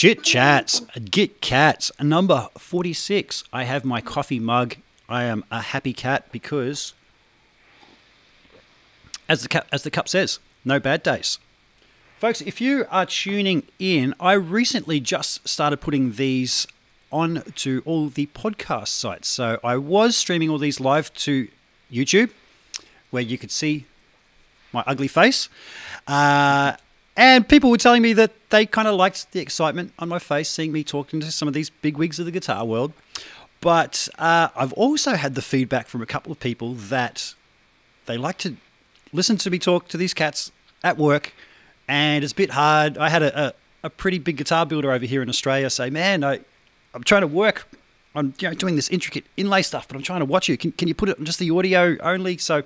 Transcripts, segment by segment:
Chit Chats, Git Cats, number 46. I have my coffee mug. I am a happy cat because, as the, cup, as the cup says, no bad days. Folks, if you are tuning in, I recently just started putting these on to all the podcast sites. So I was streaming all these live to YouTube, where you could see my ugly face. Uh, and people were telling me that they kind of liked the excitement on my face, seeing me talking to some of these big wigs of the guitar world. But uh, I've also had the feedback from a couple of people that they like to listen to me talk to these cats at work, and it's a bit hard. I had a, a, a pretty big guitar builder over here in Australia say, "Man, I, I'm trying to work on you know, doing this intricate inlay stuff, but I'm trying to watch you. Can, can you put it on just the audio only?" So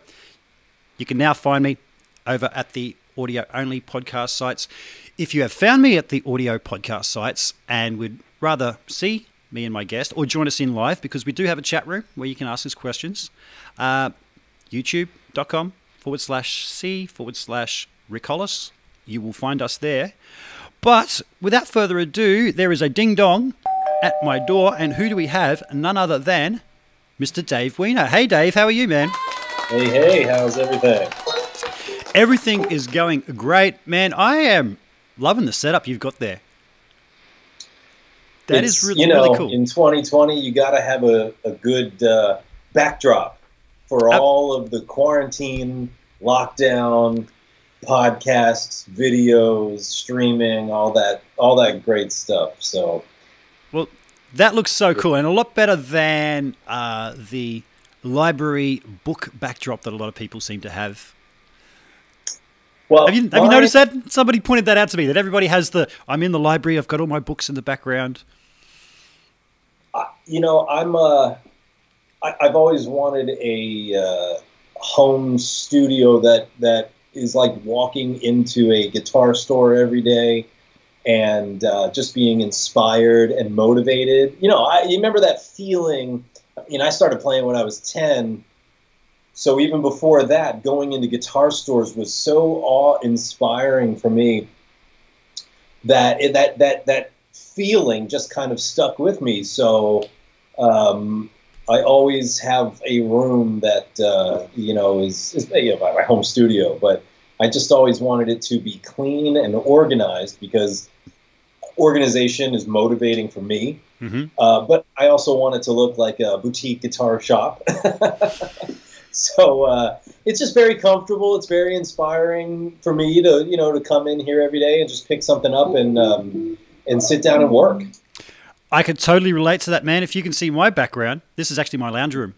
you can now find me over at the audio only podcast sites. If you have found me at the audio podcast sites and would rather see me and my guest or join us in live because we do have a chat room where you can ask us questions, uh, youtube.com forward slash C forward slash Ricolis. You will find us there. But without further ado, there is a ding dong at my door. And who do we have? None other than Mr. Dave Weiner. Hey, Dave, how are you, man? Hey, hey, how's everything? Everything is going great, man. I am loving the setup you've got there. That It's, is really, you know, really cool. In 2020, you got to have a, a good uh, backdrop for all of the quarantine, lockdown, podcasts, videos, streaming, all that, all that great stuff. So, Well, that looks so cool and a lot better than uh, the library book backdrop that a lot of people seem to have. Well, Have you, have you noticed that? Somebody pointed that out to me that everybody has the I'm in the library, I've got all my books in the background. you know, I'm uh, I, I've always wanted a uh, home studio that that is like walking into a guitar store every day and uh, just being inspired and motivated. You know, I you remember that feeling. You know, I started playing when I was ten. So even before that, going into guitar stores was so awe-inspiring for me that that that that feeling just kind of stuck with me. So um, I always have a room that uh, you know is, is you know, my home studio, but I just always wanted it to be clean and organized because organization is motivating for me. hmm Uh, but I also want it to look like a boutique guitar shop. so uh, it's just very comfortable. It's very inspiring for me to you know to come in here every day and just pick something up and um, and sit down and work. I could totally relate to that, man. If you can see my background, this is actually my lounge room.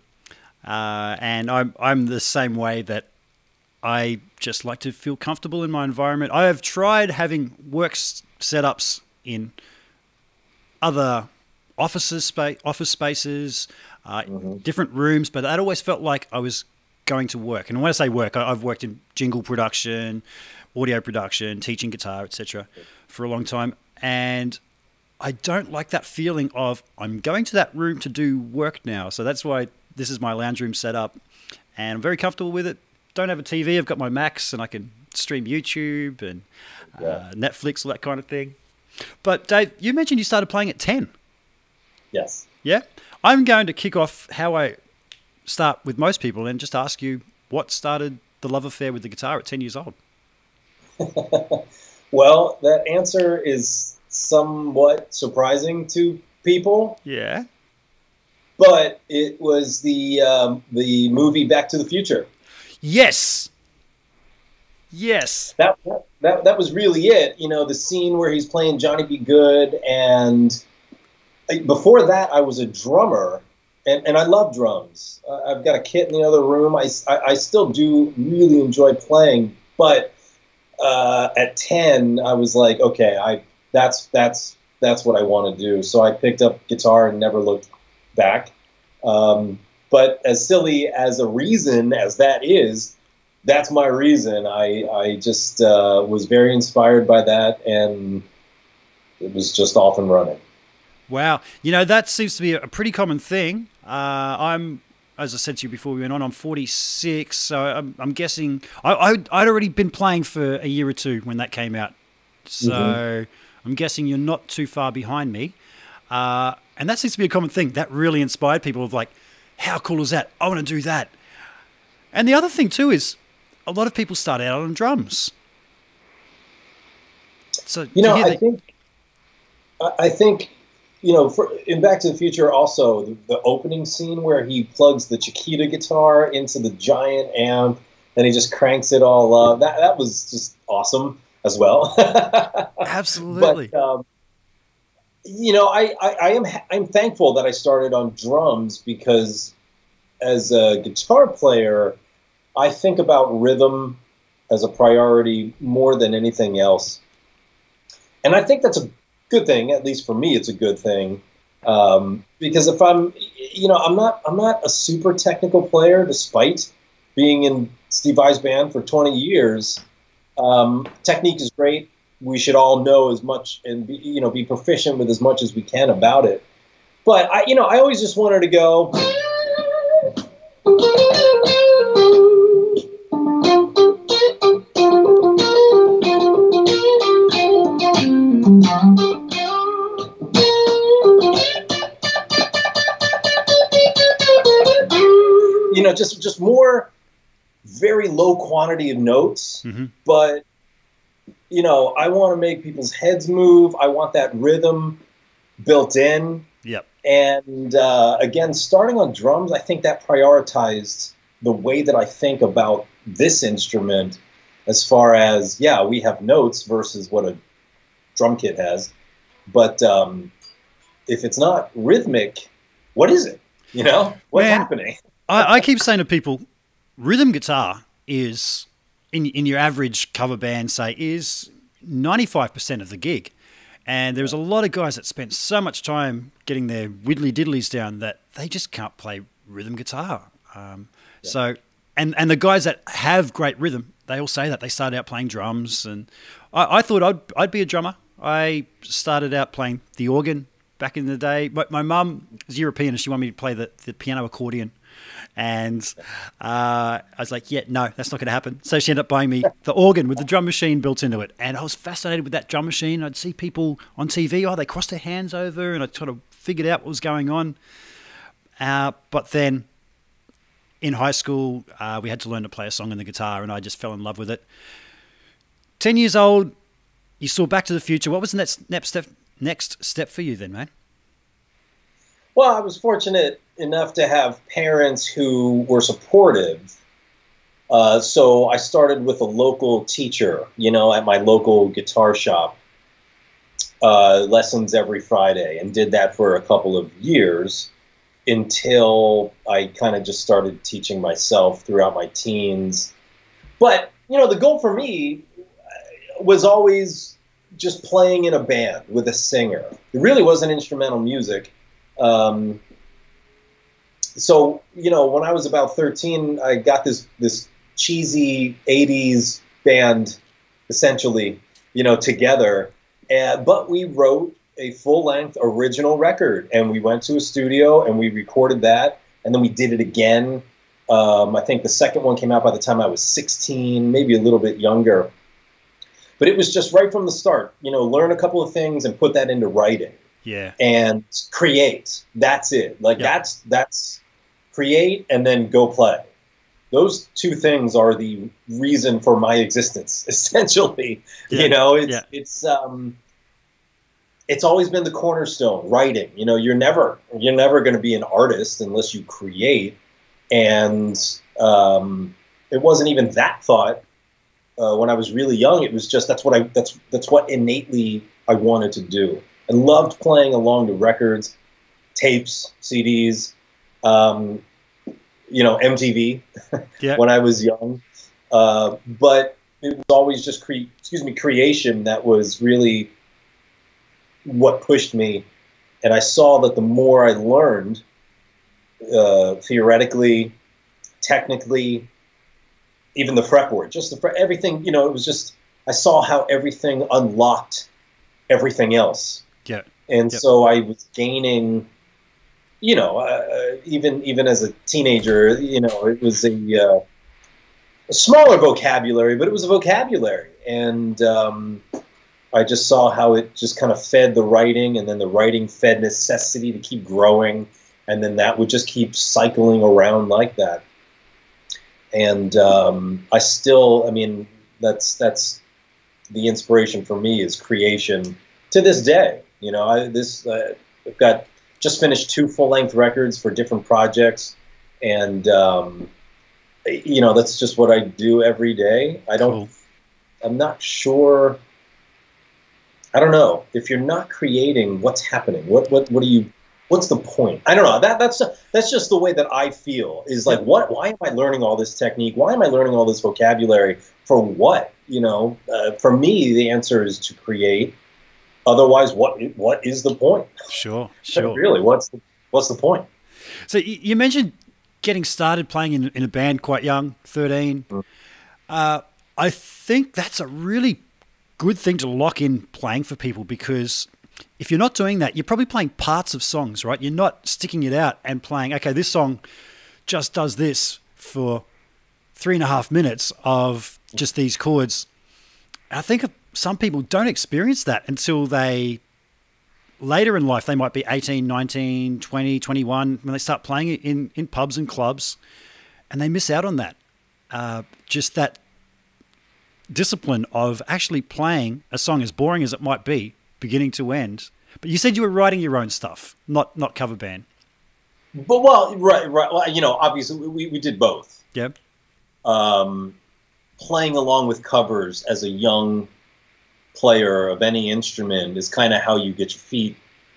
Uh, and I'm, I'm the same way that I just like to feel comfortable in my environment. I have tried having work setups in other offices, spa- office spaces, uh, different rooms, but that always felt like I was going to work. And when I say work, I, I've worked in jingle production, audio production, teaching guitar, etc., for a long time, and I don't like that feeling of I'm going to that room to do work now. So that's why this is my lounge room setup, and I'm very comfortable with it. Don't have a TV. I've got my Macs, and I can stream YouTube and uh, Netflix, all that kind of thing. But Dave, you mentioned you started playing at ten. Yes. Yeah, I'm going to kick off how I start with most people, and just ask you what started the love affair with the guitar at ten years old. Well, that answer is somewhat surprising to people, Yeah. but it was the um, the movie Back to the Future. Yes. Yes. That, that that was really it. You know, the scene where he's playing Johnny B. Goode, and before that, I was a drummer, and, and I love drums. Uh, I've got a kit in the other room. I, I, I still do really enjoy playing, but uh, at ten, I was like, okay, I that's that's that's what I want to do. So I picked up guitar and never looked back. Um, but as silly as a reason as that is, that's my reason. I I just uh, was very inspired by that, and it was just off and running. Wow. You know, that seems to be a pretty common thing. Uh, I'm, as I said to you before we went on, I'm 46. So I'm, I'm guessing I, I, I'd already been playing for a year or two when that came out. So I'm guessing you're not too far behind me. Uh, and that seems to be a common thing. That really inspired people of like, how cool is that? I want to do that. And the other thing too is a lot of people start out on drums. So you know, I think I think you know, for, in Back to the Future, also the, the, opening scene where he plugs the Chiquita guitar into the giant amp and he just cranks it all up. That that was just awesome as well. Absolutely. But, um, you know, I, I, I, am I'm thankful that I started on drums because as a guitar player, I think about rhythm as a priority more than anything else. And I think that's a good thing. At least for me, it's a good thing. Um, because if I'm, you know, I'm not, I'm not a super technical player, despite being in Steve Vai's band for 20 years. Um, technique is great. We should all know as much and be, you know, be proficient with as much as we can about it. But I, you know, I always just wanted to go. Just just more very low quantity of notes, mm-hmm. but you know, I want to make people's heads move. I want that rhythm built in. Yep. And uh, again, starting on drums, I think that prioritized the way that I think about this instrument as far as, yeah, we have notes versus what a drum kit has. But um, if it's not rhythmic, what is it? You know, what's Man, happening? I, I keep saying to people, rhythm guitar is in in your average cover band, say, is ninety five percent of the gig. And there's a lot of guys that spend so much time getting their widdly diddlies down that they just can't play rhythm guitar. Um, yeah. So, and and the guys that have great rhythm, they all say that they started out playing drums. And I, I thought I'd I'd be a drummer. I started out playing the organ back in the day. But my mum is European and she wanted me to play the, the piano accordion. And uh, I was like, yeah, no, that's not going to happen. So she ended up buying me the organ with the drum machine built into it. And I was fascinated with that drum machine. I'd see people on TV, oh, they crossed their hands over, and I sort of figured out what was going on. Uh, but then in high school, uh, we had to learn to play a song on the guitar, and I just fell in love with it. 10 years old, you saw Back to the Future. What was the next, next step, next step for you then, man? Well, I was fortunate enough to have parents who were supportive. Uh, so I started with a local teacher, you know, at my local guitar shop, uh, lessons every Friday, and did that for a couple of years until I kind of just started teaching myself throughout my teens. But, you know, the goal for me was always just playing in a band with a singer. It really wasn't instrumental music. Um, so you know, when I was about 13, I got this this cheesy 80s band, essentially, you know, together. But we wrote a full length original record, and we went to a studio and we recorded that, and then we did it again. Um, I think the second one came out by the time I was 16, maybe a little bit younger. But it was just right from the start, you know, learn a couple of things and put that into writing. Yeah. And create. That's it. Like yeah. that's that's create and then go play. Those two things are the reason for my existence, essentially. Yeah. You know, it's yeah. it's um, it's always been the cornerstone. Writing. You know, you're never you're never going to be an artist unless you create. And um, it wasn't even that thought uh, when I was really young. It was just that's what I that's that's what innately I wanted to do. I loved playing along to records, tapes, CDs um, you know, MTV when I was young. Uh, but it was always just cre- excuse me creation that was really what pushed me, and I saw that the more I learned uh, theoretically, technically, even the fretboard, just the fret, everything. You know, it was just I saw how everything unlocked everything else. Yeah. And yep. so I was gaining you know, uh, even even as a teenager, you know, it was a, uh, a, smaller vocabulary, but it was a vocabulary, and um, I just saw how it just kind of fed the writing, and then the writing fed necessity to keep growing, and then that would just keep cycling around like that. And um, I still, I mean, that's that's the inspiration for me is creation to this day. You know, I this uh, I've got just finished two full length records for different projects, and um, you know that's just what I do every day. I don't. Cool. I'm not sure. I don't know if you're not creating. What's happening? What what what are you? What's the point? I don't know. That that's that's just the way that I feel. Is like what? Why am I learning all this technique? Why am I learning all this vocabulary? For what? You know, uh, for me, the answer is to create. Otherwise, what what is the point? Sure, sure. really, what's the, what's the point? So you mentioned getting started playing in, in a band quite young, 13. Mm. Uh, I think that's a really good thing to lock in playing for people because if you're not doing that, you're probably playing parts of songs, right? You're not sticking it out and playing, okay, this song just does this for three and a half minutes of just these chords. I think some people don't experience that until they later in life, they might be 18, 19, 20, 21, when they start playing in, in pubs and clubs, and they miss out on that. Uh, just that discipline of actually playing a song, as boring as it might be, beginning to end. But you said you were writing your own stuff, not not cover band. But well, right, right. Well, you know, obviously we, we did both. Yep. Um, playing along with covers as a young player of any instrument is kind of how you get your feet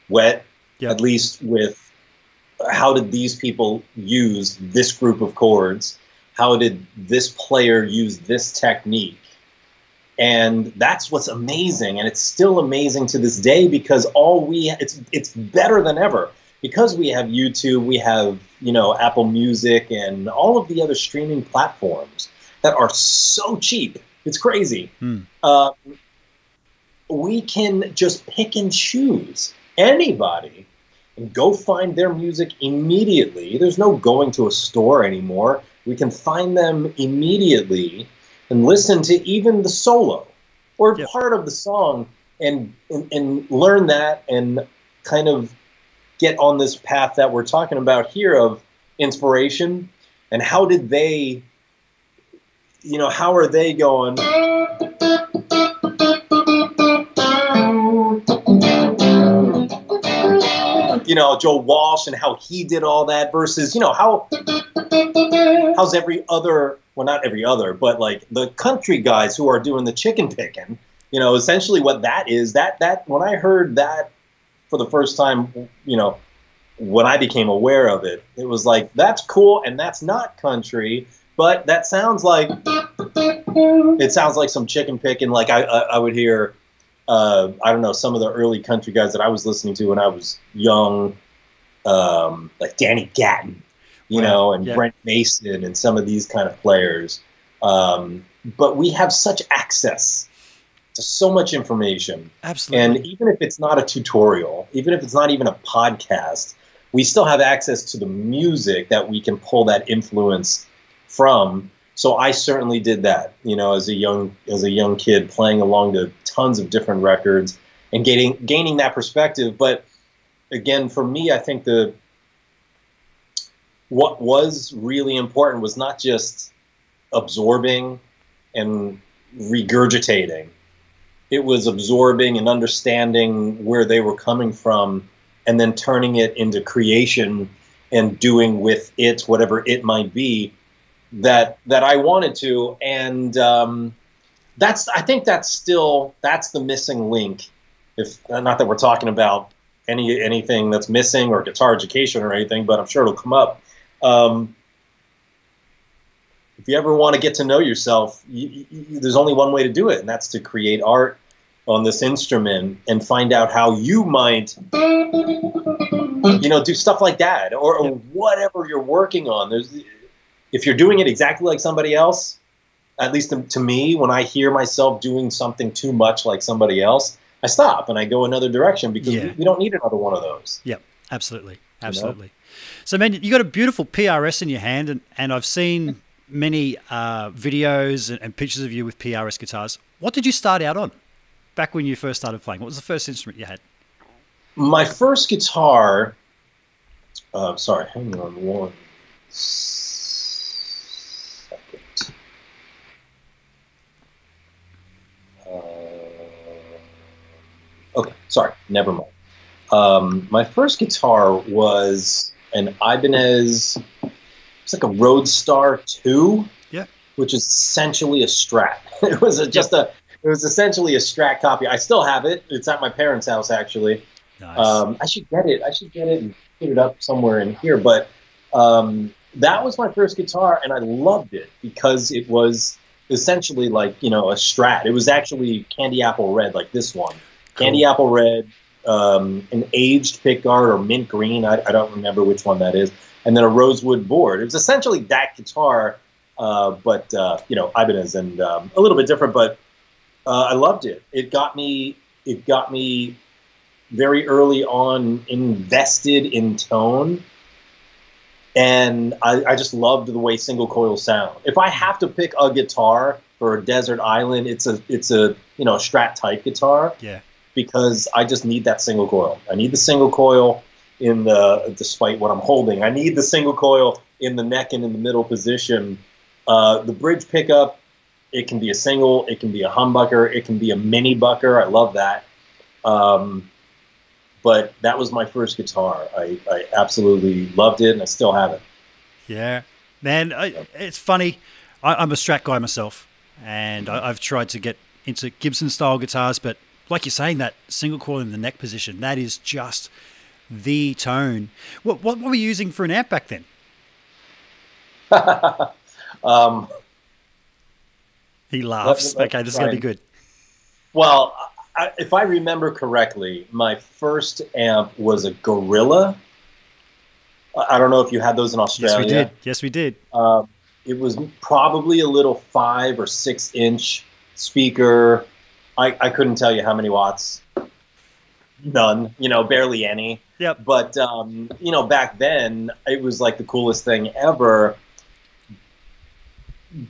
wet, yep. at least with how did these people use this group of chords? How did this player use this technique? And that's what's amazing, and it's still amazing to this day because all we it's it's better than ever because we have YouTube, we have you know Apple Music, and all of the other streaming platforms that are so cheap. It's crazy. Hmm. Uh, we can just pick and choose anybody and go find their music immediately. There's no going to a store anymore. We can find them immediately and listen to even the solo or yep. part of the song and, and, and learn that and kind of get on this path that we're talking about here of inspiration and how did they you know how are they going you know Joe Walsh and how he did all that versus you know how how's every other well not every other but like the country guys who are doing the chicken picking you know essentially what that is that that when I heard that for the first time you know when I became aware of it it was like that's cool and that's not country but that sounds like it sounds like some chicken picking like I I, I would hear uh, I don't know, some of the early country guys that I was listening to when I was young, um, like Danny Gatton, you right. know, and yeah. Brent Mason and some of these kind of players. Um, but we have such access to so much information. Absolutely. And even if it's not a tutorial, even if it's not even a podcast, we still have access to the music that we can pull that influence from so I certainly did that, you know, as a young as a young kid, playing along to tons of different records and gaining gaining that perspective. But again, for me, I think the what was really important was not just absorbing and regurgitating. It was absorbing and understanding where they were coming from and then turning it into creation and doing with it whatever it might be that that I wanted to, and um, that's I think that's still that's the missing link. If not that we're talking about any anything that's missing or guitar education or anything, but I'm sure it'll come up. Um, if you ever want to get to know yourself, you, you, there's only one way to do it, and that's to create art on this instrument and find out how you might, you know, do stuff like that or, or whatever you're working on. There's if you're doing it exactly like somebody else, at least to, to, me, when I hear myself doing something too much like somebody else, I stop and I go another direction because yeah. we, we, don't need another one of those. Yep, absolutely, absolutely. You know? So, man, you got a beautiful PRS in your hand, and, and I've seen many uh, videos and, and, pictures of you with PRS guitars. What did you start out on? back when you first started playing? What was the first instrument you had? My first guitar. Uh, sorry, hang on one okay, sorry, never mind. Um, my first guitar was an Ibanez. It's like a Roadstar Two. Yeah. Which is essentially a Strat. it was a, just a. It was essentially a Strat copy. I still have it. It's at my parents' house actually. Nice. Um, I should get it. I should get it and put it up somewhere in here. But um, that was my first guitar, and I loved it because it was essentially like you know a Strat. It was actually candy apple red, like this one, Cool. candy apple red, um, an aged pickguard or mint green. I, I don't remember which one that is, and then a rosewood board. It was essentially that guitar, uh, but uh, you know Ibanez and um, a little bit different. But uh, I loved it. It got me. It got me very early on invested in tone. And I, I just loved the way single coil sound. If I have to pick a guitar for a desert island, it's a it's a you know Strat type guitar yeah. Because I just need that single coil. I need the single coil in the despite what I'm holding. I need the single coil in the neck and in the middle position. Uh, the bridge pickup, it can be a single, it can be a humbucker, it can be a mini bucker. I love that. Um, but that was my first guitar. I, I absolutely loved it, and I still have it. Yeah, man, I, it's funny. I, I'm a Strat guy myself, and I, I've tried to get into Gibson style guitars, but like you're saying, that single coil in the neck position, that is just the tone. What, what were you using for an amp back then? um, He laughs. Let- let- okay, this is going to be good. Well, I, if I remember correctly, my first amp was a Gorilla. I don't know if you had those in Australia. Yes, we did. Yes, we did. Um, it was probably a little five or six inch speaker. I, I couldn't tell you how many watts. None, you know, barely any. Yep. But um, you know, back then it was like the coolest thing ever.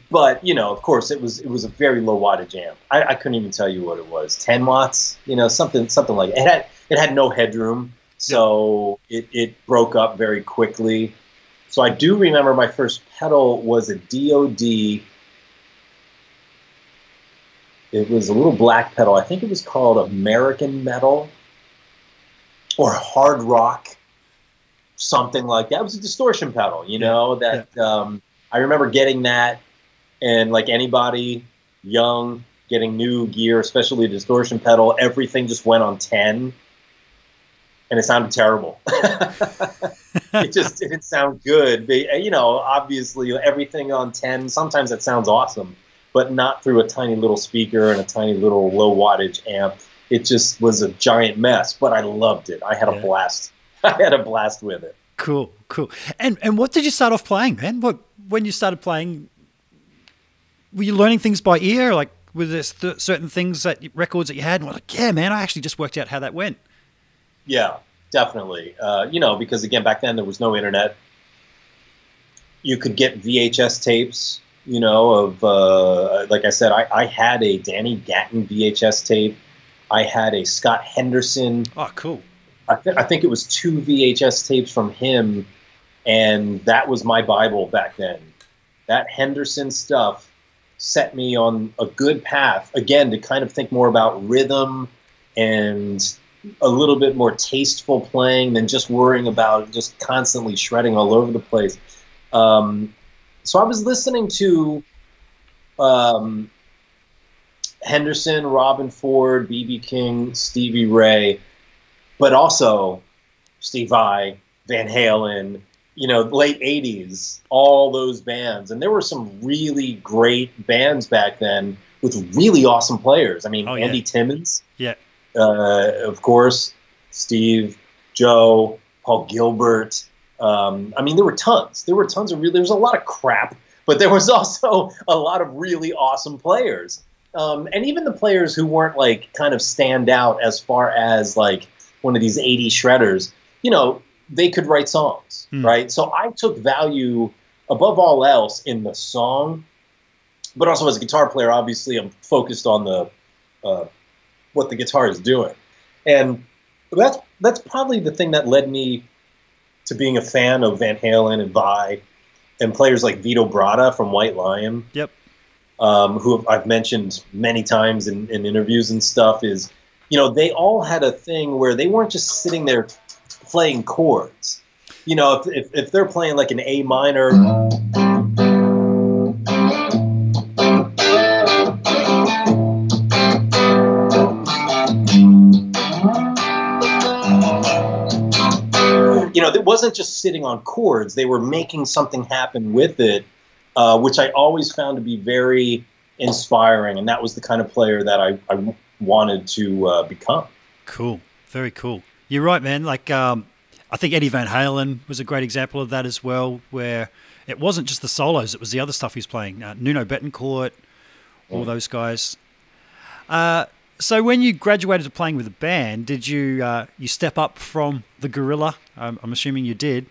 But you know, of course, it was it was a very low wattage amp. I, I couldn't even tell you what it was, ten watts, you know, something something like it had it had no headroom, so it, it broke up very quickly. So I do remember my first pedal was a DoD. It was a little black pedal. I think it was called American Metal or Hard Rock, something like that. It was a distortion pedal, you know. That um, I remember getting that, and like anybody young getting new gear, especially a distortion pedal, everything just went on ten, and it sounded terrible. it just didn't sound good. They, you know, obviously everything on 10, sometimes it sounds awesome, but not through a tiny little speaker and a tiny little low wattage amp. It just was a giant mess, but I loved it. I had Yeah. a blast. I had a blast with it. Cool, cool. And and what did you start off playing, man? What when you started playing? Were you learning things by ear? Like, were there st- certain things that records that you had? And were like, yeah, man, I actually just worked out how that went. Yeah, definitely. Uh, you know, because again, back then there was no internet. You could get VHS tapes, you know, of, uh, like I said, I, I had a Danny Gatton VHS tape. I had a Scott Henderson. Oh, cool. I, th- I think it was two VHS tapes from him, and that was my Bible back then. That Henderson stuff set me on a good path, again, to kind of think more about rhythm and a little bit more tasteful playing than just worrying about just constantly shredding all over the place. Um, so I was listening to um, Henderson, Robben Ford, BB King, Stevie Ray, but also Steve Vai, Van Halen, you know, late 80s, all those bands. And there were some really great bands back then with really awesome players. I mean, Oh, yeah. Andy Timmons, Yeah. uh, of course, Steve, Joe, Paul Gilbert. Um, I mean, there were tons. There were tons of really. There was a lot of crap, but there was also a lot of really awesome players. Um, and even the players who weren't like kind of stand out as far as like one of these 80 shredders, you know, they could write songs, Hmm. right? So I took value above all else in the song, but also as a guitar player, obviously I'm focused on the uh, what the guitar is doing, and that's that's probably the thing that led me to being a fan of Van Halen and Vai and players like Vito Bratta from White Lion. Yep. Um, who I've mentioned many times in, in interviews and stuff is, you know, they all had a thing where they weren't just sitting there playing chords. You know, if, if, if they're playing like an A minor. Wasn't just sitting on chords, they were making something happen with it, uh, which I always found to be very inspiring. And that was the kind of player that I, I wanted to uh, become. Cool. Very cool. You're right, man. Like, um, I think Eddie Van Halen was a great example of that as well, where it wasn't just the solos; it was the other stuff he's playing. Uh, Nuno Bettencourt, all those guys. Uh, so, when you graduated to playing with a band, did you uh, you step up from the gorilla? Um, I'm assuming you did.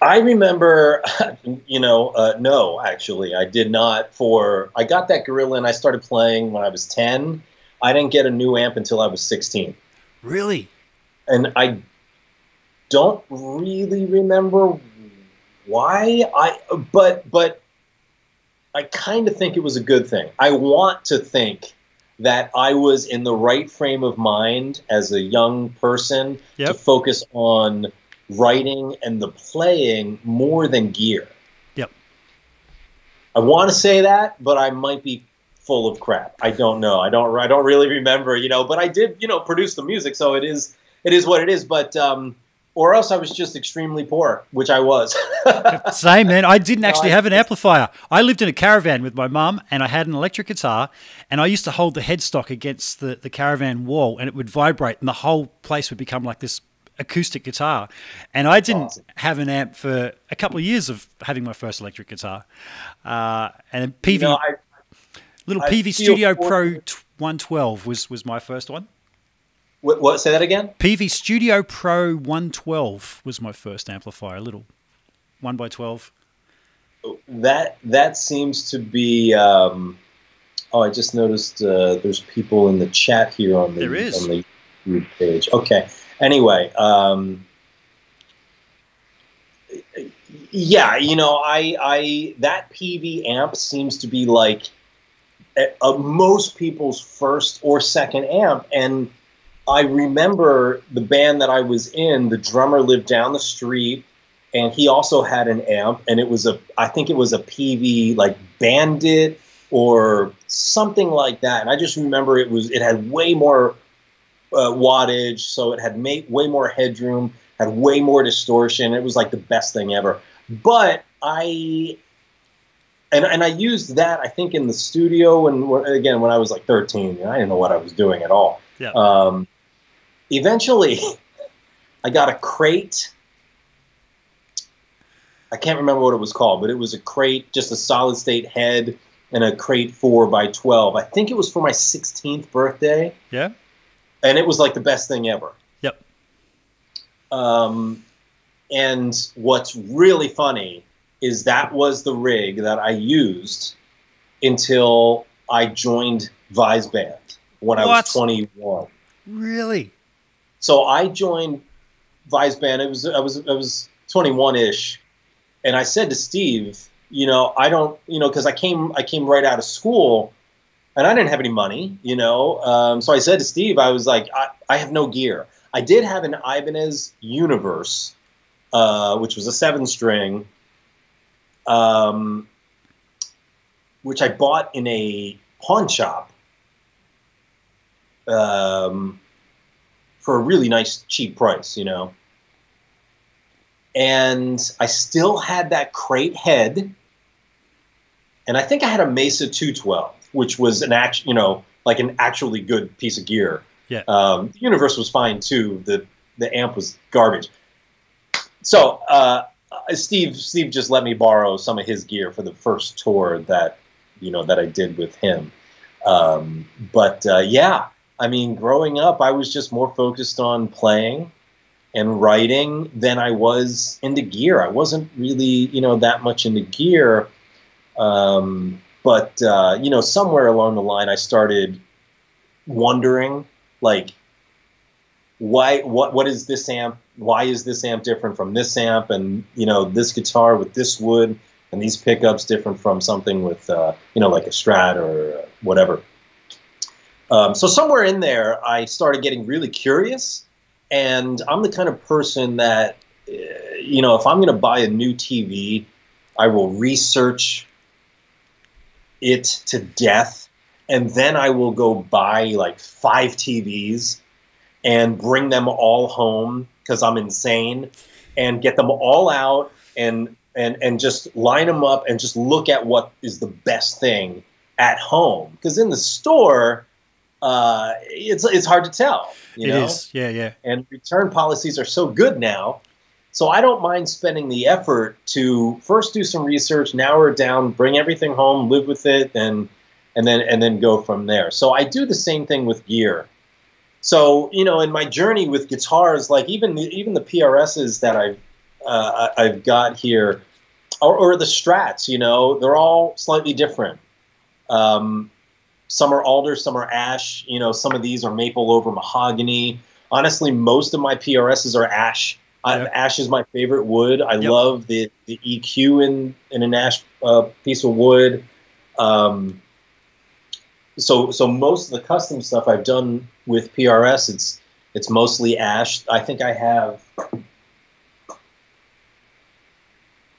I remember, you know, uh, no, actually, I did not. For I got that gorilla and I started playing when I was ten. I didn't get a new amp until I was sixteen. Really? and I don't really remember why I but but I kind of think it was a good thing. I want to think that I was in the right frame of mind as a young person Yep. to focus on writing and the playing more than gear. Yep. I want to say that, but I might be full of crap. I don't know. I don't. I don't really remember. You know, but I did. You know, produce the music, so it is. It is what it is. But um, or else I was just extremely poor, which I was. Same, man. I didn't actually have an amplifier. I lived in a caravan with my mum, and I had an electric guitar, and I used to hold the headstock against the, the caravan wall, and it would vibrate, and the whole place would become like this acoustic guitar. And I didn't awesome. have an amp for a couple of years of having my first electric guitar. Uh, and Peavey, you know, I, little I Peavey Studio Pro 112 was, was my first one. What, what? Say that again. Peavey Studio Pro 112 was my first amplifier, a little 1 by 12 That that seems to be. Um, oh, I just noticed uh, there's people in the chat here on the There is. on the YouTube page. Okay. Anyway, um, yeah, you know, I I that Peavey amp seems to be like uh, uh, most people's first or second amp, and I remember the band that I was in. The drummer lived down the street and he also had an amp and it was a i think it was a Peavey like bandit or something like that and i just remember it was it had way more uh, wattage so it had way more headroom had way more distortion it was like the best thing ever but i and, and i used that i think in the studio and again when i was like 13 i didn't know what i was doing at all Yeah. um, eventually i got a crate I can't remember what it was called, but it was a crate, just a solid state head and a crate four by twelve. I think it was for my sixteenth birthday, Yeah? and it was like the best thing ever. Yep. Um, and what's really funny is that was the rig that I used until I joined Vai's Band when I was twenty one. Really? So I joined Vai's Band. It was I was I was 21 ish, and I said to Steve, you know, I don't, you know, because I came I came right out of school, and I didn't have any money, you know. Um, so I said to Steve, I was like, I, I have no gear. I did have an Ibanez Universe, uh, which was a seven string, um, which I bought in a pawn shop. Um, for a really nice cheap price, you know. And I still had that crate head, and I think I had a Mesa 212, which was an act, you know, like an actually good piece of gear. Yeah. Um, the Universe was fine too. The the amp was garbage. So uh, Steve Steve just let me borrow some of his gear for the first tour that you know that I did with him. Um, but uh, yeah, I mean, growing up, I was just more focused on playing and writing than I was into gear. I wasn't really, you know, that much into gear. Um, but uh, you know, somewhere along the line, I started wondering like why what what is this amp why is this amp different from this amp and you know this guitar with this wood and these pickups different from something with uh, you know like a strat or whatever um, so somewhere in there i started getting really curious and i'm the kind of person that uh, you know if i'm going to buy a new tv i will research it to death and then i will go buy like five tvs and bring them all home because I'm insane and get them all out and and and just line them up and just look at what is the best thing at home. Because in the store uh, it's it's hard to tell you It know is. Yeah, yeah. and return policies are so good now so I don't mind spending the effort to first do some research narrow it down bring everything home live with it and and then and then go from there so I do the same thing with gear so you know, in my journey with guitars, like even the, even the PRSs that I've uh, I've got here, or, or, the Strats, you know, they're all slightly different. Um, some are alder, some are ash. You know, some of these are maple over mahogany. Honestly, most of my PRSs are ash. Yep. ash is my favorite wood. I yep. love the, the EQ in in an ash uh, piece of wood. Um, so so most of the custom stuff I've done with PRS, it's it's mostly ash. I think I have.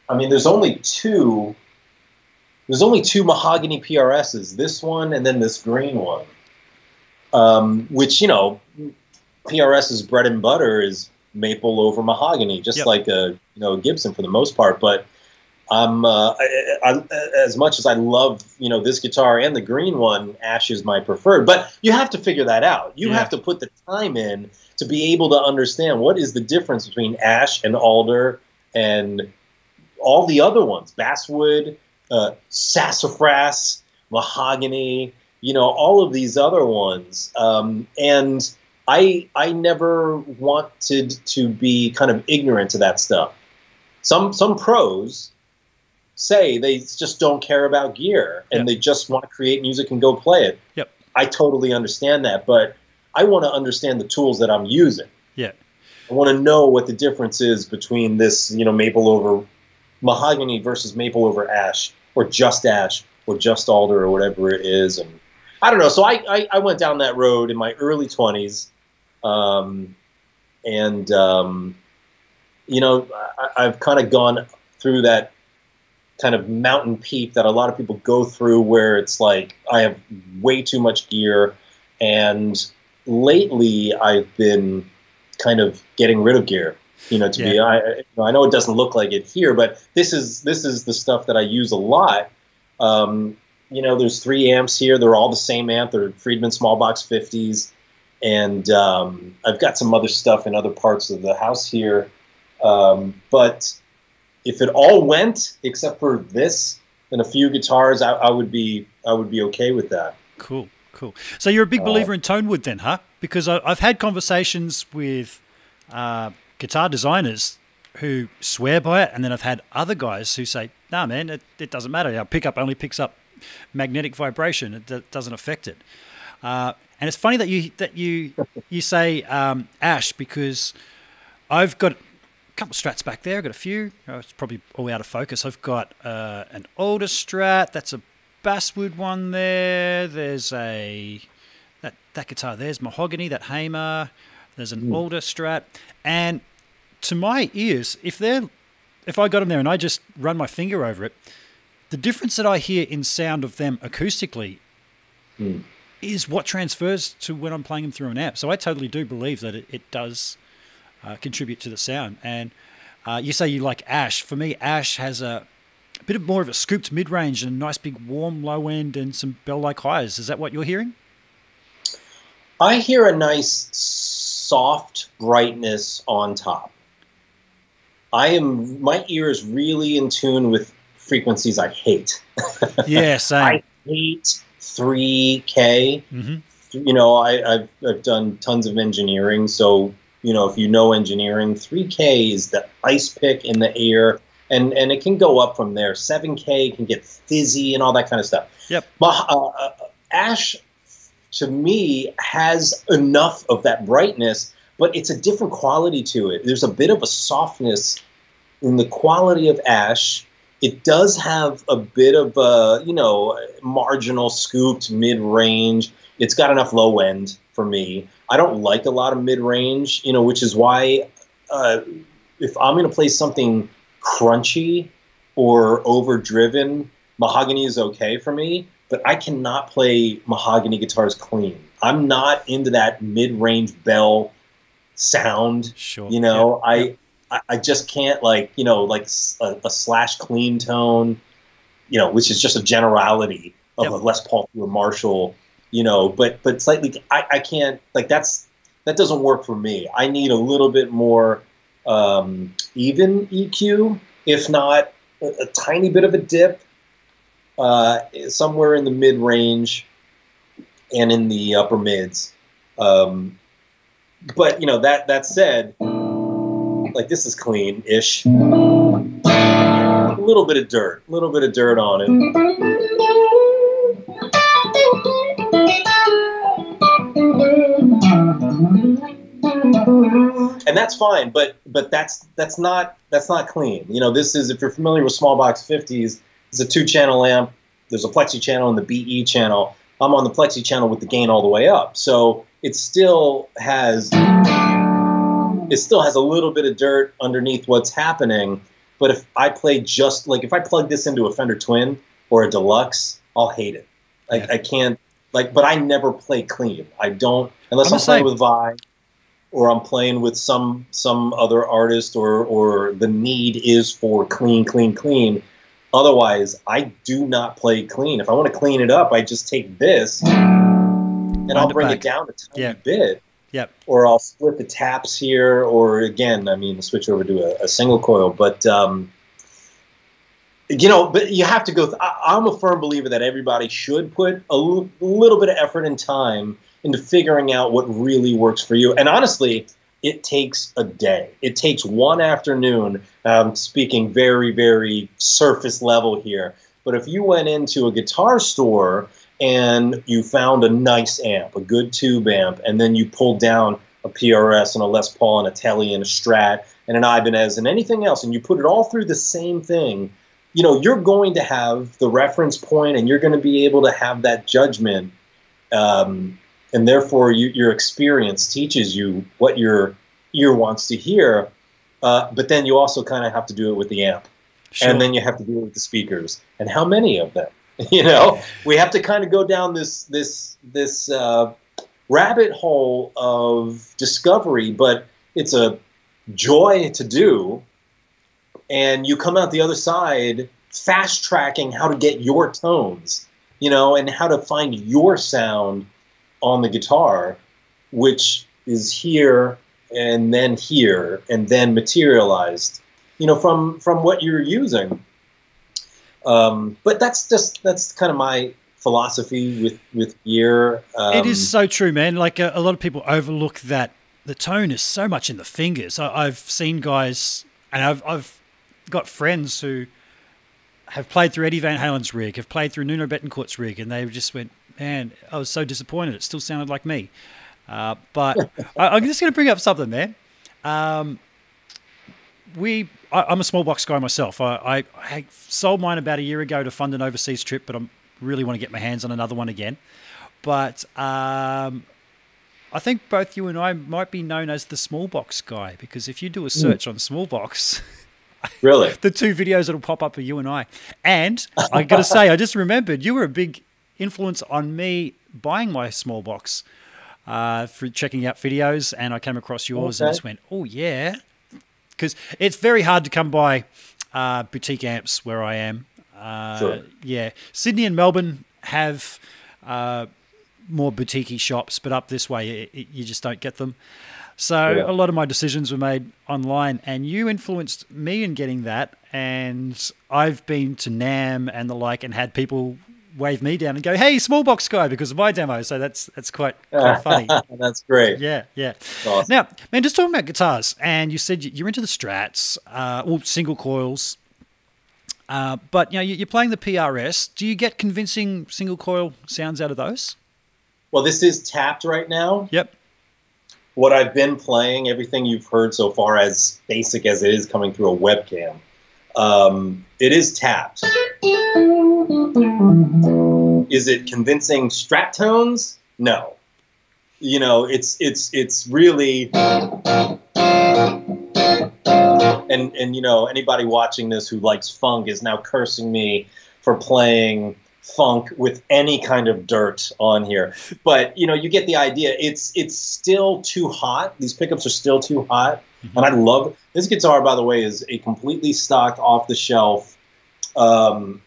I mean, there's only two. There's only two mahogany PRSs. This one and then this green one, um, which you know, PRS's bread and butter is maple over mahogany, just yep. like a you know Gibson for the most part. But I'm uh, I, I, as much as I love you know this guitar and the green one, Ash is my preferred. But you have to figure that out. You yeah. have to put the time in to be able to understand what is the difference between Ash and Alder and all the other ones, basswood, uh, sassafras, mahogany. You know all of these other ones, um, and I I never wanted to be kind of ignorant to that stuff. Some some pros say they just don't care about gear and yep. they just want to create music and go play it. Yep. I totally understand that, but I want to understand the tools that I'm using. Yeah. I want to know what the difference is between this, you know, maple over mahogany versus maple over ash or just ash or just alder or whatever it is. And I don't know. So I, I, I went down that road in my early 20s. Um, and, um, you know, I, I've kind of gone through that kind of mountain peak that a lot of people go through where it's like I have way too much gear and lately I've been kind of getting rid of gear you know to yeah. be I, you know, I know it doesn't look like it here but this is this is the stuff that I use a lot um, you know there's three amps here they're all the same amp they're Friedman small box 50s and um, I've got some other stuff in other parts of the house here um, but if it all went except for this and a few guitars, I, I would be I would be okay with that. Cool, cool. So you're a big uh, believer uh, in tone wood, then, huh? Because I, have had conversations with uh, guitar designers who swear by it, and then I've had other guys who say, "Nah, man, it, it doesn't matter. Our pickup only picks up magnetic vibration; it d- doesn't affect it." Uh, and it's funny that you that you you say um, ash because I've got a couple of strats back there. I've got a few. Oh, it's probably all out of focus. I've got uh, an older strat. That's a basswood one there. There's a that that guitar. There's mahogany. That Hamer. There's an mm. older strat. And to my ears, if they're if I got them there and I just run my finger over it, the difference that I hear in sound of them acoustically mm. is what transfers to when I'm playing them through an app. So I totally do believe that it, it does uh, contribute to the sound. And uh, you say you like Ash. For me, Ash has a, a bit of more of a scooped mid range and a nice big warm low end and some bell like highs. Is that what you're hearing? I hear a nice soft brightness on top. I am my ear is really in tune with frequencies I hate. Yeah, same. I hate 3K. Mm-hmm. You know, I, have I've done tons of engineering, so you know, if you know engineering, 3K is the ice pick in the air, and and it can go up from there. 7K can get fizzy and all that kind of stuff. Yep. But uh, uh, Ash to me has enough of that brightness, but it's a different quality to it. There's a bit of a softness in the quality of Ash. It does have a bit of a, you know, marginal scooped mid range. It's got enough low end for me. I don't like a lot of mid range, you know, which is why uh, if I'm going to play something crunchy or overdriven, mahogany is okay for me but I cannot play mahogany guitars clean. I'm not into that mid-range bell sound. Sure. You know, Yeah. I, I I just can't like you know like a slash clean tone, you know, which is just a generality of Yep. a Les Paul to a Marshall. You know, but but slightly I, I can't like that's that doesn't work for me. I need a little bit more um, even EQ, if not a, a tiny bit of a dip, uh, somewhere in the mid range and in the upper mids. Um, but you know that that said, like this is clean-ish. A little bit of dirt, a little bit of dirt on it. and that's fine but but that's that's not that's not clean you know this is if you're familiar with small box 50s it's a two channel amp there's a plexi channel and the be channel i'm on the plexi channel with the gain all the way up so it still has it still has a little bit of dirt underneath what's happening but if i play just like if i plug this into a fender twin or a deluxe i'll hate it like Yeah. i can't like but i never play clean i don't unless I'm i'm, playing with Vai or I'm playing with some some other artist or or the need is for clean, clean, clean. Otherwise, I do not play clean. If I want to clean it up, I just take this and I'll bring back. it down a tiny Yeah. bit. Yep. Or I'll split the taps here, or again, I mean, switch over to a, a single coil. But um, you know, but you have to go. Th- I, I'm a firm believer that everybody should put a l- little bit of effort and time into figuring out what really works for you. And honestly, it takes a day. It takes one afternoon. Um, speaking very, very surface level here. But if you went into a guitar store and you found a nice amp, a good tube amp, and then you pulled down a PRS and a Les Paul and a Telly and a Strat and an Ibanez and anything else, and you put it all through the same thing, you know, you're going to have the reference point and you're going to be able to have that judgment. Um, and therefore, you, your experience teaches you what your ear wants to hear. Uh, but then you also kind of have to do it with the amp Sure. and then you have to do it with the speakers and how many of them you know we have to kind of go down this this this uh, rabbit hole of discovery but it's a joy to do. And you come out the other side fast tracking how to get your tones you know and how to find your sound on the guitar which is here and then here and then materialized you know from from what you're using um, but that's just that's kind of my philosophy with with gear um, it is so true, man. Like a, a lot of people overlook that the tone is so much in the fingers. I, I've seen guys, and I've I've got friends who have played through Eddie Van Halen's rig, have played through Nuno Bettencourt's rig, and they just went, "Man, I was so disappointed. It still sounded like me." Uh, but I, I'm just going to bring up something, man. Um, we, I, I'm a small box guy myself. I, I, I sold mine about a year ago to fund an overseas trip, but I really want to get my hands on another one again. But um, I think both you and I might be known as the small box guy because if you do a search on small box, really the two videos that'll pop up are you and I. And I got to say, I just remembered you were a big influence on me buying my small box uh, for checking out videos, and I came across yours and just went, "Oh yeah," because it's very hard to come by uh, boutique amps where I am. Uh, Sure. Yeah, Sydney and Melbourne have uh, more boutique shops, but up this way, it, it- you just don't get them. So Yeah. a lot of my decisions were made online, and you influenced me in getting that. And I've been to Nam and the like, and had people wave me down and go, "Hey, small box guy," because of my demo. So that's that's quite quite funny. that's great Yeah, yeah. Awesome. Now, man, just talking about guitars, and you said you- you're into the Strats, uh, or single coils. Uh, but you know, you- you're playing the PRS. Do you get convincing single coil sounds out of those? Well, this is tapped right now. Yep. What I've been playing, everything you've heard so far, as basic as it is coming through a webcam, um, it is tapped. Is it convincing strat tones? No. You know, it's it's it's really and and you know anybody watching this who likes funk is now cursing me for playing funk with any kind of dirt on here but you know you get the idea it's it's still too hot these pickups are still too hot mm-hmm. and i love this guitar by the way is a completely stock off the shelf um,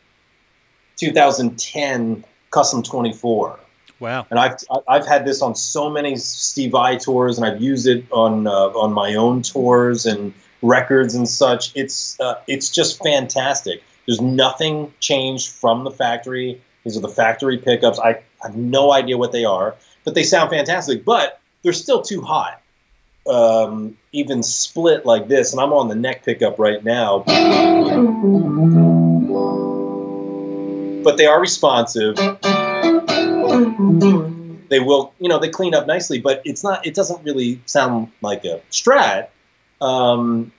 2010 custom 24 Wow! And I've I've had this on so many Steve Vai tours, and I've used it on uh, on my own tours and records and such. It's uh, it's just fantastic. There's nothing changed from the factory. These are the factory pickups. I have no idea what they are, but they sound fantastic. But they're still too hot. Um, even split like this, and I'm on the neck pickup right now. But they are responsive. They will, you know, they clean up nicely, but it's not. It doesn't really sound like a Strat um,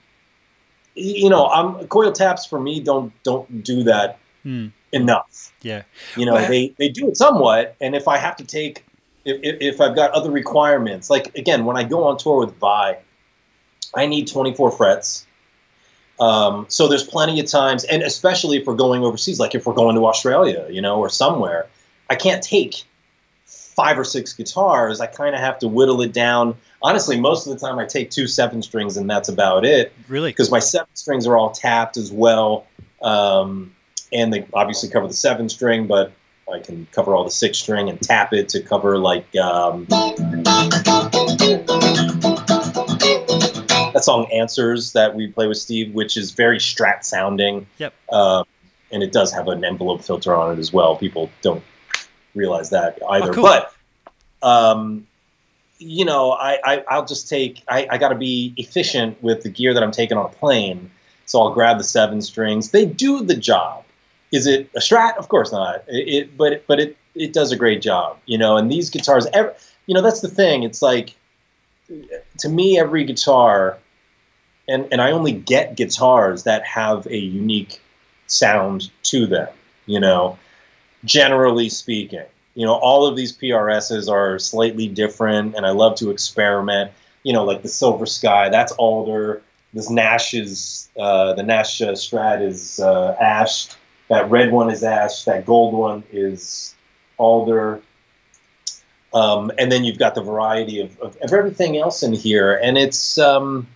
you know, I'm coil taps for me don't don't do that hmm. enough. Yeah, you know, well, they they do it somewhat, and if I have to take if, if I've got other requirements, like again, when I go on tour with Vai, I need 24 frets. Um, so there's plenty of times, and especially if we're going overseas, like if we're going to Australia, you know, or somewhere, I can't take five or six guitars. I kind of have to whittle it down honestly, most of the time I take two seven strings and that's about it. Really? Because my seven strings are all tapped as well. Um, and they obviously cover the seven string, but I can cover all the six string and tap it to cover like um, that song "Answers" that we play with Steve, which is very Strat sounding. Yep. Uh, and it does have an envelope filter on it as well. People don't realize that either. Oh, cool. But um, you know, I, I will just take I, I got to be efficient with the gear that I'm taking on a plane, so I'll grab the seven strings. They do the job. Is it a Strat? Of course not. It, it but but it it does a great job, you know. And these guitars, every, you know, that's the thing. It's like to me, every guitar, and and I only get guitars that have a unique sound to them. You know, generally speaking you know, all of these PRSs are slightly different, and I love to experiment. You know, like the Silver Sky, that's alder. This Nash is uh, the Nash uh, Strat is uh, ash. That red one is ash. That gold one is alder. Um, and then you've got the variety of, of, of, everything else in here, and it's um,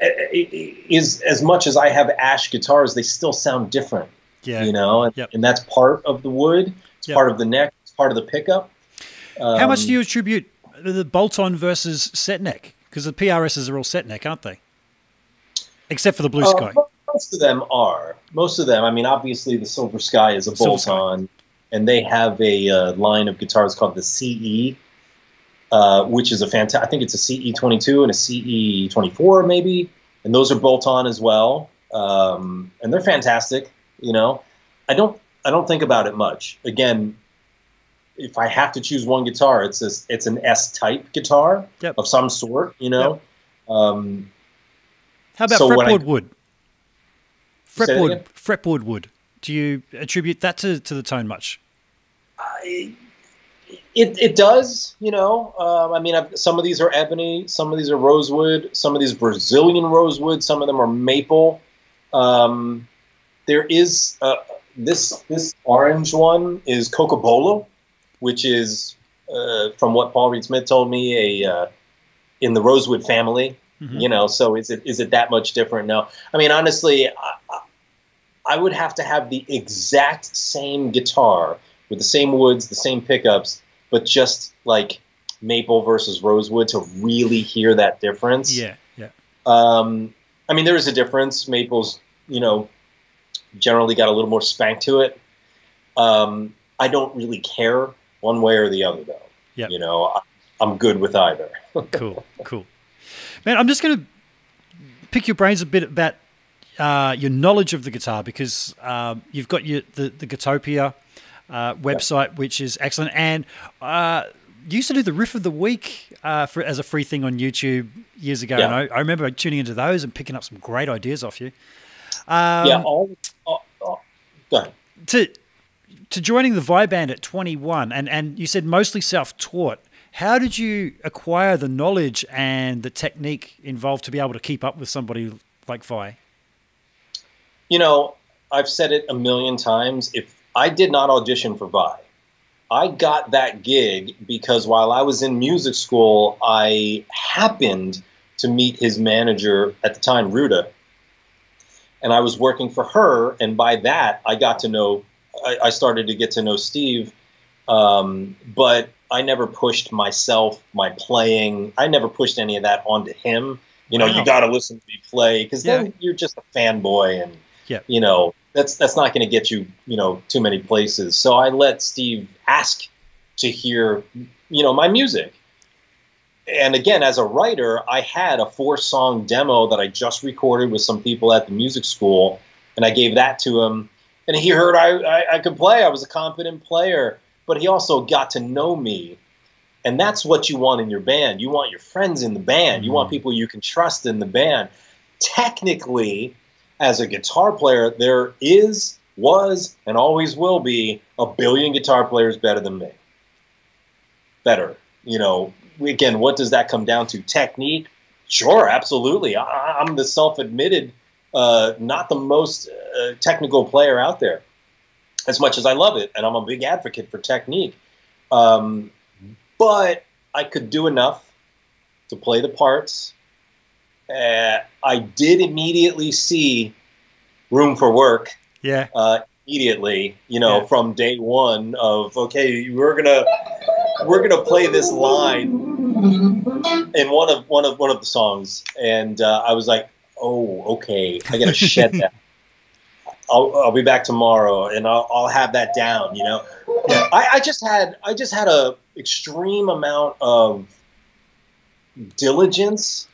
is as much as I have ash guitars, they still sound different. Yeah. You know, and, yep. and that's part of the wood. It's yep. part of the neck. It's part of the pickup. Um, How much do you attribute the bolt-on versus set neck? Because the PRSs are all set neck, aren't they? Except for the blue uh, sky. Most of them are. Most of them. I mean, obviously, the Silver Sky is a bolt-on, and they have a uh, line of guitars called the CE, uh, which is a fantastic. I think it's a CE 22 and a CE 24, maybe, and those are bolt-on as well, um, and they're fantastic. You know, I don't I don't think about it much. Again, if I have to choose one guitar, it's a, it's an S type guitar yep. of some sort. You know. Yep. Um, How about so fretboard I, wood? Fretboard fretboard wood. Do you attribute that to, to the tone much? I, it, it does, you know. Um, I mean, I've, some of these are ebony, some of these are rosewood, some of these Brazilian rosewood, some of them are maple. Um, there is uh, this this orange one is Cocobolo, which is uh, from what Paul Reed Smith told me a uh, in the Rosewood family. Mm-hmm. You know, so is it is it that much different? No, I mean honestly, I, I would have to have the exact same guitar with the same woods, the same pickups, but just like maple versus rosewood to really hear that difference. Yeah, yeah. Um, I mean, there is a difference. Maple's, you know, generally got a little more spank to it. Um, I don't really care one way or the other, though. Yeah. You know, I, am good with either. cool, cool. Man, I'm just going to pick your brains a bit about uh, your knowledge of the guitar because um, you've got your the, the Gitopia. Uh, website, which is excellent. And uh, used to do the riff of the week uh, for, as a free thing on YouTube years ago, Yeah. and I, I remember tuning into those and picking up some great ideas off you. Um, yeah, all go ahead. to to joining the Vai Band at 21, and and you said mostly self-taught. How did you acquire the knowledge and the technique involved to be able to keep up with somebody like Vai? You know, I've said it a million times. If I did not audition for Vai, I got that gig because while I was in music school, I happened to meet his manager at the time, Ruta, and I was working for her. And by that, I got to know, I, I started to get to know Steve. Um, but I never pushed myself, my playing. I never pushed any of that onto him. You know, Wow. you got to listen to me play because then you're just a fanboy, and Yeah. you know that's that's not going to get you, you know, too many places. So I let Steve ask to hear, you know, my music. And again, as a writer, I had a four song demo that I just recorded with some people at the music school, and I gave that to him. And he heard I, I, I could play. I was a competent player, but he also got to know me. And that's what you want in your band. You want your friends in the band. You want Mhm. people you can trust in the band. Technically, as a guitar player, there is, was, and always will be a billion guitar players better than me. Better. You know, again, what does that come down to? Technique? Sure, absolutely. I, I'm the self admitted, uh, not the most uh, technical player out there, as much as I love it. And I'm a big advocate for technique. Um, but I could do enough to play the parts. Uh, I did immediately see room for work Yeah, uh, immediately. You know, Yeah. from day one of okay, we're gonna we're gonna play this line in one of one of one of the songs, and uh, I was like, oh, okay, I gotta shed that. I'll, I'll be back tomorrow, and I'll, I'll have that down. You know, Yeah. I, I just had I just had a extreme amount of diligence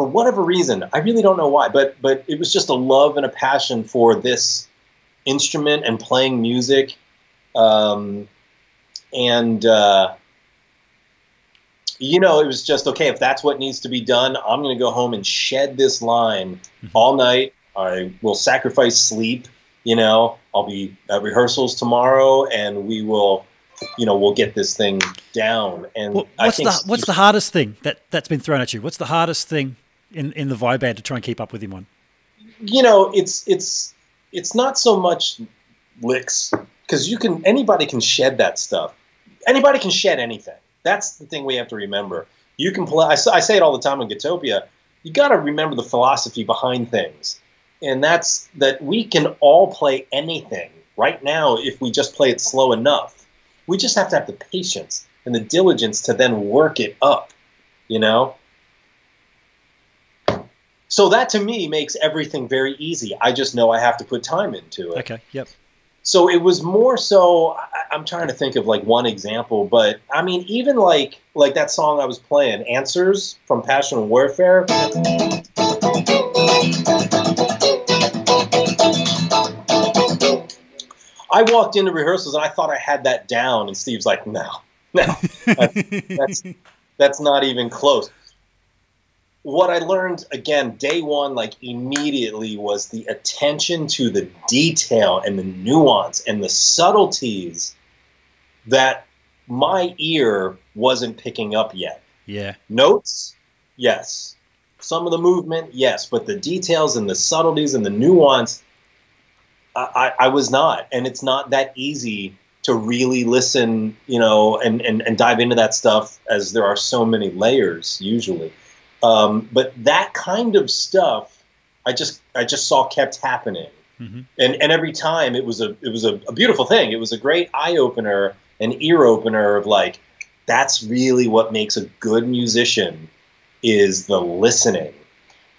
for whatever reason. I really don't know why, but but it was just a love and a passion for this instrument and playing music, um, and uh, you know, it was just okay. If that's what needs to be done, I'm going to go home and shed this line Mhm. all night. I will sacrifice sleep. You know, I'll be at rehearsals tomorrow, and we will, you know, we'll get this thing down. And I what's the what's the hardest thing that that's been thrown at you? What's the hardest thing in in the Vai Band to try and keep up with him on? you know, it's it's it's not so much licks because you can anybody can shed that stuff. Anybody can shed anything. That's the thing we have to remember. You can play. I say it all the time in Gitopia. You got to remember the philosophy behind things, and that's that we can all play anything right now if we just play it slow enough. We just have to have the patience and the diligence to then work it up. You know. So that to me makes everything very easy. I just know I have to put time into it. Okay, yep. So it was more so. I'm trying to think of like one example, but I mean, even like like that song I was playing, "Answers" from Passion and Warfare. I walked into rehearsals and I thought I had that down, and Steve's like, "No, no, that's that's not even close." What I learned again, day one, like immediately, was the attention to the detail and the nuance and the subtleties that my ear wasn't picking up yet. yeah, Notes, yes. Some of the movement, yes, but the details and the subtleties and the nuance, I, I, I was not. And it's not that easy to really listen, you know, and, and, and dive into that stuff as there are so many layers usually. Um, but that kind of stuff, I just I just saw kept happening, Mhm. and and every time it was a it was a, a beautiful thing. It was a great eye opener, an ear opener of like, that's really what makes a good musician is the listening,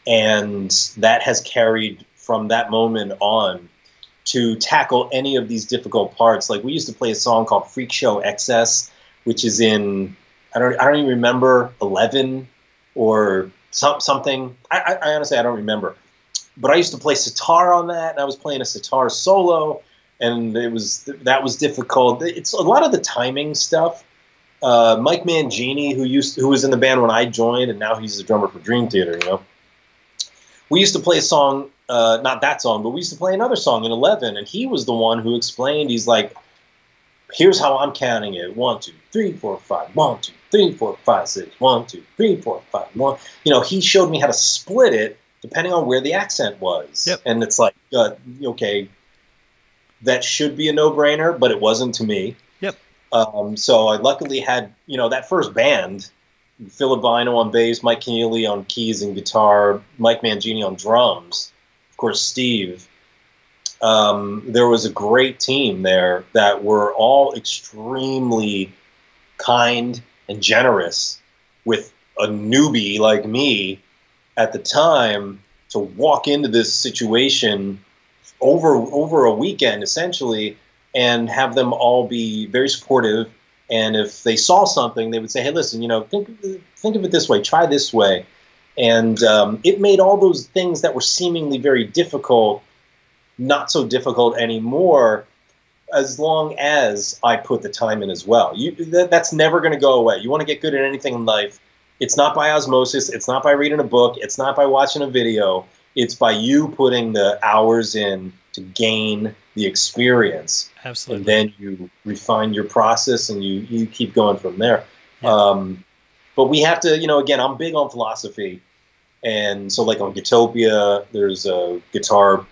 and that has carried from that moment on to tackle any of these difficult parts. Like we used to play a song called Freak Show Excess, which is in I don't I don't even remember eleven or some, something. I, I, honestly I don't remember. But I used to play sitar on that, and I was playing a sitar solo, and it was that was difficult. It's a lot of the timing stuff. Uh, Mike Mangini, who used who was in the band when I joined, and now he's the drummer for Dream Theater. You know, we used to play a song, uh, not that song, but we used to play another song in Eleven, and he was the one who explained. He's like, "Here's how I'm counting it: one, two, three, four, five. One, two, three, four, five, six. One, two, three, four, five. One." You know, he showed me how to split it depending on where the accent was. Yep. And it's like, uh, okay, that should be a no-brainer, but it wasn't to me. Yep. Um, so I luckily had, you know, that first band, Philip Bynoe on bass, Mike Keneally on keys and guitar, Mike Mangini on drums, of course, Steve. Um, there was a great team there that were all extremely kind and generous with a newbie like me at the time to walk into this situation over over a weekend essentially and have them all be very supportive. And if they saw something they would say hey listen you know think think of it this way try this way. And um, it made all those things that were seemingly very difficult not so difficult anymore as long as I put the time in as well. You, that, that's never going to go away. You want to get good at anything in life. It's not by osmosis. It's not by reading a book. It's not by watching a video. It's by you putting the hours in to gain the experience. Absolutely. And then you refine your process and you, you keep going from there. Yeah. Um, but we have to, you know, again, I'm big on philosophy. And so, like on Gitopia, there's a guitar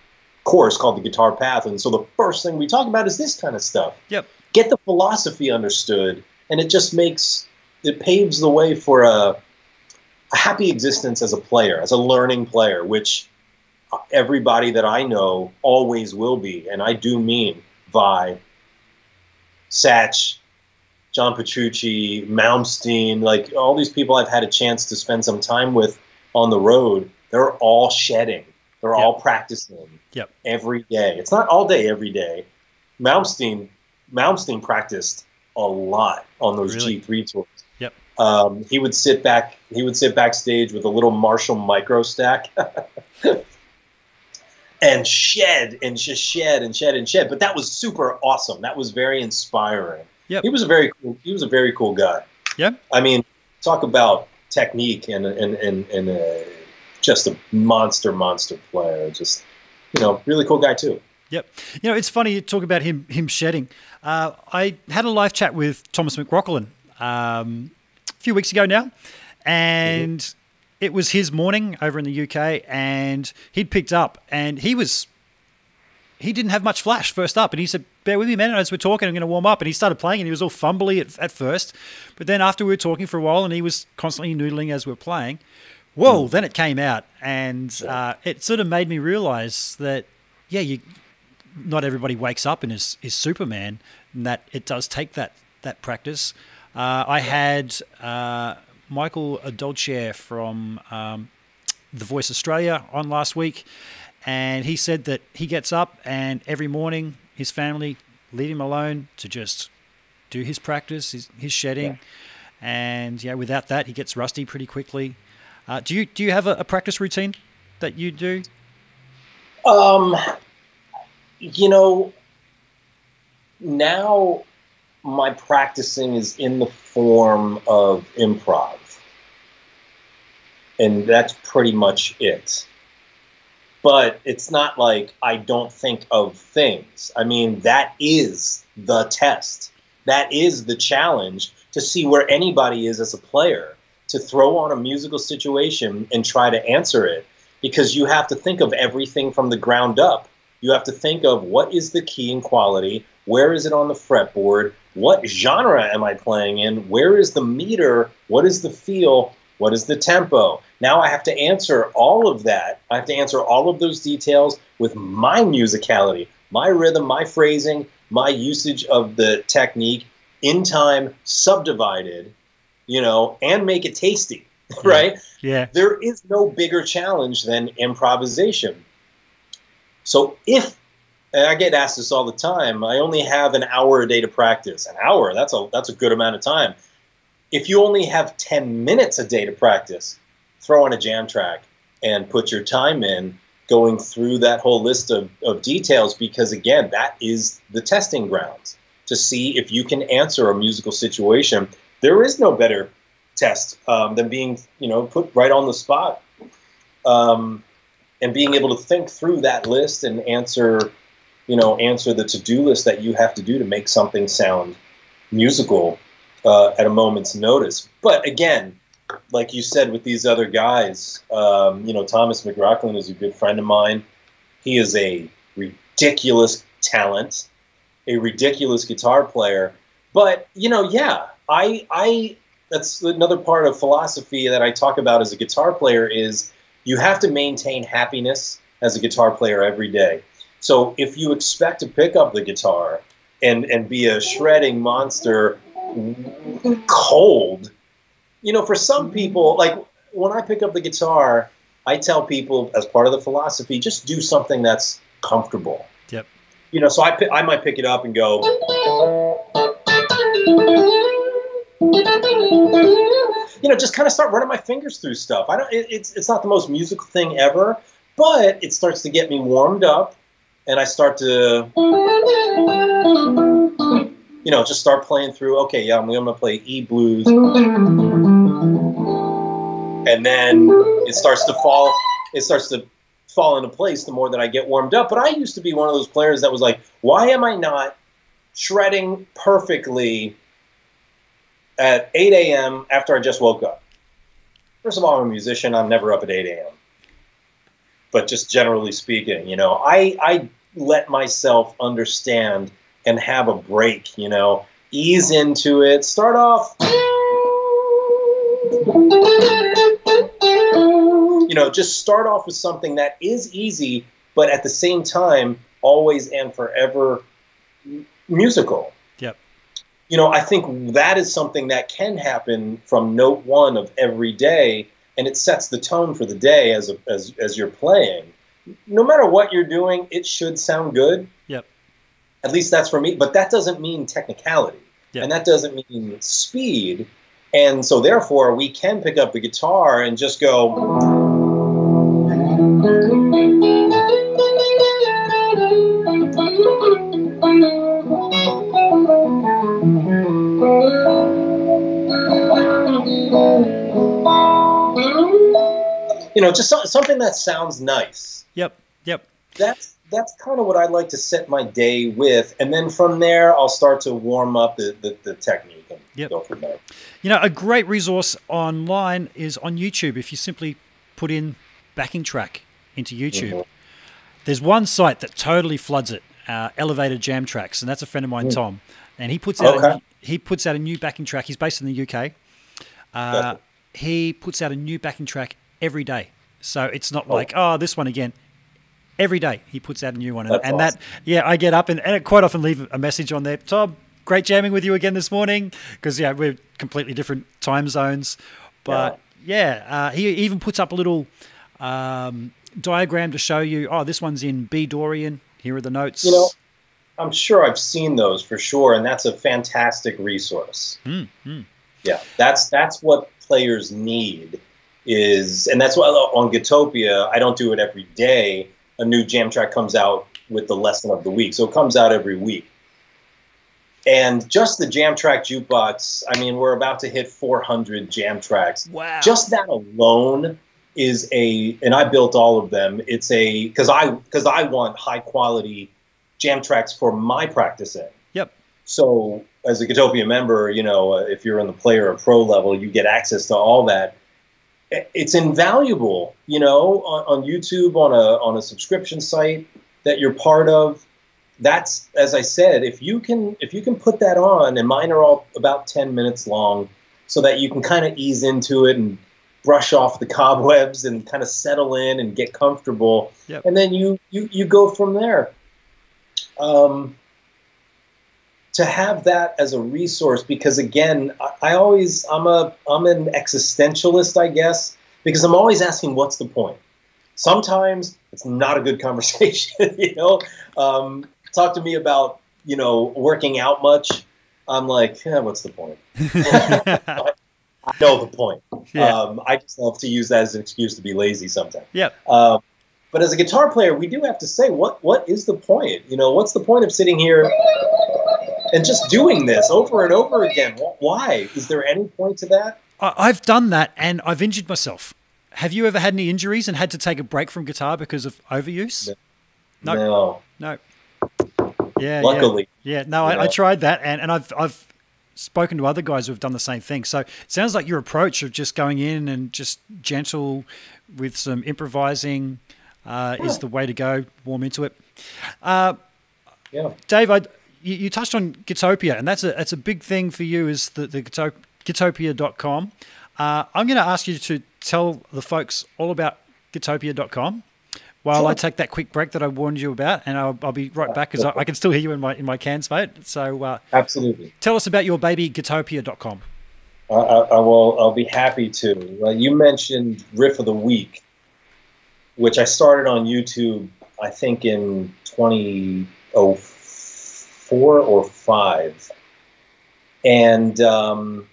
course called the Guitar Path. And so, the first thing we talk about is this kind of stuff. Yep. Get the philosophy understood, and it just makes it paves the way for a, a happy existence as a player, as a learning player, which everybody that I know always will be. And I do mean Vai, Satch, John Petrucci, Malmsteen, like all these people I've had a chance to spend some time with on the road, they're all shedding. They're Yep. all practicing Yep. every day. It's not all day, every day. Malmsteen, Malmsteen practiced a lot on those Really? G3 tours. Yep. Um, he would sit back. He would sit backstage with a little Marshall micro stack, and shed and just shed and shed and shed. But that was super awesome. That was very inspiring. Yep. He was a very cool. He was a very cool guy. Yep. I mean, talk about technique and and and, and uh, just a monster, monster player. Just you know, really cool guy too. Yep. You know, it's funny you talk about him him shedding. Uh, I had a live chat with Thomas McRocklin um, a few weeks ago now, and it was his morning over in the UK, and he'd picked up, and he was he didn't have much flash first up, and he said, "Bear with me, man." As we're talking, I'm going to warm up, and he started playing, and he was all fumbly at, at first, but then after we were talking for a while, and he was constantly noodling as we we're playing. Whoa! Then it came out, and uh, it sort of made me realize that, yeah, you not everybody wakes up and is, is Superman, and that it does take that that practice. Uh, I had uh, Michael Dolce from um, The Voice Australia on last week, and he said that he gets up and every morning his family leave him alone to just do his practice, his, his shedding, and yeah, without that he gets rusty pretty quickly. Uh, do you do you have a, a practice routine that you do? Um, you know, now my practicing is in the form of improv. And that's pretty much it. But it's not like I don't think of things. I mean, that is the test. That is the challenge to see where anybody is as a player, to throw on a musical situation and try to answer it. Because you have to think of everything from the ground up. You have to think of what is the key and quality, where is it on the fretboard, what genre am I playing in, where is the meter, what is the feel, what is the tempo. Now I have to answer all of that. I have to answer all of those details with my musicality, my rhythm, my phrasing, my usage of the technique in time, subdivided, you know, and make it tasty, right? Yeah. there is no bigger challenge than improvisation. So if and I get asked this all the time, I only have an hour a day to practice. An hour, that's a that's a good amount of time. If you only have 10 minutes a day to practice, throw on a jam track and put your time in going through that whole list of, of details because again that is the testing grounds to see if you can answer a musical situation there is no better test um, than being you know put right on the spot um, and being able to think through that list and answer you know answer the to-do list that you have to do to make something sound musical uh, at a moment's notice but again like you said with these other guys, um, you know, Thomas McRocklin is a good friend of mine. He is a ridiculous talent, a ridiculous guitar player. But you know, yeah, I, I, that's another part of philosophy that I talk about as a guitar player is you have to maintain happiness as a guitar player every day. So if you expect to pick up the guitar and and be a shredding monster cold you know, for some people, like when I pick up the guitar, I tell people as part of the philosophy, just do something that's comfortable. Yep. You know, so I, I might pick it up and go. You know, just kind of start running my fingers through stuff. I don't. It, it's it's not the most musical thing ever, but it starts to get me warmed up, and I start to you know, just start playing through. Okay, yeah, I'm, I'm gonna play E blues, and then it starts to fall. It starts to fall into place the more that I get warmed up. But I used to be one of those players that was like, why am I not shredding perfectly at 8 a.m. after I just woke up? First of all, I'm a musician. I'm never up at 8 a.m. But just generally speaking, you know, I I let myself understand and have a break, you know, ease into it, start off, you know, just start off with something that is easy, but at the same time, always and forever musical. Yep. You know, I think that is something that can happen from note one of every day, and it sets the tone for the day as, a, as, as you're playing. No matter what you're doing, it should sound good. Yep. At least that's for me. But that doesn't mean technicality. Yeah. And that doesn't mean speed. And so, therefore, we can pick up the guitar and just go. You know, just so, something that sounds nice. Yep. Yep. That's that's kind of what I like to set my day with, and then from there I'll start to warm up the, the, the technique and Yep. go from there. You know, a great resource online is on YouTube. If you simply put in backing track into YouTube, Mhm. there's one site that totally floods it. Uh, Elevated Jam Tracks, and that's a friend of mine, Mm. Tom, and he puts out a, Okay. new- he puts out a new backing track. He's based in the UK. Uh, he puts out a new backing track every day, so it's not Oh. like oh this one again. Every day he puts out a new one, and, That's and that yeah, I get up and, and I quite often leave a message on there. Tom, great jamming with you again this morning because yeah, we're completely different time zones, but yeah, uh, he even puts up a little um, diagram to show you. Oh, this one's in B Dorian. Here are the notes. You know, I'm sure I've seen those for sure, and that's a fantastic resource. Mm, mm. Yeah, that's that's what players need is, and that's why on Gitopia I don't do it every day. A new jam track comes out with the lesson of the week, so it comes out every week. And just the jam track jukebox, I mean, we're about to hit 400 jam tracks. wow, Just that alone is a, and I built all of them. It's a because I because I want high quality jam tracks for my practicing. yep, So as a Gitopia member, you know, if you're in the player or pro level, you get access to all that. It's invaluable, you know, on, on YouTube, on a on a subscription site that you're part of. That's as I said, if you can if you can put that on, and mine are all about ten minutes long, so that you can kind of ease into it and brush off the cobwebs and kind of settle in and get comfortable, Yep. and then you you you go from there. Um, to have that as a resource because again I, I always i'm a i'm an existentialist i guess because i'm always asking what's the point? Sometimes it's not a good conversation you know? Um, talk to me about you know working out much. I'm like eh, what's the point? I know the point. Yeah, um, i just love to use that as an excuse to be lazy sometimes. Yep, um, But as a guitar player, we do have to say, what what is the point? You know, what's the point of sitting here and just doing this over and over again? Why? Is there any point to that? I've done that and I've injured myself. Have you ever had any injuries and had to take a break from guitar because of overuse? No. No. No. Yeah. Luckily. Yeah. yeah. No, I, I, tried that and, and I've I've spoken to other guys who have done the same thing. So it sounds like your approach of just going in and just gentle with some improvising uh, yeah. is the way to go. Warm into it. Uh, yeah. Dave, I, you, you, touched on Gitopia, and that's a that's a big thing for you. Is the the Gitopia.com. Uh, I'm going to ask you to tell the folks all about Gitopia.com while sure. I take that quick break that I warned you about, and I'll, I'll be right back because I, I, can still hear you in my in my cans, mate. So uh, absolutely, tell us about your baby Gitopia.com. I, I, will. I'll be happy to. Uh, you mentioned riff of the week, which I started on YouTube. I think in 2004 or five, and um,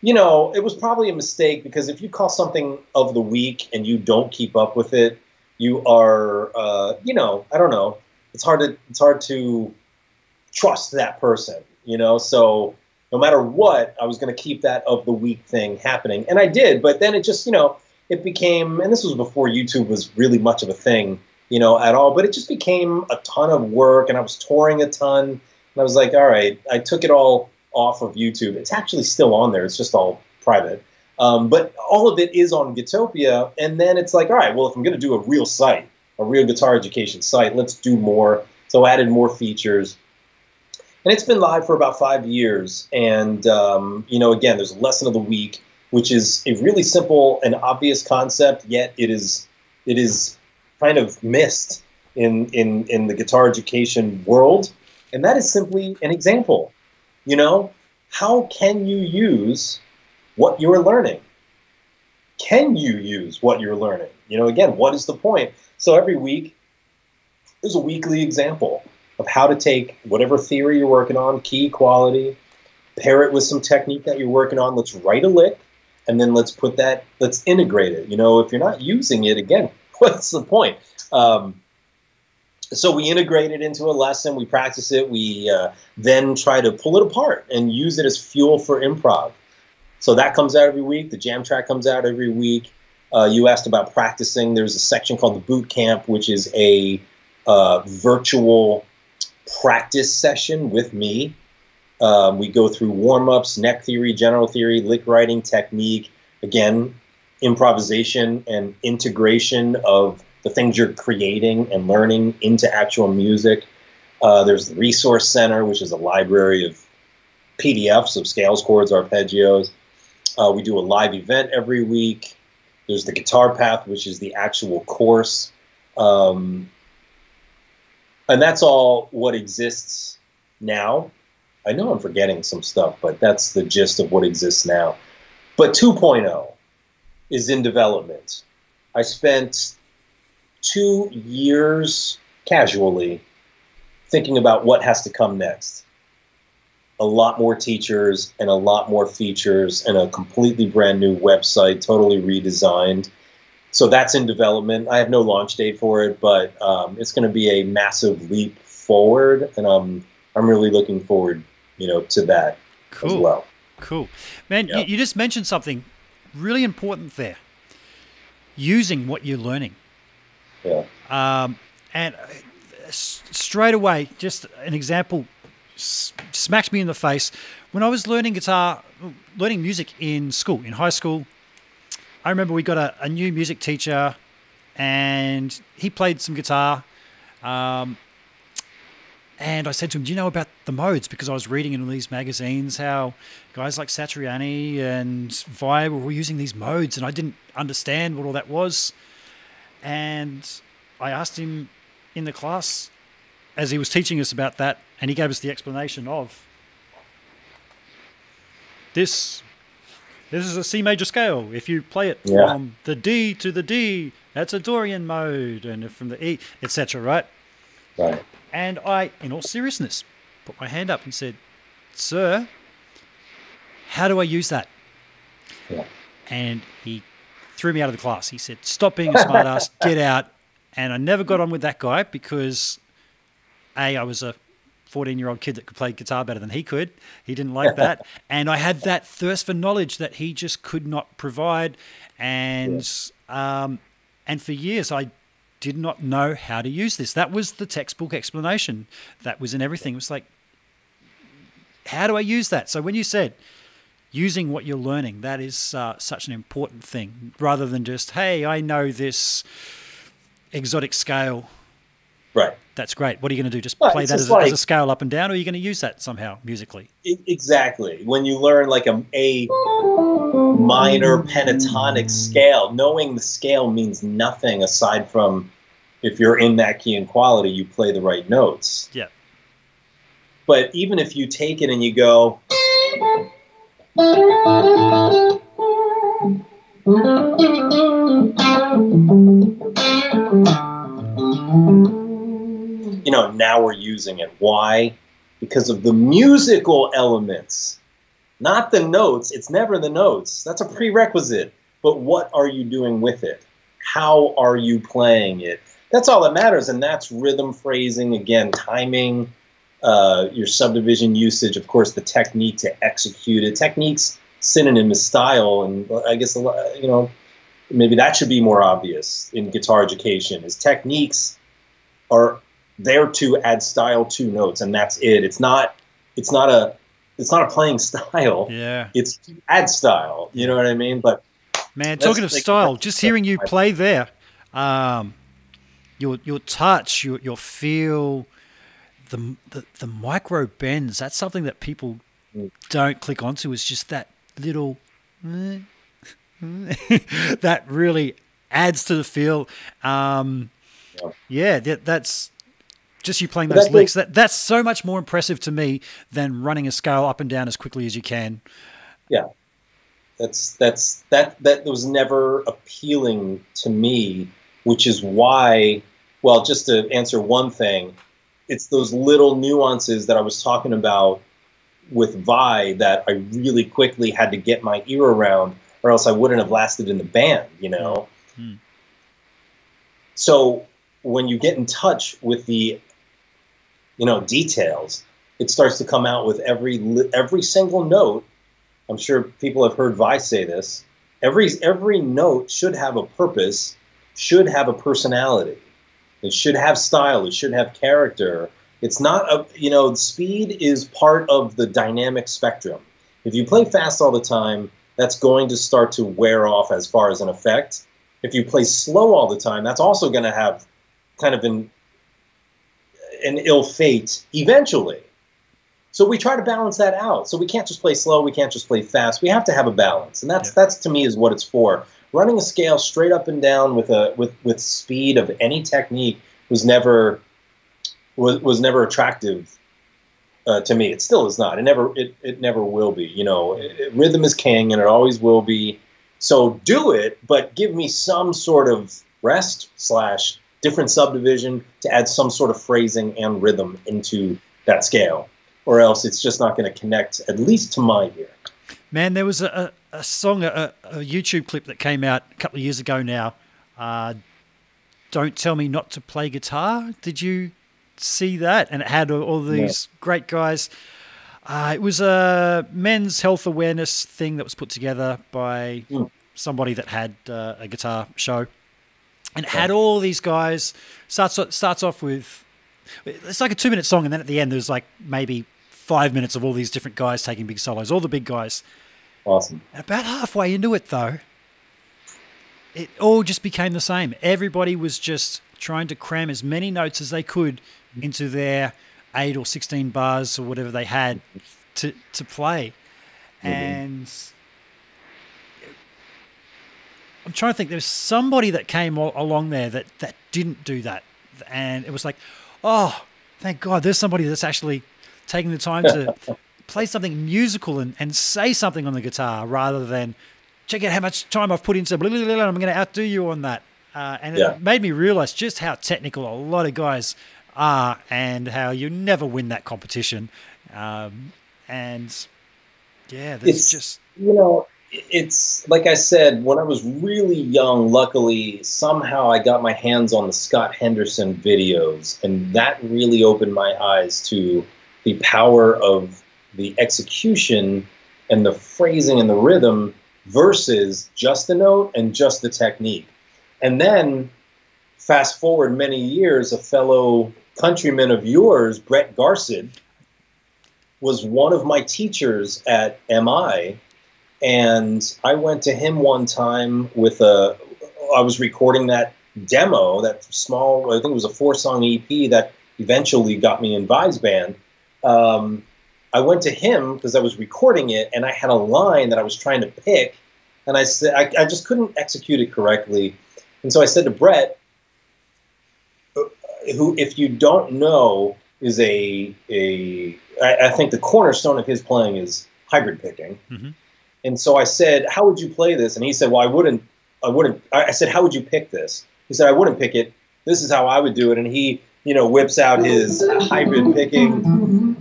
you know, it was probably a mistake because if you call something of the week and you don't keep up with it, you are, uh, you know, I don't know. It's hard to it's hard to trust that person, you know. So no matter what, I was going to keep that of the week thing happening, and I did. But then it just, you know, it became, and this was before YouTube was really much of a thing, you know, at all. But it just became a ton of work, and I was touring a ton, and I was like, all right, I took it all off of YouTube. It's actually still on there. It's just all private. Um, but all of it is on Gitopia. And then it's like, all right, well, if I'm going to do a real site, a real guitar education site, let's do more. So I added more features. And it's been live for about five years. And, um, you know, again, there's a lesson of the week, which is a really simple and obvious concept, yet it is it is kind of missed in, in, in the guitar education world. And that is simply an example. You know, how can you use what you're learning? Can you use what you're learning? You know, again, what is the point? So every week, there's a weekly example of how to take whatever theory you're working on, key quality, pair it with some technique that you're working on. Let's write a lick, and then let's put that, let's integrate it. You know, if you're not using it, again, what's the point? Um, so we integrate it into a lesson, we practice it, we uh, then try to pull it apart and use it as fuel for improv. So that comes out every week. The jam track comes out every week. Uh, you asked about practicing. There's a section called the boot camp, which is a uh, virtual practice session with me. Um, we go through warm ups, neck theory, general theory, lick writing technique, again, improvisation and integration of the things you're creating and learning into actual music. Uh, there's the Resource Center, which is a library of PDFs of scales, chords, arpeggios. Uh, we do a live event every week. There's the Guitar Path, which is the actual course. Um, and that's all what exists now. I know I'm forgetting some stuff, but that's the gist of what exists now. But 2.0 is in development. I spent two years casually thinking about what has to come next. A lot more teachers and a lot more features and a completely brand new website, totally redesigned. So that's in development. I have no launch date for it, but um, it's going to be a massive leap forward, and I'm I'm really looking forward, you know, to that cool. as well. Cool, man. You, you just mentioned something really important there. Using what you're learning. Yeah. Um, and uh, straight away, just an example smacks me in the face. When I was learning guitar, learning music in school, in high school, I remember we got a, a new music teacher and he played some guitar. Um, and I said to him, Do you know about the modes? Because I was reading in all these magazines how guys like Satriani and Vai were using these modes, and I didn't understand what all that was. And I asked him in the class as he was teaching us about that, and he gave us the explanation of this. This is a C major scale. If you play it yeah. from the D to the D, that's a Dorian mode, and from the E, etc. Right? Right. And I, in all seriousness, put my hand up and said, "Sir, how do I use that?" Yeah. And he threw me out of the class. He said, "Stop being a smartass, get out, and I never got on with that guy because a I was a 14 year old kid that could play guitar better than he could. He didn't like that. and I had that thirst for knowledge that he just could not provide. And, yeah. um, and for years, I did not know how to use this. That was the textbook explanation. That was in everything. It was like, how do I use that? So when you said using what you're learning, that is uh, such an important thing rather than just, hey, I know this exotic scale. Right that's great. What are you going to do? Just play that as, like, as, a scale up and down, or are you going to use that somehow musically? Exactly. When you learn like a, a minor pentatonic scale, knowing the scale means nothing aside from if you're in that key and quality, you play the right notes. Yeah. But even if you take it and you go. You know, now we're using it. Why? Because of the musical elements, not the notes. It's never the notes. That's a prerequisite. But what are you doing with it? How are you playing it? That's all that matters, and that's rhythm, phrasing, again, timing, uh, your subdivision usage, of course, the technique to execute it. Techniques synonym is style, and I guess you know maybe that should be more obvious in guitar education. Is techniques are there to add style to notes, and that's it. It's not it's not a it's not a playing style. Yeah, it's add style. You know what I mean? But man, talking of style, just hearing you play there, um, your your touch, your your feel, the, the the micro bends. That's something that people mm. don't click onto. Is just that little. that really adds to the feel. Um, yeah, that, that's just you playing those licks. That that's so much more impressive to me than running a scale up and down as quickly as you can. Yeah, that's that's that that was never appealing to me, which is why. Well, just to answer one thing, it's those little nuances that I was talking about with Vai that I really quickly had to get my ear around, or else I wouldn't have lasted in the band. You know. Mm-hmm. So when you get in touch with the you know details it starts to come out with every every single note. I'm sure people have heard Vai say this. Every every note should have a purpose should have a personality. It should have style it should have character. It's not a you know speed is part of the dynamic spectrum. If you play fast all the time that's going to start to wear off as far as an effect. If you play slow all the time that's also going to have kind of an an ill fate eventually. So we try to balance that out. So we can't just play slow, we can't just play fast. We have to have a balance, and that's yeah. that's to me is what it's for. Running a scale straight up and down with a with with speed of any technique was never was, was never attractive uh, to me. It still is not. It never it, it never will be. You know, it, it, rhythm is king, and it always will be. So do it, but give me some sort of rest slash different subdivision to add some sort of phrasing and rhythm into that scale, or else it's just not going to connect, at least to my ear. Man, there was a, a, song, a, a, YouTube clip that came out a couple of years ago now. Uh, Don't tell me not to play guitar. Did you see that? And it had all these yeah. great guys. Uh, it was a men's health awareness thing that was put together by mm. somebody that had uh, a guitar show and had all these guys. Starts starts off with it's like a two minute song, and then at the end there's like maybe five minutes of all these different guys taking big solos, all the big guys. Awesome. And about halfway into it, though, it all just became the same. Everybody was just trying to cram as many notes as they could into their eight or sixteen bars or whatever they had to to play, mm-hmm. and I'm trying to think. There's somebody that came along there that that didn't do that, and it was like, oh, thank God, there's somebody that's actually taking the time to play something musical and, and say something on the guitar rather than check out how much time I've put into blah, blah, blah, I'm going to outdo you on that. Uh, and yeah. it made me realize just how technical a lot of guys are and how you never win that competition. Um, and yeah, it's just you know it's like I said, when I was really young, luckily, somehow I got my hands on the Scott Henderson videos, and that really opened my eyes to the power of the execution and the phrasing and the rhythm versus just the note and just the technique. And then, fast forward many years, a fellow countryman of yours, Brett Garsed, was one of my teachers at MI and I went to him one time with a. I was recording that demo, that small. I think it was a four-song EP that eventually got me in Vai's Band. Um, I went to him because I was recording it, and I had a line that I was trying to pick, and I said I, I just couldn't execute it correctly, and so I said to Brett, uh, who, if you don't know, is a a I, I think the cornerstone of his playing is hybrid picking. Mm-hmm. And so I said, "How would you play this?" And he said, "Well, I wouldn't. I wouldn't." I said, "How would you pick this?" He said, "I wouldn't pick it. This is how I would do it." And he, you know, whips out his hybrid picking,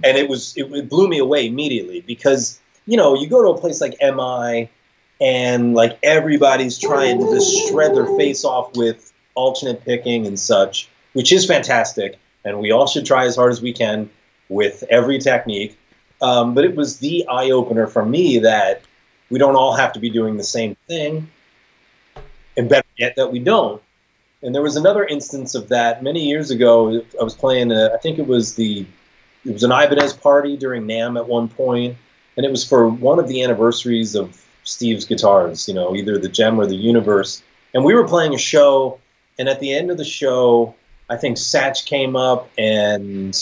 and it was it, it blew me away immediately because you know you go to a place like MI, and like everybody's trying to just shred their face off with alternate picking and such, which is fantastic, and we all should try as hard as we can with every technique. Um, but it was the eye opener for me that we don't all have to be doing the same thing, and better yet that we don't. And there was another instance of that many years ago. I was playing, a, I think it was the, it was an Ibanez party during NAMM at one point, and it was for one of the anniversaries of Steve's guitars, you know, either the JEM or the Universe. And we were playing a show, and at the end of the show, I think Satch came up and,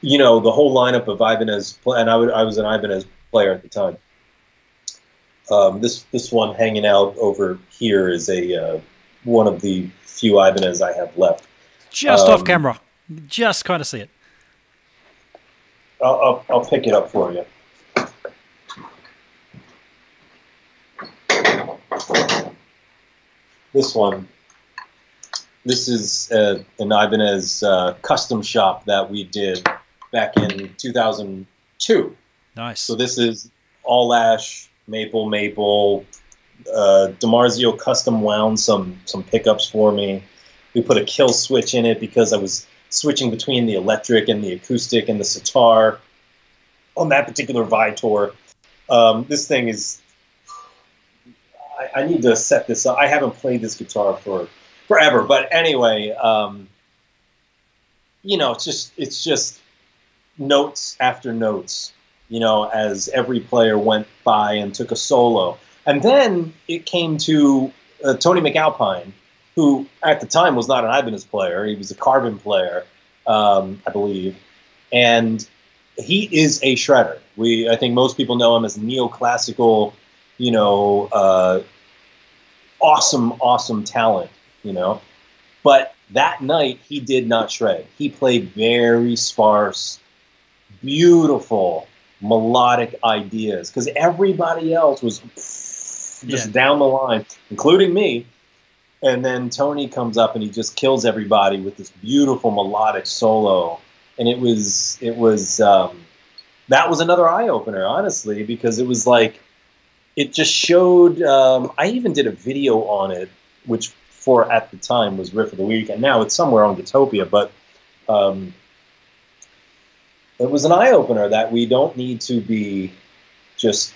you know, the whole lineup of Ibanez, and I, would, I was an Ibanez player at the time. Um, this this one hanging out over here is a uh, one of the few Ibanez I have left. Just um, off camera, just kind of see it. I'll, I'll, I'll pick it up for you. This one. This is uh, an Ibanez uh, custom shop that we did back in 2002. Nice. So this is all ash maple maple. Uh, DiMarzio custom wound some some pickups for me. We put a kill switch in it because I was switching between the electric and the acoustic and the sitar on that particular Vai tour. Um, this thing is. I, I, need to set this up. I haven't played this guitar for forever, but anyway, um, you know, it's just it's just notes after notes you know, as every player went by and took a solo. And then it came to uh, Tony MacAlpine, who at the time was not an Ibanez player. He was a Carvin player, um, I believe. And he is a shredder. We, I think most people know him as neoclassical, you know, uh, awesome, awesome talent, you know. But that night, he did not shred. He played very sparse, beautiful, melodic ideas because everybody else was just yeah. down the line, including me. And then Tony comes up and he just kills everybody with this beautiful melodic solo, and it was it was um, that was another eye opener, honestly, because it was like it just showed. Um, I even did a video on it, which for at the time was riff of the week, and now it's somewhere on Gitopia, but. Um, it was an eye opener that we don't need to be just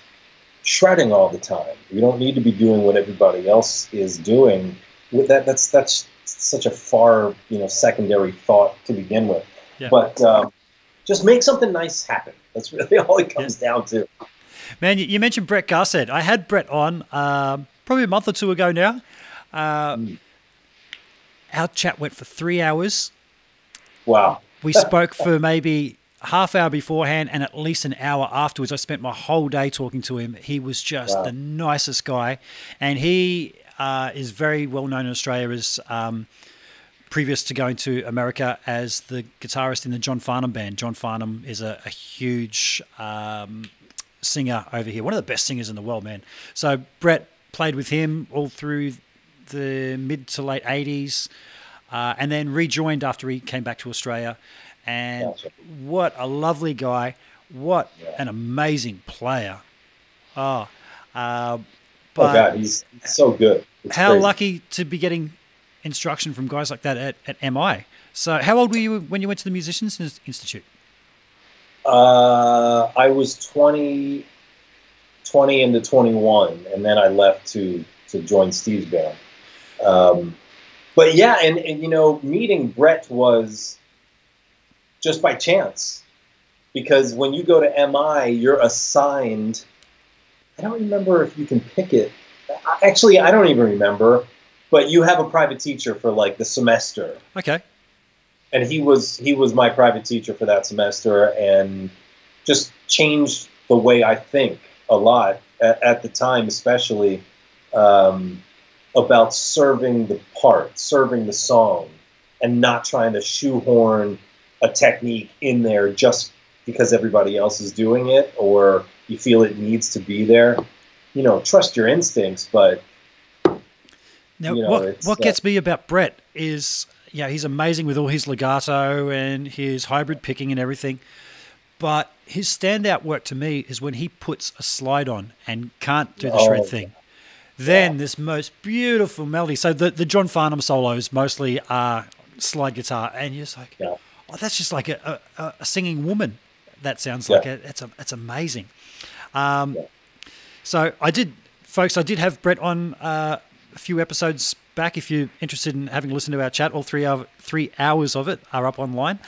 shredding all the time. We don't need to be doing what everybody else is doing. That that's that's such a far you know secondary thought to begin with. Yeah. But um, just make something nice happen. That's really all it comes yeah. down to. Man, you mentioned Brett Garsed. I had Brett on um, probably a month or two ago now. Uh, mm. Our chat went for three hours. Wow. We spoke for maybe half hour beforehand and at least an hour afterwards. I spent my whole day talking to him. He was just wow. the nicest guy, and he uh, is very well known in Australia as. Um, previous to going to America as the guitarist in the John Farnham band. John Farnham is a, a huge um, singer over here, one of the best singers in the world, man. So Brett played with him all through the mid to late 80s uh, and then rejoined after he came back to Australia. And gotcha. what a lovely guy. What yeah. an amazing player. Oh, Um, oh God, he's so good. It's how crazy. lucky to be getting instruction from guys like that at, at MI. So, how old were you when you went to the Musicians Institute? Uh, I was 20, 20 into 21, and then I left to, to join Steve's band. Um, but yeah, and, and you know, meeting Brett was just by chance because when you go to MI, you're assigned. I don't remember if you can pick it. Actually, I don't even remember. But you have a private teacher for like the semester. Okay. And he was he was my private teacher for that semester, and just changed the way I think a lot at, at the time, especially um, about serving the part, serving the song, and not trying to shoehorn a technique in there just because everybody else is doing it or you feel it needs to be there. You know, trust your instincts, but now you know, what what uh, gets me about Brett is yeah, he's amazing with all his legato and his hybrid picking and everything. But his standout work to me is when he puts a slide on and can't do the oh, shred thing. Then yeah. this most beautiful melody. So the, the John Farnham solos mostly are slide guitar, and you're just like, yeah. Oh, that's just like a, a, a singing woman. That sounds yeah. like it. It's a, it's amazing. Um, so I did, folks. I did have Brett on uh, a few episodes back. If you're interested in having listened to our chat, all three hour, three hours of it are up online.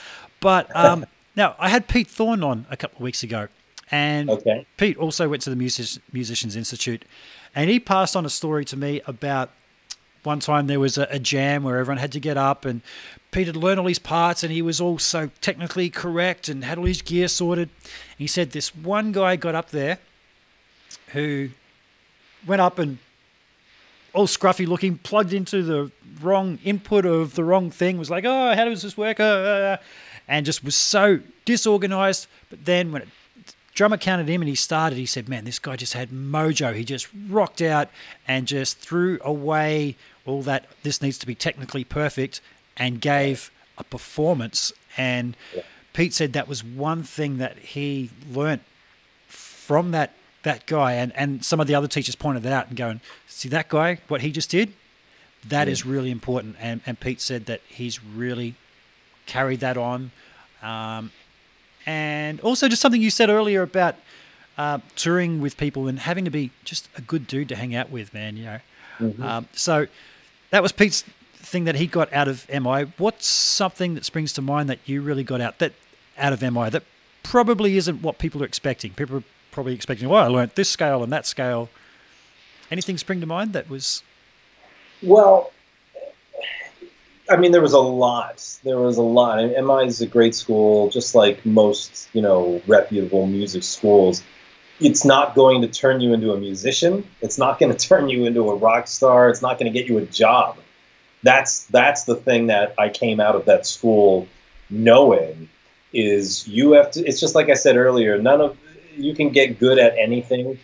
But um, now I had Pete Thorn on a couple of weeks ago, and okay. Pete also went to the Music, Musicians Institute, and he passed on a story to me about one time there was a, a, jam where everyone had to get up and Pete had learned all his parts and he was all so technically correct and had all his gear sorted. And He said this one guy got up there who went up and all scruffy looking, plugged into the wrong input of the wrong thing, was like, oh, how does this work? Uh and just was so disorganized. But then when it drummer counted him and he started, he said, Man, this guy just had mojo. He just rocked out and just threw away all that this needs to be technically perfect and gave a performance. And yeah. Pete said that was one thing that he learnt from that that guy and, and some of the other teachers pointed that out and going, see that guy, what he just did? That yeah. is really important. And, and Pete said that he's really carried that on. Um, and also just something you said earlier about uh, touring with people and having to be just a good dude to hang out with, man. You know, mm-hmm. um, so that was Pete's thing that he got out of MI. What's something that springs to mind that you really got out that out of MI that probably isn't what people are expecting? People are probably expecting, well, I learned this scale and that scale. Anything spring to mind that was? Well, I mean, there was a lot. There was a lot. And MI is a great school, just like most, you know, reputable music schools. It's not going to turn you into a musician. It's not going to turn you into a rock star. It's not going to get you a job. That's that's the thing that I came out of that school knowing is you have to. It's just like I said earlier. None of you can get good at anything.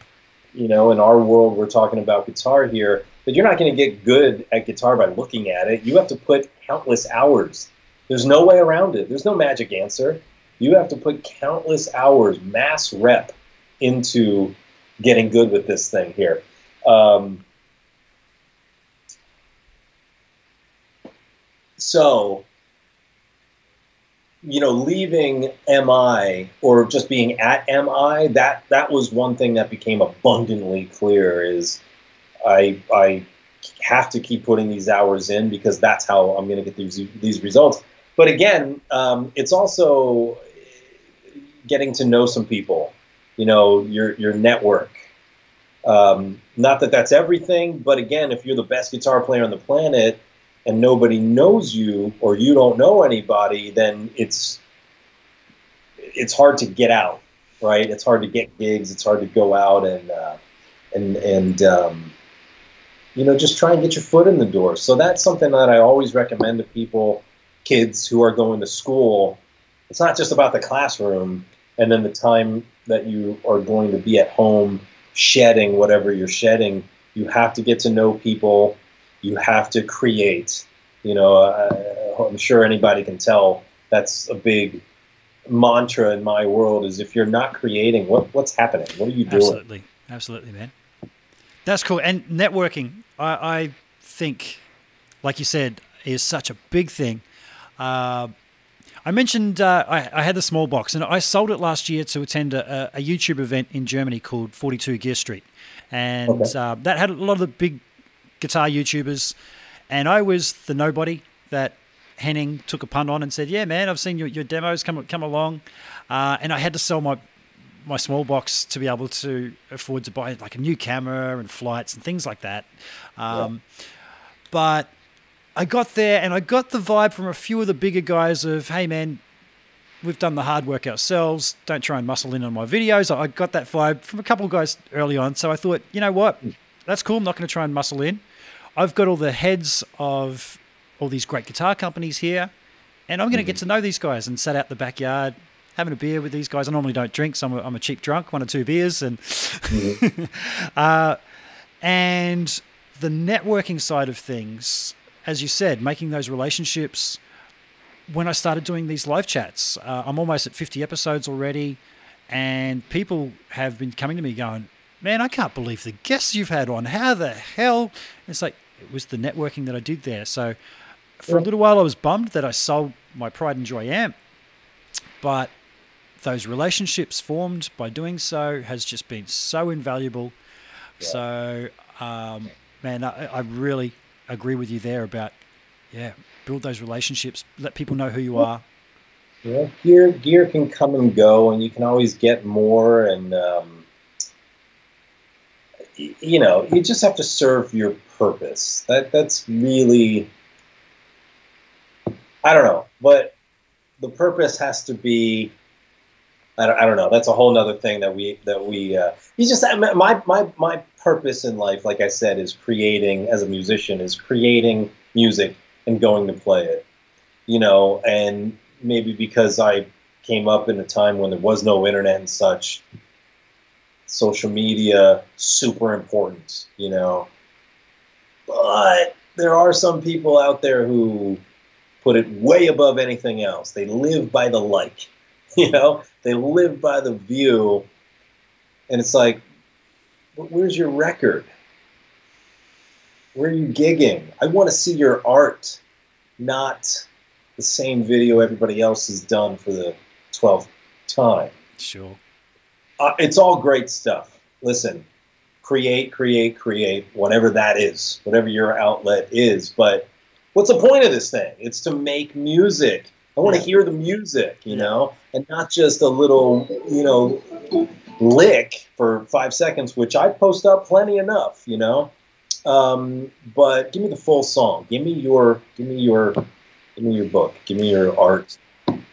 You know, in our world, we're talking about guitar here but you're not going to get good at guitar by looking at it. You have to put countless hours. There's no way around it. There's no magic answer. You have to put countless hours, mass rep, into getting good with this thing here. Um, so, you know, leaving MI or just being at MI, that that was one thing that became abundantly clear. Is I I have to keep putting these hours in because that's how I'm going to get these these results. But again, um, it's also getting to know some people. You know, your your network. Um, not that that's everything, but again, if you're the best guitar player on the planet and nobody knows you or you don't know anybody, then it's it's hard to get out, right? It's hard to get gigs. It's hard to go out and uh, and and um, you know, just try and get your foot in the door. So that's something that I always recommend to people, kids who are going to school. It's not just about the classroom and then the time that you are going to be at home shedding whatever you're shedding. You have to get to know people. You have to create. You know, uh, I'm sure anybody can tell that's a big mantra in my world is if you're not creating, what, what's happening? What are you doing? Absolutely. Absolutely, man. That's cool. And networking, I, I think, like you said, is such a big thing. Uh, I mentioned uh, I, I, had the small box, and I sold it last year to attend a, a YouTube event in Germany called 42 Gear Street, and okay. uh, that had a lot of the big guitar YouTubers, and I was the nobody that Henning took a punt on and said, "Yeah, man, I've seen your, your demos come come along," uh, and I had to sell my my small box to be able to afford to buy like a new camera and flights and things like that. Um, yeah. But I got there and I got the vibe from a few of the bigger guys of, hey man, we've done the hard work ourselves. Don't try and muscle in on my videos. I got that vibe from a couple of guys early on. So I thought, you know what? That's cool. I'm not going to try and muscle in. I've got all the heads of all these great guitar companies here, and I'm going to get mm-hmm. to know these guys and sat out the backyard having a beer with these guys. I normally don't drink, so I'm a, I'm a cheap drunk, one or two beers, and mm-hmm. uh, and the networking side of things as you said, making those relationships. When I started doing these live chats, uh, I'm almost at 50 episodes already, and people have been coming to me going, "Man, I can't believe the guests you've had on. How the hell?" It's like it was the networking that I did there. So for a little while, I was bummed that I sold my Pride and Joy amp, but those relationships formed by doing so has just been so invaluable. Yeah. So, um, man, I, I, really agree with you there about yeah, build those relationships, let people know who you are. Yeah, gear gear can come and go, and you can always get more. And um, you know, you just have to serve your purpose. That that's really, I don't know, but the purpose has to be. I don't, I don't know. That's a whole other thing that we that we. Uh, you just my my my purpose in life, like I said, is creating as a musician, is creating music and going to play it. You know, and maybe because I came up in a time when there was no internet and such, social media super important, you know. But there are some people out there who put it way above anything else. They live by the like, you know. They live by the view, and it's like, where's your record? Where are you gigging? I want to see your art, not the same video everybody else has done for the 12th time. Sure. Uh, it's all great stuff. Listen, create, create, create, whatever that is, whatever your outlet is. But what's the point of this thing? It's to make music. I want to hear the music, you know, and not just a little, you know, lick for five seconds, which I post up plenty enough, you know. Um, but give me the full song. Give me your, give me your, give me your book. Give me your art.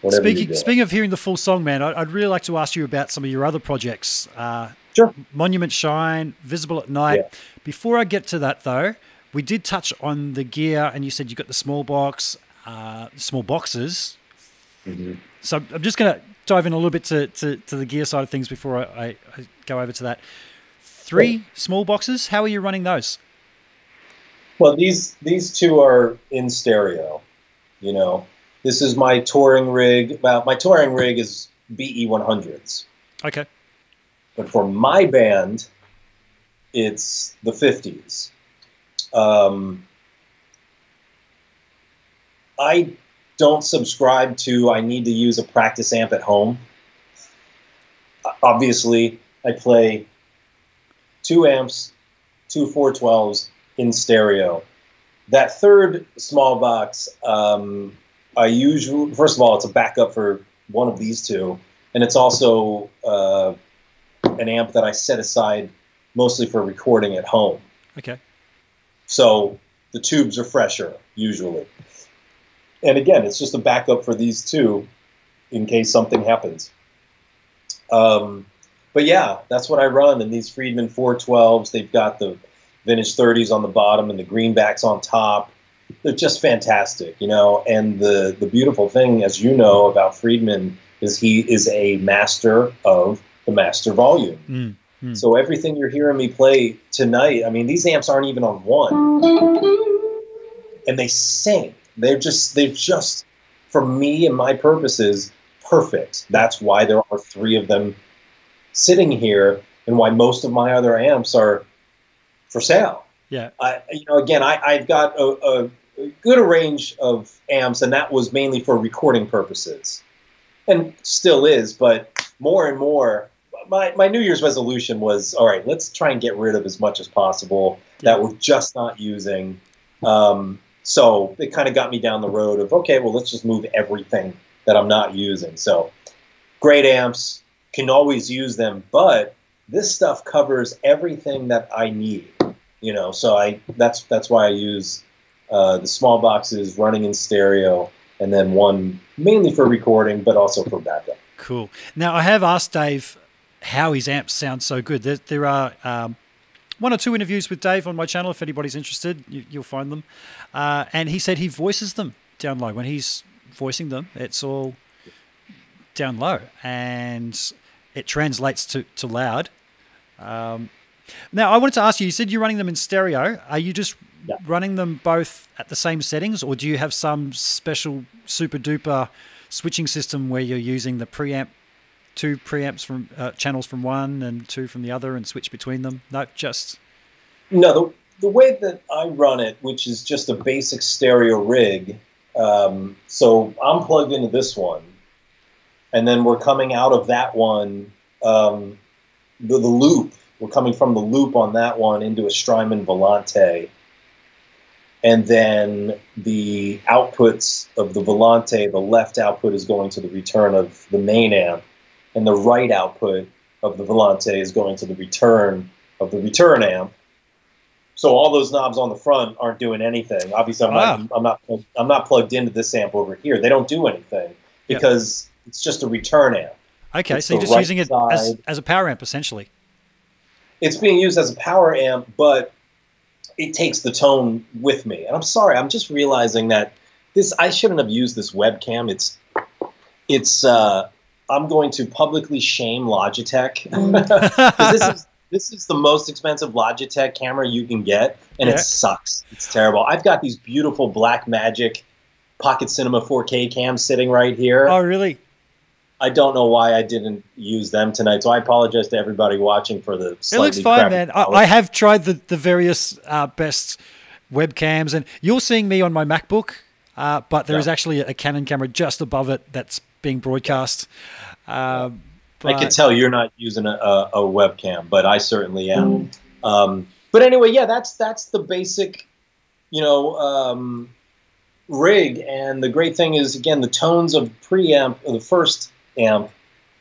Speaking, speaking of hearing the full song, man, I'd really like to ask you about some of your other projects. Uh, sure. Monument Shine, Visible at Night. Yeah. Before I get to that, though, we did touch on the gear, and you said you got the small box, uh, small boxes. Mm-hmm. So I'm just going to dive in a little bit to, to, to the gear side of things before I, I, I go over to that. Three small boxes. How are you running those? Well, these these two are in stereo. You know, this is my touring rig. Well, my touring rig is BE 100s. Okay. But for my band, it's the 50s. Um, I don't subscribe to I need to use a practice amp at home. Obviously, I play two amps, two 412s in stereo. That third small box, um, I usually, first of all, it's a backup for one of these two, and it's also uh, an amp that I set aside mostly for recording at home. Okay. So the tubes are fresher usually and again, it's just a backup for these two in case something happens. Um, but yeah, that's what I run. And these Friedman 412s, they've got the vintage 30s on the bottom and the greenbacks on top. They're just fantastic, you know. And the the beautiful thing, as you know, about Friedman is he is a master of the master volume. Mm. So everything you're hearing me play tonight, I mean, these amps aren't even on one, and they sing. They're just they've just for me and my purposes perfect. That's why there are three of them sitting here, and why most of my other amps are for sale. Yeah. I, you know, again, I, I've got a, a good range of amps, and that was mainly for recording purposes, and still is. But more and more, my my New Year's resolution was, all right, let's try and get rid of as much as possible that we're just not using. Um, so it kind of got me down the road of okay, well, let's just move everything that I'm not using. So great amps can always use them, but this stuff covers everything that I need. You know, so I that's that's why I use uh, the small boxes running in stereo, and then one mainly for recording, but also for backup. Cool. Now I have asked Dave how his amps sound so good. There, there are um, one or two interviews with Dave on my channel. If anybody's interested, you, will find them. Uh, and he said he voices them down low. When he's voicing them, it's all down low, and it translates to to loud. Um, now, I wanted to ask you. You said you're running them in stereo. Are you just Yeah. running them both at the same settings, or do you have some special super duper switching system where you're using the preamp, two preamps from uh, channels from one and two from the other, and switch between them? No, just No, the, the way that I run it, which is just a basic stereo rig, um, so I'm plugged into this one, and then we're coming out of that one, um, the, the loop, we're coming from the loop on that one into a Strymon Volante. And then the outputs of the Volante, the left output is going to the return of the main amp, and the right output of the Volante is going to the return of the return amp. So all those knobs on the front aren't doing anything. Obviously, I'm not. I'm not. I'm not plugged into this amp over here. They don't do anything Yep. because it's just a return amp. okay. It's So you're just right using it as, as a power amp essentially. It's being used as a power amp, but it takes the tone with me. And I'm sorry. I'm just realizing that this. I shouldn't have used this webcam. It's. It's. Uh, I'm going to publicly shame Logitech. this is this is the most expensive Logitech camera you can get, and Yeah. it sucks. It's terrible. I've got these beautiful Blackmagic Pocket Cinema 4K cams sitting right here. Oh, really? I don't know why I didn't use them tonight, so I apologize to everybody watching for the. It looks fine, man. I. I have tried the, the various uh, best webcams, and you're seeing me on my MacBook, uh, but there is Yeah. actually a Canon camera just above it that's being broadcast. Um, I can tell you're not using a, a, a webcam, but I certainly am. Um, but anyway, yeah, that's that's the basic, you know, um, rig. And the great thing is, again, the tones of preamp, of the first amp,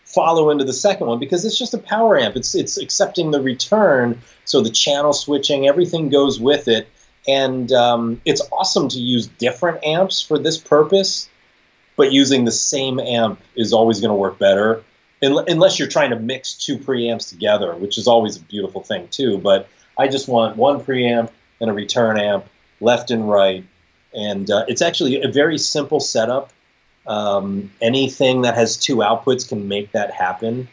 follow into the second one because it's just a power amp. It's it's accepting the return, so the channel switching, everything goes with it. And um, it's awesome to use different amps for this purpose, but using the same amp is always going to work better Un- unless you're trying to mix two preamps together, which is always a beautiful thing too. But I just want one preamp and a return amp, left and right, and uh, it's actually a very simple setup. Um, anything that has two outputs can make that happen,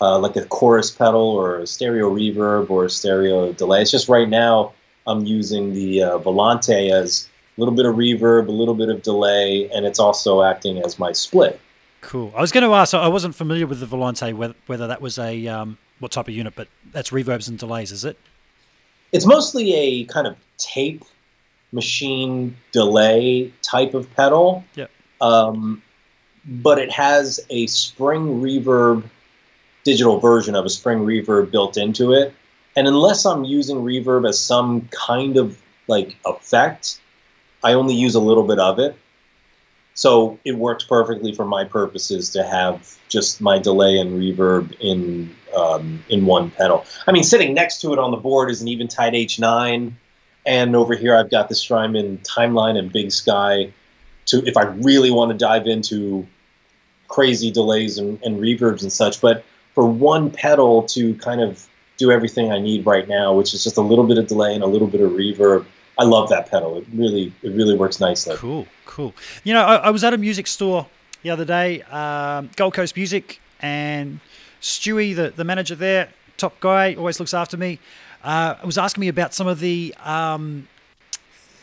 uh, like a chorus pedal or a stereo reverb or a stereo delay. It's just right now I'm using the uh, Volante as little bit of reverb, a little bit of delay, and it's also acting as my split. Cool. I was going to ask. I wasn't familiar with the Volante, whether, whether that was a um, what type of unit, but that's reverbs and delays, is it? It's mostly a kind of tape machine delay type of pedal. Yep. Um, but it has a spring reverb digital version of a spring reverb built into it. And unless I'm using reverb as some kind of like effect, I only use a little bit of it. So it works perfectly for my purposes to have just my delay and reverb in um, in one pedal. I mean, sitting next to it on the board is an Eventide H9, and over here I've got the Strymon Timeline and Big Sky. To if I really want to dive into crazy delays and, and reverbs and such, but for one pedal to kind of do everything I need right now, which is just a little bit of delay and a little bit of reverb. I love that pedal. It really, it really works nicely. Cool, cool. You know, I, I was at a music store the other day, um, Gold Coast Music, and Stewie, the, the manager there, top guy, always looks after me, uh, was asking me about some of the um,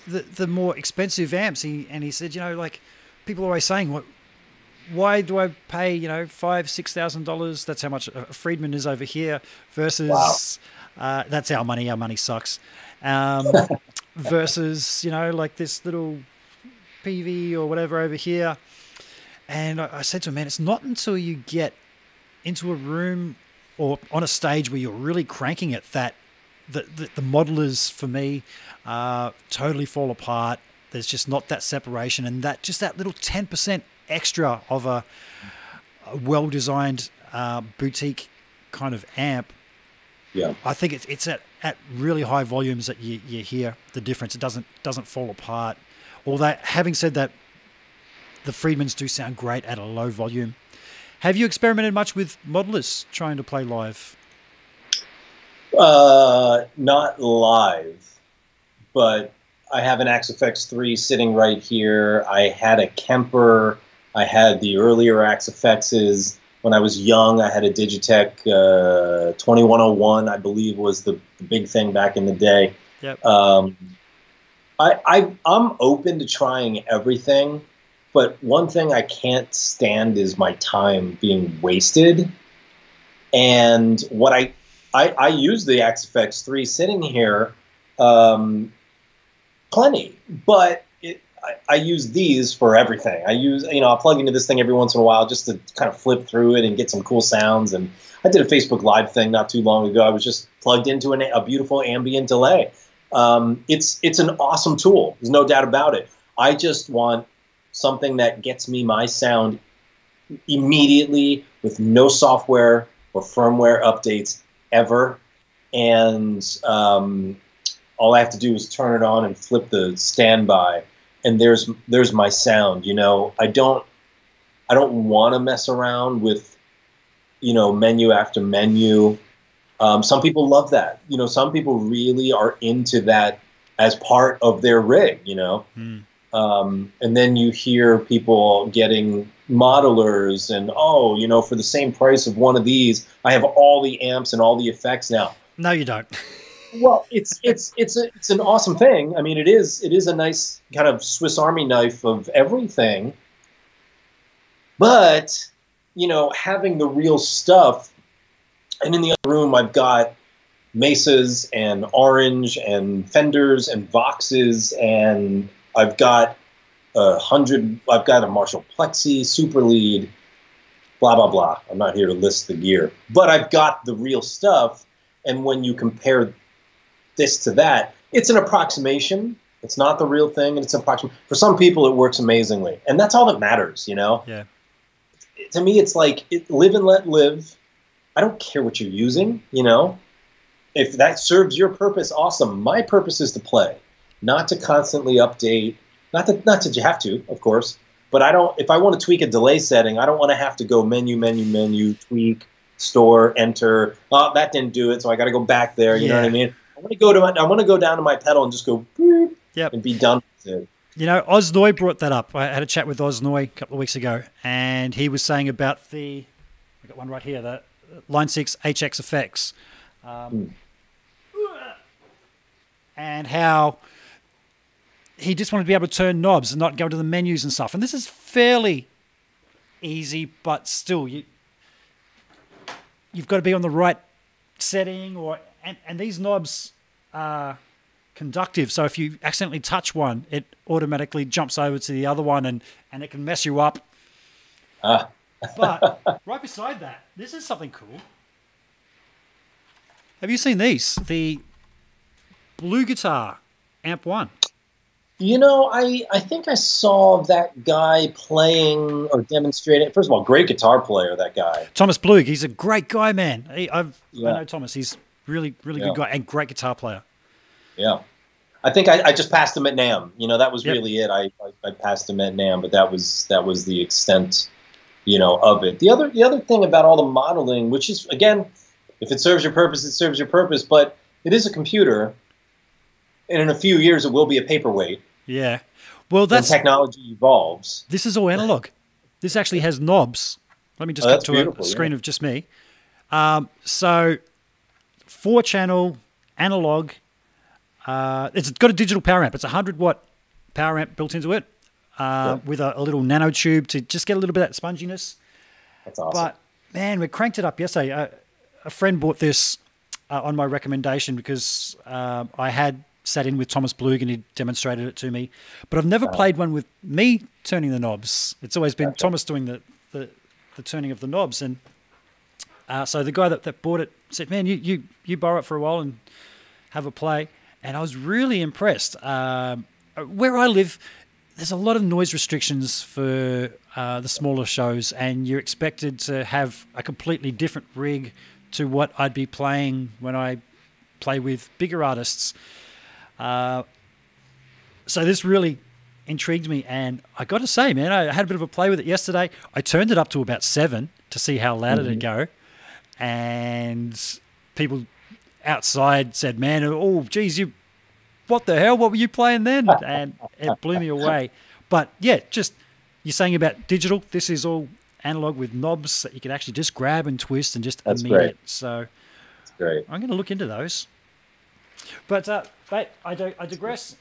the, the more expensive amps. He, and he said, you know, like people are always saying, what, why do I pay, you know, five, six thousand dollars? That's how much a Friedman is over here versus Uh, that's our money. Our money sucks. Um, versus, you know, like this little PV or whatever over here. And I, I said to him, man, it's not until you get into a room or on a stage where you're really cranking it that the, the, the modelers for me uh, totally fall apart. There's just not that separation, and that just that little ten percent extra of a, a well-designed uh, boutique kind of amp. Yeah, I think it's it's at, at really high volumes that you, you hear the difference. It doesn't doesn't fall apart. Although having said that, the Friedmans do sound great at a low volume. Have you experimented much with modelers trying to play live? uh, not live, but I have an Axe-Fx 3 sitting right here. I had a Kemper. I had the earlier Axe-Fx's. When I was young, I had a Digitech uh, 2101, I believe was the, the big thing back in the day. Yep. Um, I, I, I'm open to trying everything, but one thing I can't stand is my time being wasted. And what I I, I use the Axe-Fx 3 sitting here um, plenty, but I, I, use these for everything. I use, you know, I'll plug into this thing every once in a while just to kind of flip through it and get some cool sounds. And I did a Facebook Live thing not too long ago. I was just plugged into an, a beautiful ambient delay. Um, it's it's an awesome tool. There's no doubt about it. I just want something that gets me my sound immediately with no software or firmware updates ever, and um, all I have to do is turn it on and flip the standby, and there's there's my sound. You know, I don't I don't want to mess around with you know menu after menu. Um, some people love that. You know, some people really are into that as part of their rig. You know. Mm. Um, and then you hear people getting modelers and oh you know for the same price of one of these i have all the amps and all the effects now no you don't well it's it's it's a, it's an awesome thing i mean it is it is a nice kind of swiss army knife of everything but you know having the real stuff and in the other room i've got mesas and orange and fenders and voxes and i've got a hundred. I've got a Marshall Plexi Super Lead, blah blah blah. I'm not here to list the gear, but I've got the real stuff. And when you compare this to that, it's an approximation. It's not the real thing, and it's an approximation. For some people, it works amazingly, and that's all that matters. You know. Yeah. To me, it's like it, live and let live. I don't care what you're using. You know, if that serves your purpose, awesome. My purpose is to play, not to constantly update not that not that you have to, of course, but I don't. If I want to tweak a delay setting, I don't want to have to go menu, menu, menu, tweak, store, enter. Oh, that didn't do it, so I got to go back there. You yeah. know what I mean? I want to go to my, I want to go down to my pedal and just go yep. and be done with it. You know, Oz Noy brought that up. I had a chat with Oz Noy a couple of weeks ago, and he was saying about the I got one right here, the Line Six HX effects, um, mm. and how he just wanted to be able to turn knobs and not go to the menus and stuff. And this is fairly easy, but still, you you've got to be on the right setting, or and, and these knobs are conductive. So if you accidentally touch one, it automatically jumps over to the other one, and and it can mess you up. Uh. but right beside that, this is something cool. Have you seen these? The BluGuitar Amp One. You know, I, I think I saw that guy playing or demonstrating. First of all, great guitar player, that guy. Thomas Blug. He's a great guy, man. He, I've, yeah. I know Thomas. He's really, really yeah. good guy and great guitar player. Yeah. I think I, I just passed him at NAMM. You know, that was yep. really it. I, I, I, passed him at NAMM, but that was that was the extent, you know, of it. The other the other thing about all the modeling, which is again, if it serves your purpose, it serves your purpose. But it is a computer, and in a few years it will be a paperweight. Yeah. Well, that's technology evolves. This is all analog. This actually has knobs. Let me just oh, cut to a screen yeah. of just me. Um, so, four channel analog. Uh, it's got a digital power amp. It's a hundred watt power amp built into it, uh, yeah. with a, a, little nano tube to just get a little bit of that sponginess. That's awesome. But man, we cranked it up yesterday. Uh, a friend bought this uh, on my recommendation because um, I had sat in with Thomas Blug and he demonstrated it to me, but I've never played one with me turning the knobs. It's always been Thomas doing the, the, the turning of the knobs. And uh, so the guy that, that bought it said, "Man, you, you you borrow it for a while and have a play." And I was really impressed. Um, where I live, there's a lot of noise restrictions for uh, the smaller shows, and you're expected to have a completely different rig to what I'd be playing when I play with bigger artists. Uh, so this really intrigued me, and I got to say, man, I had a bit of a play with it yesterday. I turned it up to about seven to see how loud mm-hmm. it'd go, and people outside said, "Man, oh, geez, you, what the hell? What were you playing then?" And it blew me away. But yeah, just you're saying about digital. This is all analog with knobs that you can actually just grab and twist and just That's great. So That's great. I'm going to look into those. But uh, but I, do, I digress.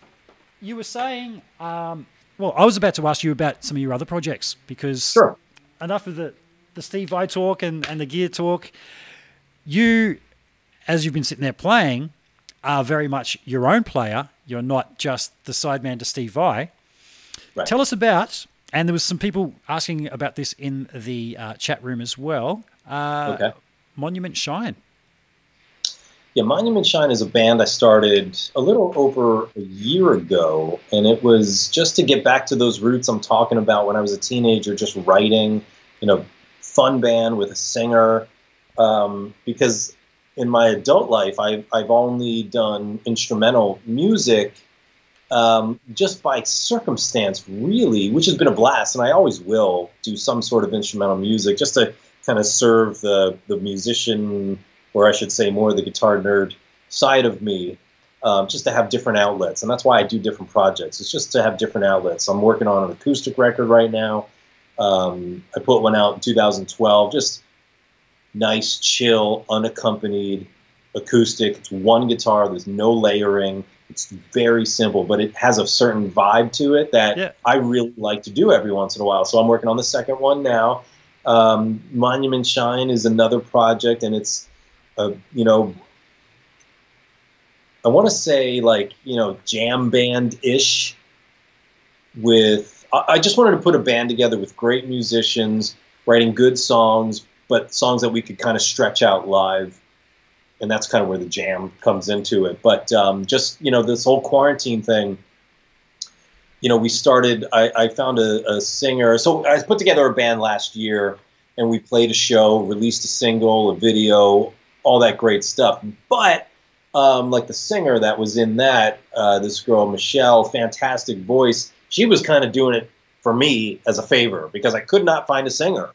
You were saying, um, well, I was about to ask you about some of your other projects because sure. enough of the the Steve Vai talk and, and the gear talk. You, as you've been sitting there playing, are very much your own player. You're not just the sideman to Steve Vai. Right. Tell us about, and there was some people asking about this in the uh, chat room as well. Uh, okay. Monument Shine. Yeah, Monument Shine is a band I started a little over a year ago, and it was just to get back to those roots I'm talking about when I was a teenager, just writing, you know, fun band with a singer. Um, because in my adult life, I've, I've only done instrumental music um, just by circumstance, really, which has been a blast. And I always will do some sort of instrumental music just to kind of serve the, the musician, or I should say more the guitar nerd side of me, um, just to have different outlets. And that's why I do different projects. It's just to have different outlets. I'm working on an acoustic record right now. Um, I put one out in 2012, just nice, chill, unaccompanied acoustic. It's one guitar. There's no layering. It's very simple, but it has a certain vibe to it that yeah. I really like to do every once in a while. So I'm working on the second one now. Um, Monument Shine is another project, and it's, a, you know, I want to say like you know jam band ish with I just wanted to put a band together with great musicians, writing good songs, but songs that we could kind of stretch out live. And that's kind of where the jam comes into it. But um, just, you know, this whole quarantine thing, you know, we started, I, I found a, a singer. So I put together a band last year and we played a show, released a single, a video, all that great stuff. But um, like the singer that was in that, uh, this girl Michelle, fantastic voice she was kind of doing it for me as a favor because I could not find a singer.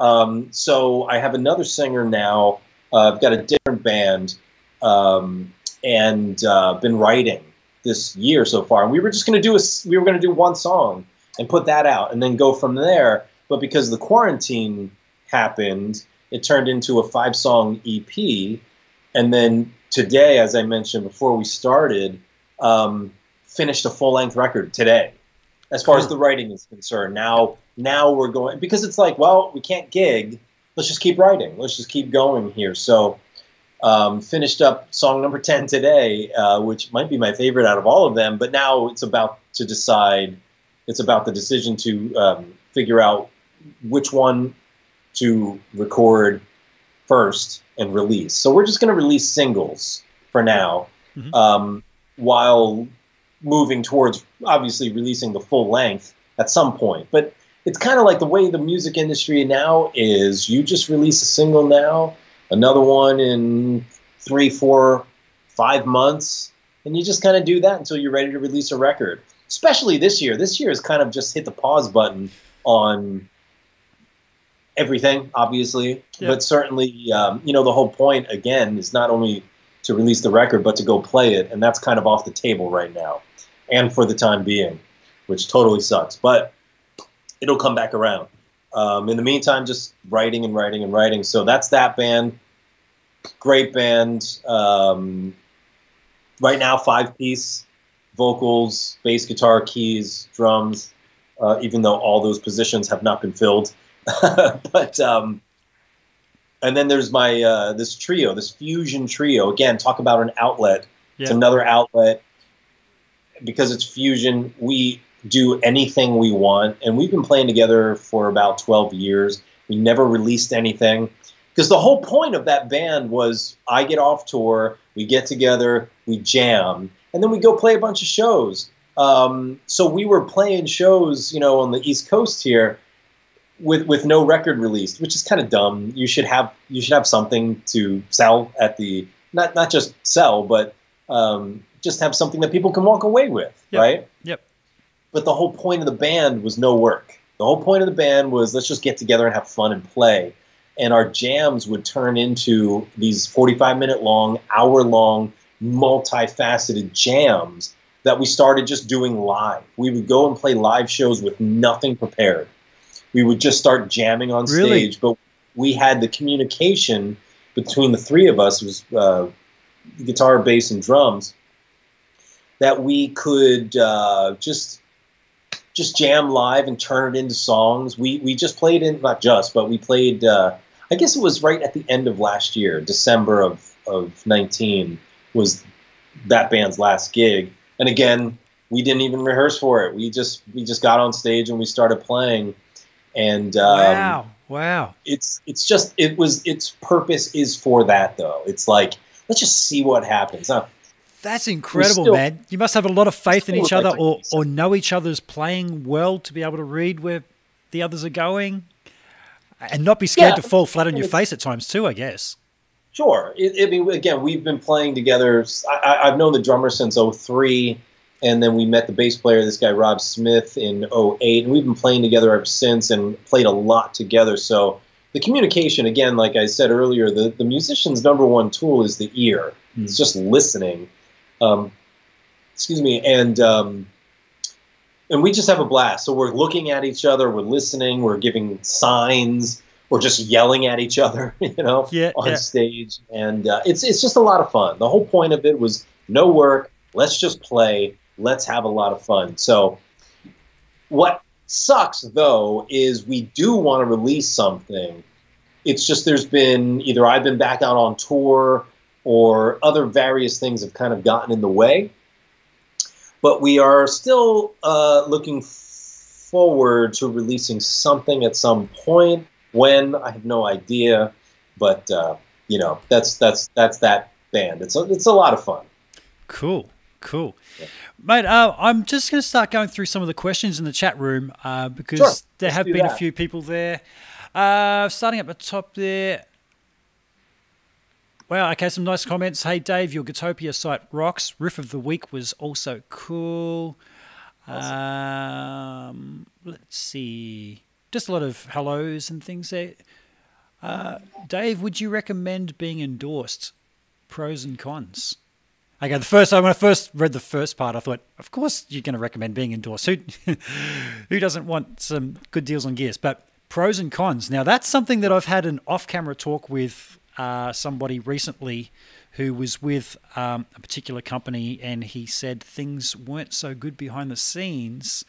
Um, so I have another singer now. Uh, I've got a different band um, and uh, been writing this year so far. And we were just going to do a we were going to do one song and put that out and then go from there. But because the quarantine happened, it turned into a five song EP. And then today, as I mentioned before we started, um, finished a full length record today as far as the writing is concerned. Now, now we're going because it's like, well, we can't gig. Let's just keep writing. Let's just keep going here. So, um, finished up song number ten today, uh, which might be my favorite out of all of them. But now it's about to decide. It's about the decision to um, figure out which one to record first and release. So we're just going to release singles for now, mm-hmm. um, while moving towards obviously releasing the full length at some point. But it's kind of like the way the music industry now is you just release a single now, another one in three, four, five months, and you just kind of do that until you're ready to release a record. Especially this year. This year has kind of just hit the pause button on everything, obviously, yeah. but certainly, um, you know, the whole point again is not only to release the record, but to go play it, and that's kind of off the table right now and for the time being, which totally sucks. But it'll come back around. Um, in the meantime, just writing and writing and writing. So that's that band. Great band. Um, right now, five piece vocals, bass guitar, keys, drums. Uh, even though all those positions have not been filled, but um, and then there's my uh, this trio, this fusion trio. Again, talk about an outlet. It's another outlet because it's fusion. We do anything we want, and we've been playing together for about 12 years. We never released anything because the whole point of that band was I get off tour, we get together, we jam, and then we go play a bunch of shows. Um, so we were playing shows, you know, on the East Coast here with with no record released, which is kind of dumb. You should have you should have something to sell at the not not just sell, but um, just have something that people can walk away with, Yep. right? Yep. But the whole point of the band was no work. The whole point of the band was let's just get together and have fun and play. And our jams would turn into these 45 minute long, hour long, multifaceted jams that we started just doing live. We would go and play live shows with nothing prepared. We would just start jamming on stage, Really? but we had the communication between the three of us was uh, guitar, bass, and drums that we could uh, just just jam live and turn it into songs. We we just played in not just, but we played. Uh, I guess it was right at the end of last year, December of of nineteen was that band's last gig. And again, we didn't even rehearse for it. We just we just got on stage and we started playing. And um, wow. Wow. it's it's just it was its purpose is for that though. It's like let's just see what happens. Now, That's incredible, still- man. You must have a lot of faith in each other or, or know each other's playing well to be able to read where the others are going and not be scared Yeah. to fall flat on your face at times, too, I guess. Sure. I mean, again, we've been playing together. I, I- I've known the drummer since '03, and then we met the bass player, this guy Rob Smith, in '08, and we've been playing together ever since and played a lot together. So the communication, again, like I said earlier, the, the musician's number one tool is the ear. It's hmm. just listening. Um, excuse me, and um, and we just have a blast. So we're looking at each other, we're listening, we're giving signs, we're just yelling at each other, you know, Yeah, on yeah. stage, and uh, it's it's just a lot of fun. The whole point of it was no work. Let's just play. Let's have a lot of fun. So, what sucks though is we do want to release something. It's just there's been either I've been back out on tour or other various things have kind of gotten in the way. But we are still uh, looking forward to releasing something at some point. When I have no idea, but uh, you know that's that's that's that band. It's a, it's a lot of fun. Cool, cool. Mate, uh, I'm just going to start going through some of the questions in the chat room uh, because Sure, there let's have been a few people there. Uh, starting at the top there. Wow, okay, some nice comments. Hey, Dave, your Gitopia site rocks. Riff of the week was also cool. Um, let's see. Just a lot of hellos and things there. Uh, Dave, would you recommend being endorsed? Pros and cons. Okay, the first when I first read the first part, I thought, of course you're going to recommend being endorsed. Who, who doesn't want some good deals on gears? But pros and cons. Now that's something that I've had an off-camera talk with uh, somebody recently who was with um, a particular company, and he said things weren't so good behind the scenes.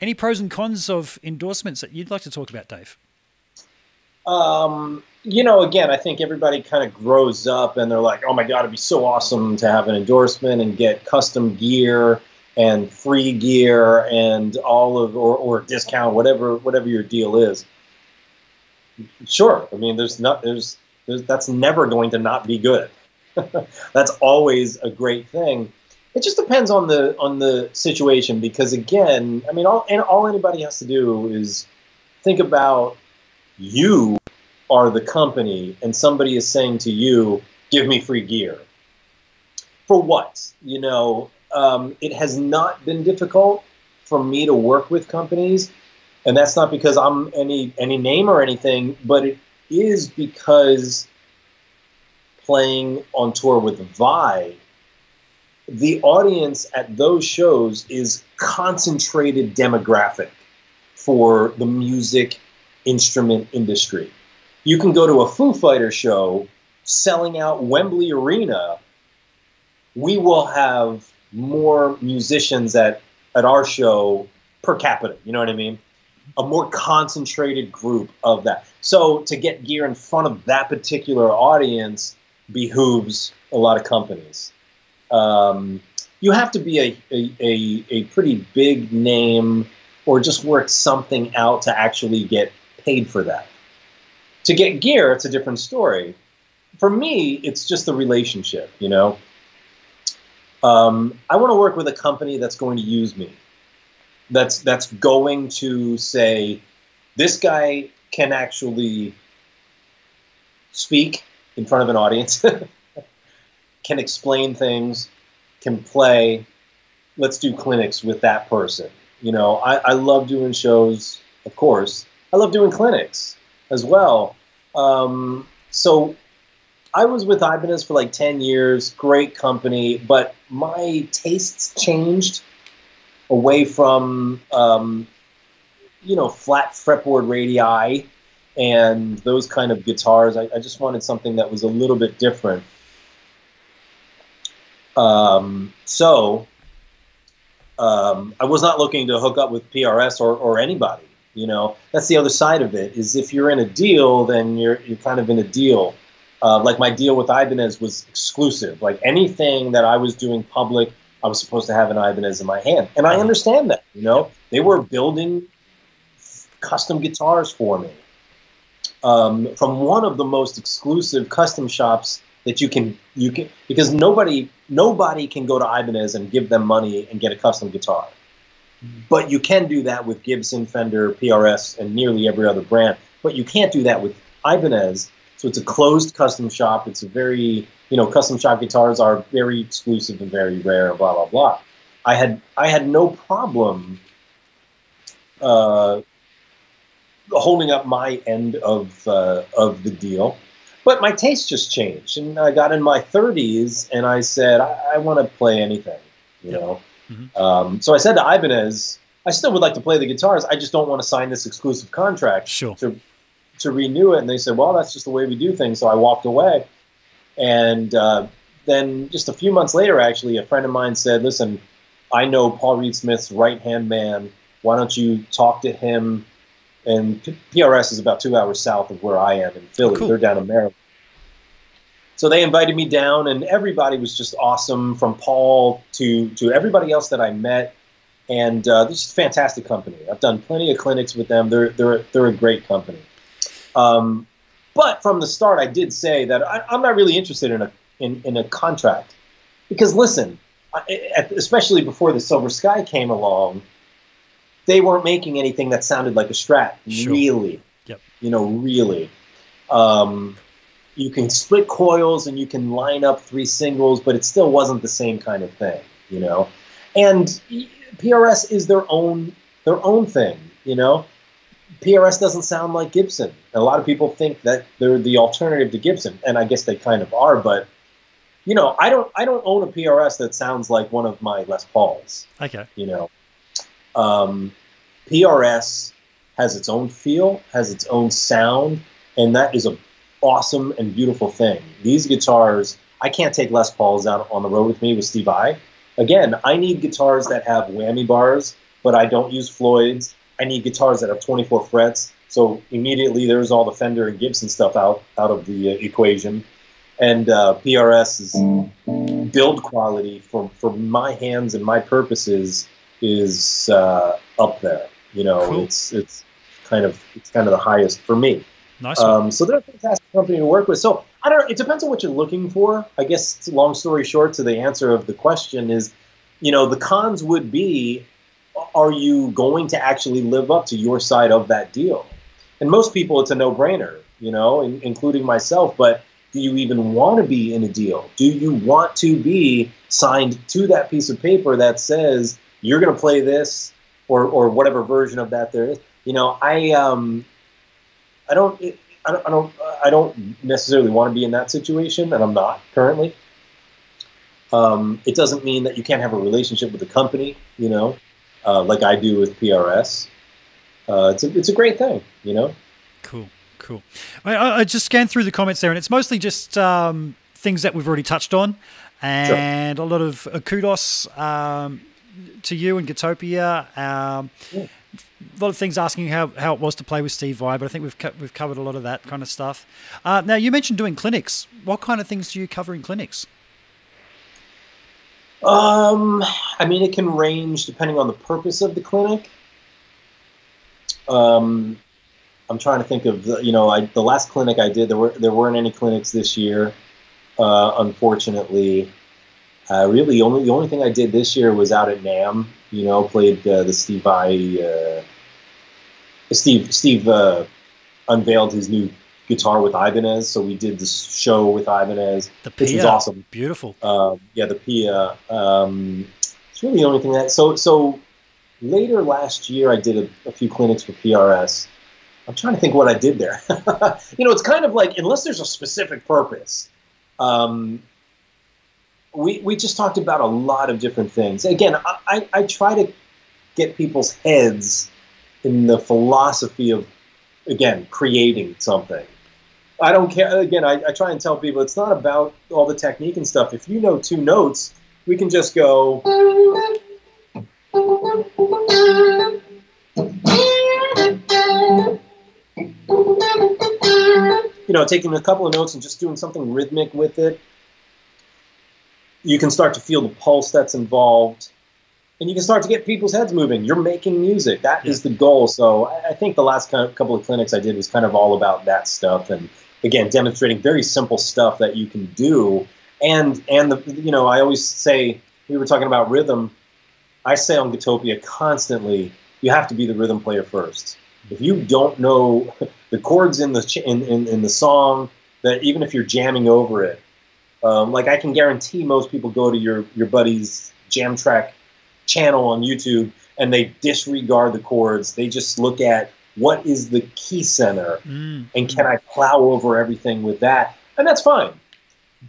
Any pros and cons of endorsements that you'd like to talk about, Dave? Um, you know, again, I think everybody kind of grows up and they're like, "Oh my God, it'd be so awesome to have an endorsement and get custom gear and free gear and all of or, or discount, whatever whatever your deal is." Sure, I mean, there's not there's, there's that's never going to not be good. that's always a great thing. It just depends on the on the situation because again, I mean, all and all anybody has to do is think about you are the company and somebody is saying to you, give me free gear. For what? You know, um, it has not been difficult for me to work with companies, and that's not because I'm any any name or anything, but it is because playing on tour with Vai, the audience at those shows is concentrated demographic for the music instrument industry. You can go to a Foo Fighter show selling out Wembley Arena. We will have more musicians at, at our show per capita. You know what I mean? A more concentrated group of that. So to get gear in front of that particular audience behooves a lot of companies. Um, you have to be a, a, a, a pretty big name or just work something out to actually get paid for that. To get gear, it's a different story. For me, it's just the relationship, you know. Um, I want to work with a company that's going to use me. That's that's going to say, this guy can actually speak in front of an audience, can explain things, can play. Let's do clinics with that person. You know, I, I love doing shows, of course. I love doing clinics as well. Um, so I was with Ibanez for like 10 years, great company, but my tastes changed away from, um, you know, flat fretboard radii and those kind of guitars. I, I, just wanted something that was a little bit different. Um, so um, I was not looking to hook up with PRS or, or anybody. You know, that's the other side of it. Is if you're in a deal, then you're you're kind of in a deal. Uh, like my deal with Ibanez was exclusive. Like anything that I was doing public, I was supposed to have an Ibanez in my hand, and I uh-huh. understand that. You know, they were building custom guitars for me um, from one of the most exclusive custom shops that you can you can because nobody nobody can go to Ibanez and give them money and get a custom guitar. But you can do that with Gibson, Fender, PRS, and nearly every other brand. But you can't do that with Ibanez. So it's a closed custom shop. It's a very, you know, custom shop guitars are very exclusive and very rare. Blah blah blah. I had I had no problem uh, holding up my end of uh, of the deal. But my taste just changed, and I got in my 30s, and I said I, I want to play anything, you know. Mm-hmm. Um, so I said to Ibanez, I still would like to play the guitars. I just don't want to sign this exclusive contract sure. to to renew it. And they said, well, that's just the way we do things. So I walked away, and uh, then just a few months later, actually, a friend of mine said, listen, I know Paul Reed Smith's right hand man. Why don't you talk to him? and PRS is about two hours south of where I am in Philly. Cool. They're down in Maryland. So they invited me down, and everybody was just awesome, from Paul to to everybody else that I met. And uh, this is a fantastic company. I've done plenty of clinics with them. They're they're they're a great company. Um, but from the start, I did say that I, am not really interested in a in, in a contract because listen, especially before the Silver Sky came along, they weren't making anything that sounded like a Strat. Sure. Really, yep. you know, really. Um, you can split coils and you can line up three singles, but it still wasn't the same kind of thing, you know. And PRS is their own their own thing, you know. PRS doesn't sound like Gibson. A lot of people think that they're the alternative to Gibson, and I guess they kind of are. But you know, I don't I don't own a PRS that sounds like one of my Les Pauls. Okay. You know, um, PRS has its own feel, has its own sound, and that is a awesome and beautiful thing. These guitars, I can't take Les Pauls out on the road with me with Steve Vai. Again, I need guitars that have whammy bars, but I don't use Floyds. I need guitars that have 24 frets. So immediately there's all the Fender and Gibson stuff out out of the uh, equation. And uh, PRS is build quality for, for my hands and my purposes is uh, up there. You know, cool. it's it's kind of it's kind of the highest for me. Nice. Um, so they're a fantastic company to work with. So I don't. It depends on what you're looking for. I guess long story short, to the answer of the question is, you know, the cons would be, are you going to actually live up to your side of that deal? And most people, it's a no-brainer. You know, in, including myself. But do you even want to be in a deal? Do you want to be signed to that piece of paper that says you're going to play this or or whatever version of that there is. You know, I um, I don't. I don't, I don't, I don't necessarily want to be in that situation, and I'm not currently. Um, it doesn't mean that you can't have a relationship with the company, you know, uh, like I do with PRS. Uh, it's a, it's a great thing, you know. Cool, cool. I, I just scanned through the comments there, and it's mostly just um, things that we've already touched on, and sure. a lot of uh, kudos. Um, to you and Gitopia. Um, yeah. a lot of things asking how, how it was to play with Steve Vai, but I think we've co- we've covered a lot of that kind of stuff. Uh, now you mentioned doing clinics. What kind of things do you cover in clinics? Um, I mean, it can range depending on the purpose of the clinic. Um, I'm trying to think of the, you know, I, the last clinic I did. There were there weren't any clinics this year, uh, unfortunately. Uh, really, only the only thing I did this year was out at NAMM. You know, played uh, the Steve Vai. Uh, Steve Steve uh, unveiled his new guitar with Ibanez, so we did this show with Ibanez, The which was Pia. awesome. Beautiful. Uh, yeah, the Pia. Um, it's really the only thing that. So so later last year, I did a, a few clinics for PRS. I'm trying to think what I did there. you know, it's kind of like unless there's a specific purpose. Um, we we just talked about a lot of different things. Again, I, I, I try to get people's heads in the philosophy of again creating something. I don't care. Again, I, I try and tell people it's not about all the technique and stuff. If you know two notes, we can just go. You know, taking a couple of notes and just doing something rhythmic with it. You can start to feel the pulse that's involved, and you can start to get people's heads moving. You're making music. That is the goal. So I I think the last couple of clinics I did was kind of all about that stuff, and again, demonstrating very simple stuff that you can do. And and the you know, I always say we were talking about rhythm. I say on Gitopia constantly, you have to be the rhythm player first. If you don't know the chords in the in, in, in the song, that even if you're jamming over it, um, like I can guarantee most people go to your your buddy's jam track channel on YouTube and they disregard the chords. They just look at what is the key center Mm. and can I plow over everything with that? And that's fine.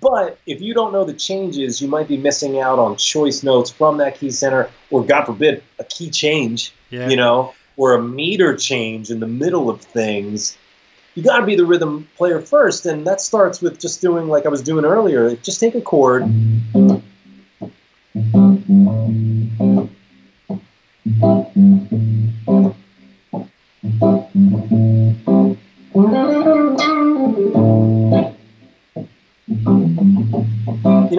But if you don't know the changes, you might be missing out on choice notes from that key center, or God forbid, a key change, Yeah. you know, or a meter change in the middle of things. You got to be the rhythm player first, and that starts with just doing like I was doing earlier. Just take a chord.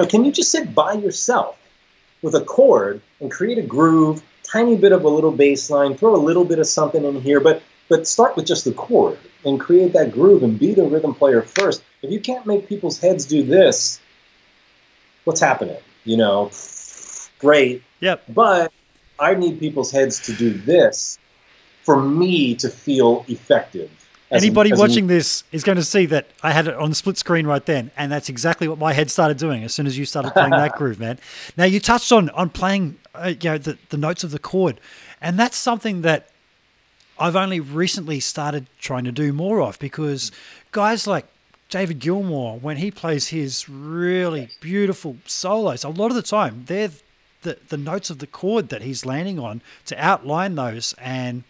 Know, can you just sit by yourself with a chord and create a groove, tiny bit of a little bass line, throw a little bit of something in here, but but start with just the chord and create that groove and be the rhythm player first. If you can't make people's heads do this, what's happening? You know, great, Yep. but I need people's heads to do this for me to feel effective. As Anybody watching this is going to see that I had it on split screen right then, and that's exactly what my head started doing as soon as you started playing that groove, man. Now you touched on on playing, uh, you know, the, the notes of the chord, and that's something that I've only recently started trying to do more of because guys like David Gilmour, when he plays his really beautiful solos, a lot of the time they're the, the notes of the chord that he's landing on to outline those and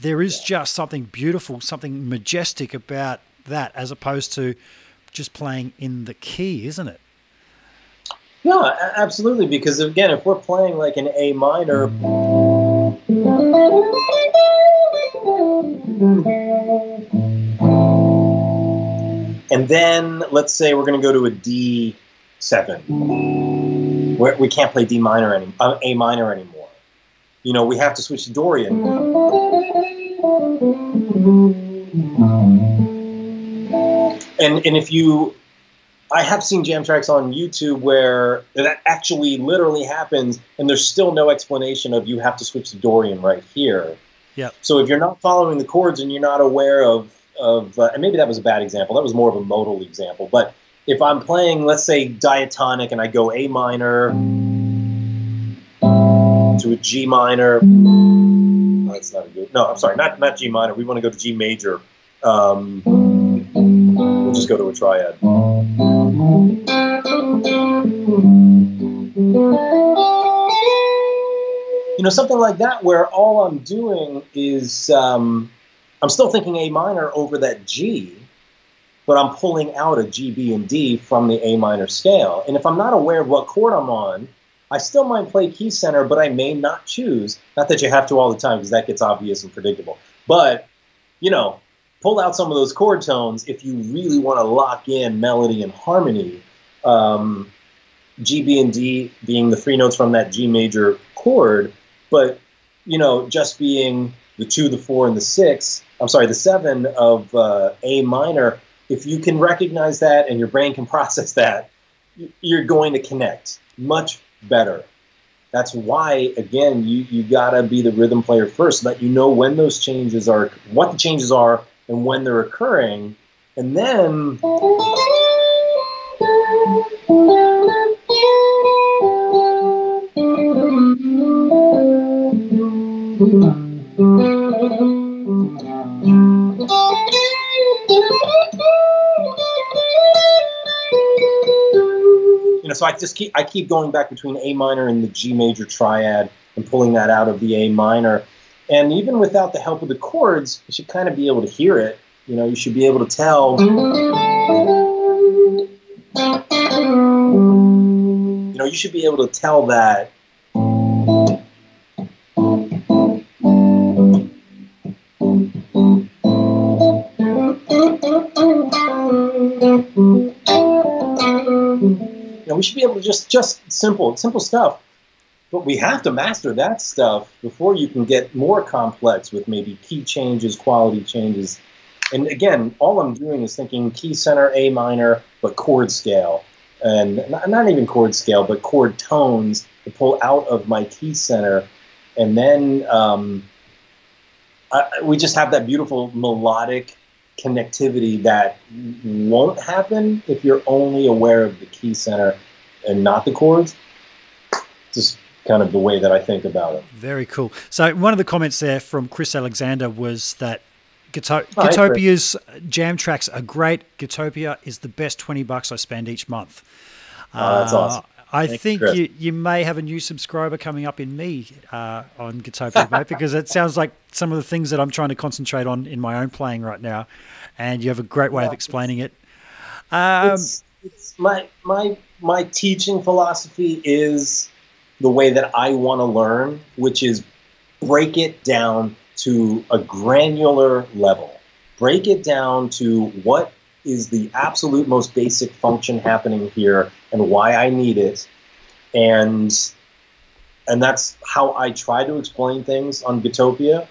there is just something beautiful, something majestic about that as opposed to just playing in the key, isn't it? Yeah, absolutely. Because again, if we're playing like an A minor, and then let's say we're going to go to a D seven, where we can't play D minor any, uh, A minor anymore. You know, we have to switch to Dorian. And and if you I have seen jam tracks on YouTube where that actually literally happens, and there's still no explanation of you have to switch to Dorian right here. Yep. So if you're not following the chords and you're not aware of of, uh, and maybe that was a bad example. That was more of a modal example. But if I'm playing, let's say diatonic, and I go A minor to a G minor, oh, that's not a good. No, I'm sorry, not not G minor. We want to go to G major. Um, we'll just go to a triad. You know, something like that, where all I'm doing is um, I'm still thinking A minor over that G, but I'm pulling out a G, B, and D from the A minor scale. And if I'm not aware of what chord I'm on, I still might play key center, but I may not choose. Not that you have to all the time because that gets obvious and predictable. But, you know, pull out some of those chord tones if you really want to lock in melody and harmony. Um, G, B, and D being the three notes from that G major chord, but, you know, just being the two, the four, and the six, I'm sorry, the seven of uh, A minor, if you can recognize that and your brain can process that, you're going to connect much better. That's why, again, you, you gotta be the rhythm player first, so that you know when those changes are, what the changes are, and when they're occurring, and then. You so I just keep I keep going back between A minor and the G major triad and pulling that out of the A minor. And even without the help of the chords, you should kind of be able to hear it. You know, you should be able to tell. You know, you should be able to tell that We should be able to just just simple simple stuff, but we have to master that stuff before you can get more complex with maybe key changes, quality changes. And again, all I'm doing is thinking key center A minor, but chord scale, and not, not even chord scale, but chord tones to pull out of my key center, and then um, I, we just have that beautiful melodic connectivity that won't happen if you're only aware of the key center and not the chords. Just kind of the way that I think about it. Very cool. So one of the comments there from Chris Alexander was that Guito- oh, jam tracks are great. Gitopia is the best 20 bucks I spend each month. Oh, that's uh, awesome. I Thanks, think you, you may have a new subscriber coming up in me uh, on Gitopia, mate, because it sounds like some of the things that I'm trying to concentrate on in my own playing right now, and you have a great way yeah, of explaining it. Um, it's, it's my my my teaching philosophy is the way that I want to learn, which is break it down to a granular level. Break it down to what is the absolute most basic function happening here and why I need it. And and that's how I try to explain things on Gitopia,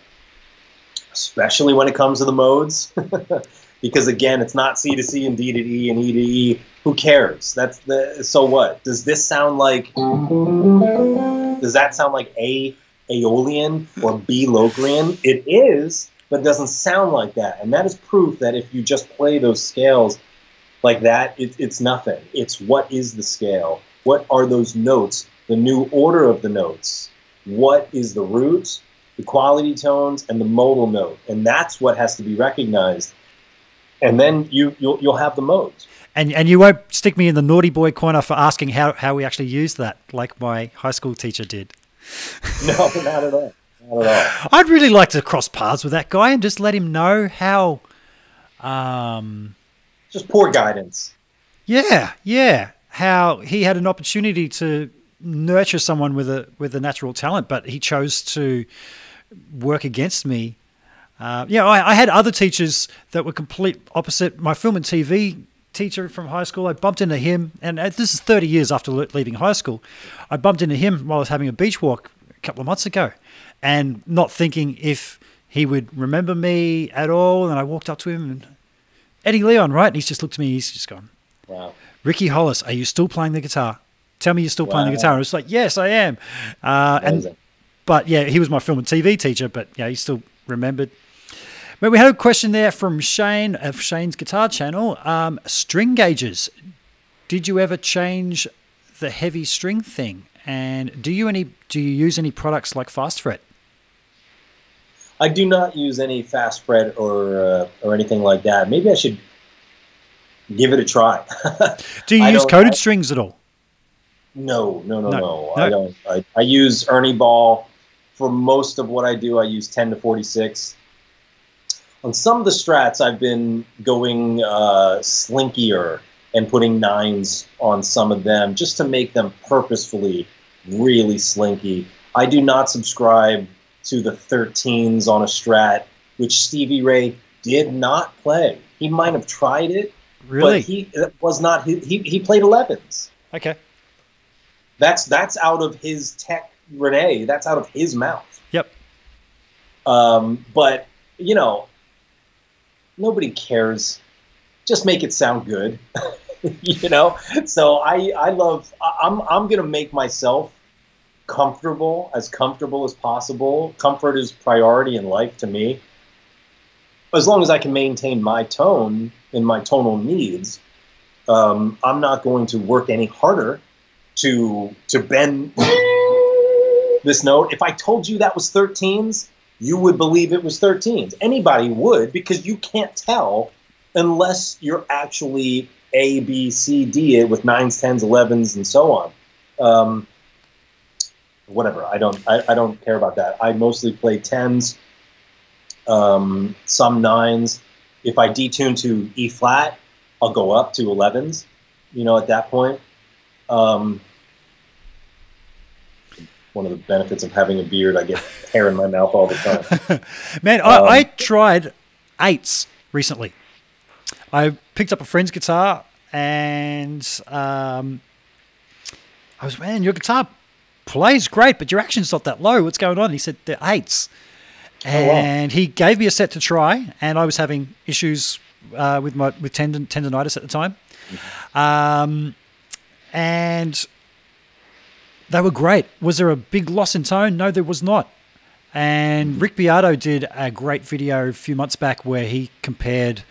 especially when it comes to the modes. because again, it's not C to C and D to E and E to E. Who cares? That's the so what? Does this sound like does that sound like A Aeolian or B Locrian? It is, but it doesn't sound like that. And that is proof that if you just play those scales like that, it, it's nothing. It's what is the scale? What are those notes? The new order of the notes. What is the root, the quality tones, and the modal note? And that's what has to be recognized. And then you you'll, you'll have the modes. And and you won't stick me in the naughty boy corner for asking how, how we actually use that, like my high school teacher did. no, not at all. I'd really like to cross paths with that guy and just let him know how. Um, just poor guidance. Yeah, yeah. How he had an opportunity to nurture someone with a with a natural talent, but he chose to work against me. Uh, yeah, I, I had other teachers that were complete opposite. My film and TV teacher from high school. I bumped into him, and this is 30 years after leaving high school. I bumped into him while I was having a beach walk a couple of months ago, and not thinking if he would remember me at all. And I walked up to him and Eddie Leon, right? And he's just looked at me. He's just gone, "Wow, Ricky Hollis, are you still playing the guitar? Tell me you're still wow. playing the guitar." And I was like, "Yes, I am." Uh, and but yeah, he was my film and TV teacher, but yeah, he still remembered. But we had a question there from Shane of Shane's Guitar Channel. Um, string gauges. Did you ever change the heavy string thing? And do you any do you use any products like Fast Fret? I do not use any fast fret or uh, or anything like that. Maybe I should give it a try. do you use coated I, strings at all? No, no, no, no. no. I don't. I, I use Ernie Ball for most of what I do. I use 10 to 46. On some of the strats, I've been going uh, slinkier and putting nines on some of them just to make them purposefully really slinky. I do not subscribe to the 13s on a Strat, which Stevie Ray did not play. He might have tried it, Really? but he was not. He, he he played 11s. okay. That's that's out of his tech, Renee. That's out of his mouth. Yep. Um, but you know, nobody cares. Just make it sound good. you know. So I I love. I'm I'm gonna make myself comfortable as comfortable as possible. Comfort is priority in life to me. As long as I can maintain my tone and my tonal needs, um, I'm not going to work any harder to to bend this note. If I told you that was 13s, you would believe it was 13s. Anybody would because you can't tell unless you're actually A, B, C, D it with 9s, 10s, 11s, and so on. Um, whatever. I don't. I, I don't care about that. I mostly play 10s, um, some 9s. If I detune to E flat, I'll go up to 11s. You know, at that point. Um, one of the benefits of having a beard, I get hair in my mouth all the time. Man, I, Um, I tried eights recently. I picked up a friend's guitar and um, I was, man, your guitar plays great, but your action's not that low. What's going on? he said, they're eights. wow. And he gave me a set to try, and I was having issues uh, with my with tendon tendonitis at the time. Um, and they were great. Was there a big loss in tone? No, there was not. And Rick Beato did a great video a few months back where he compared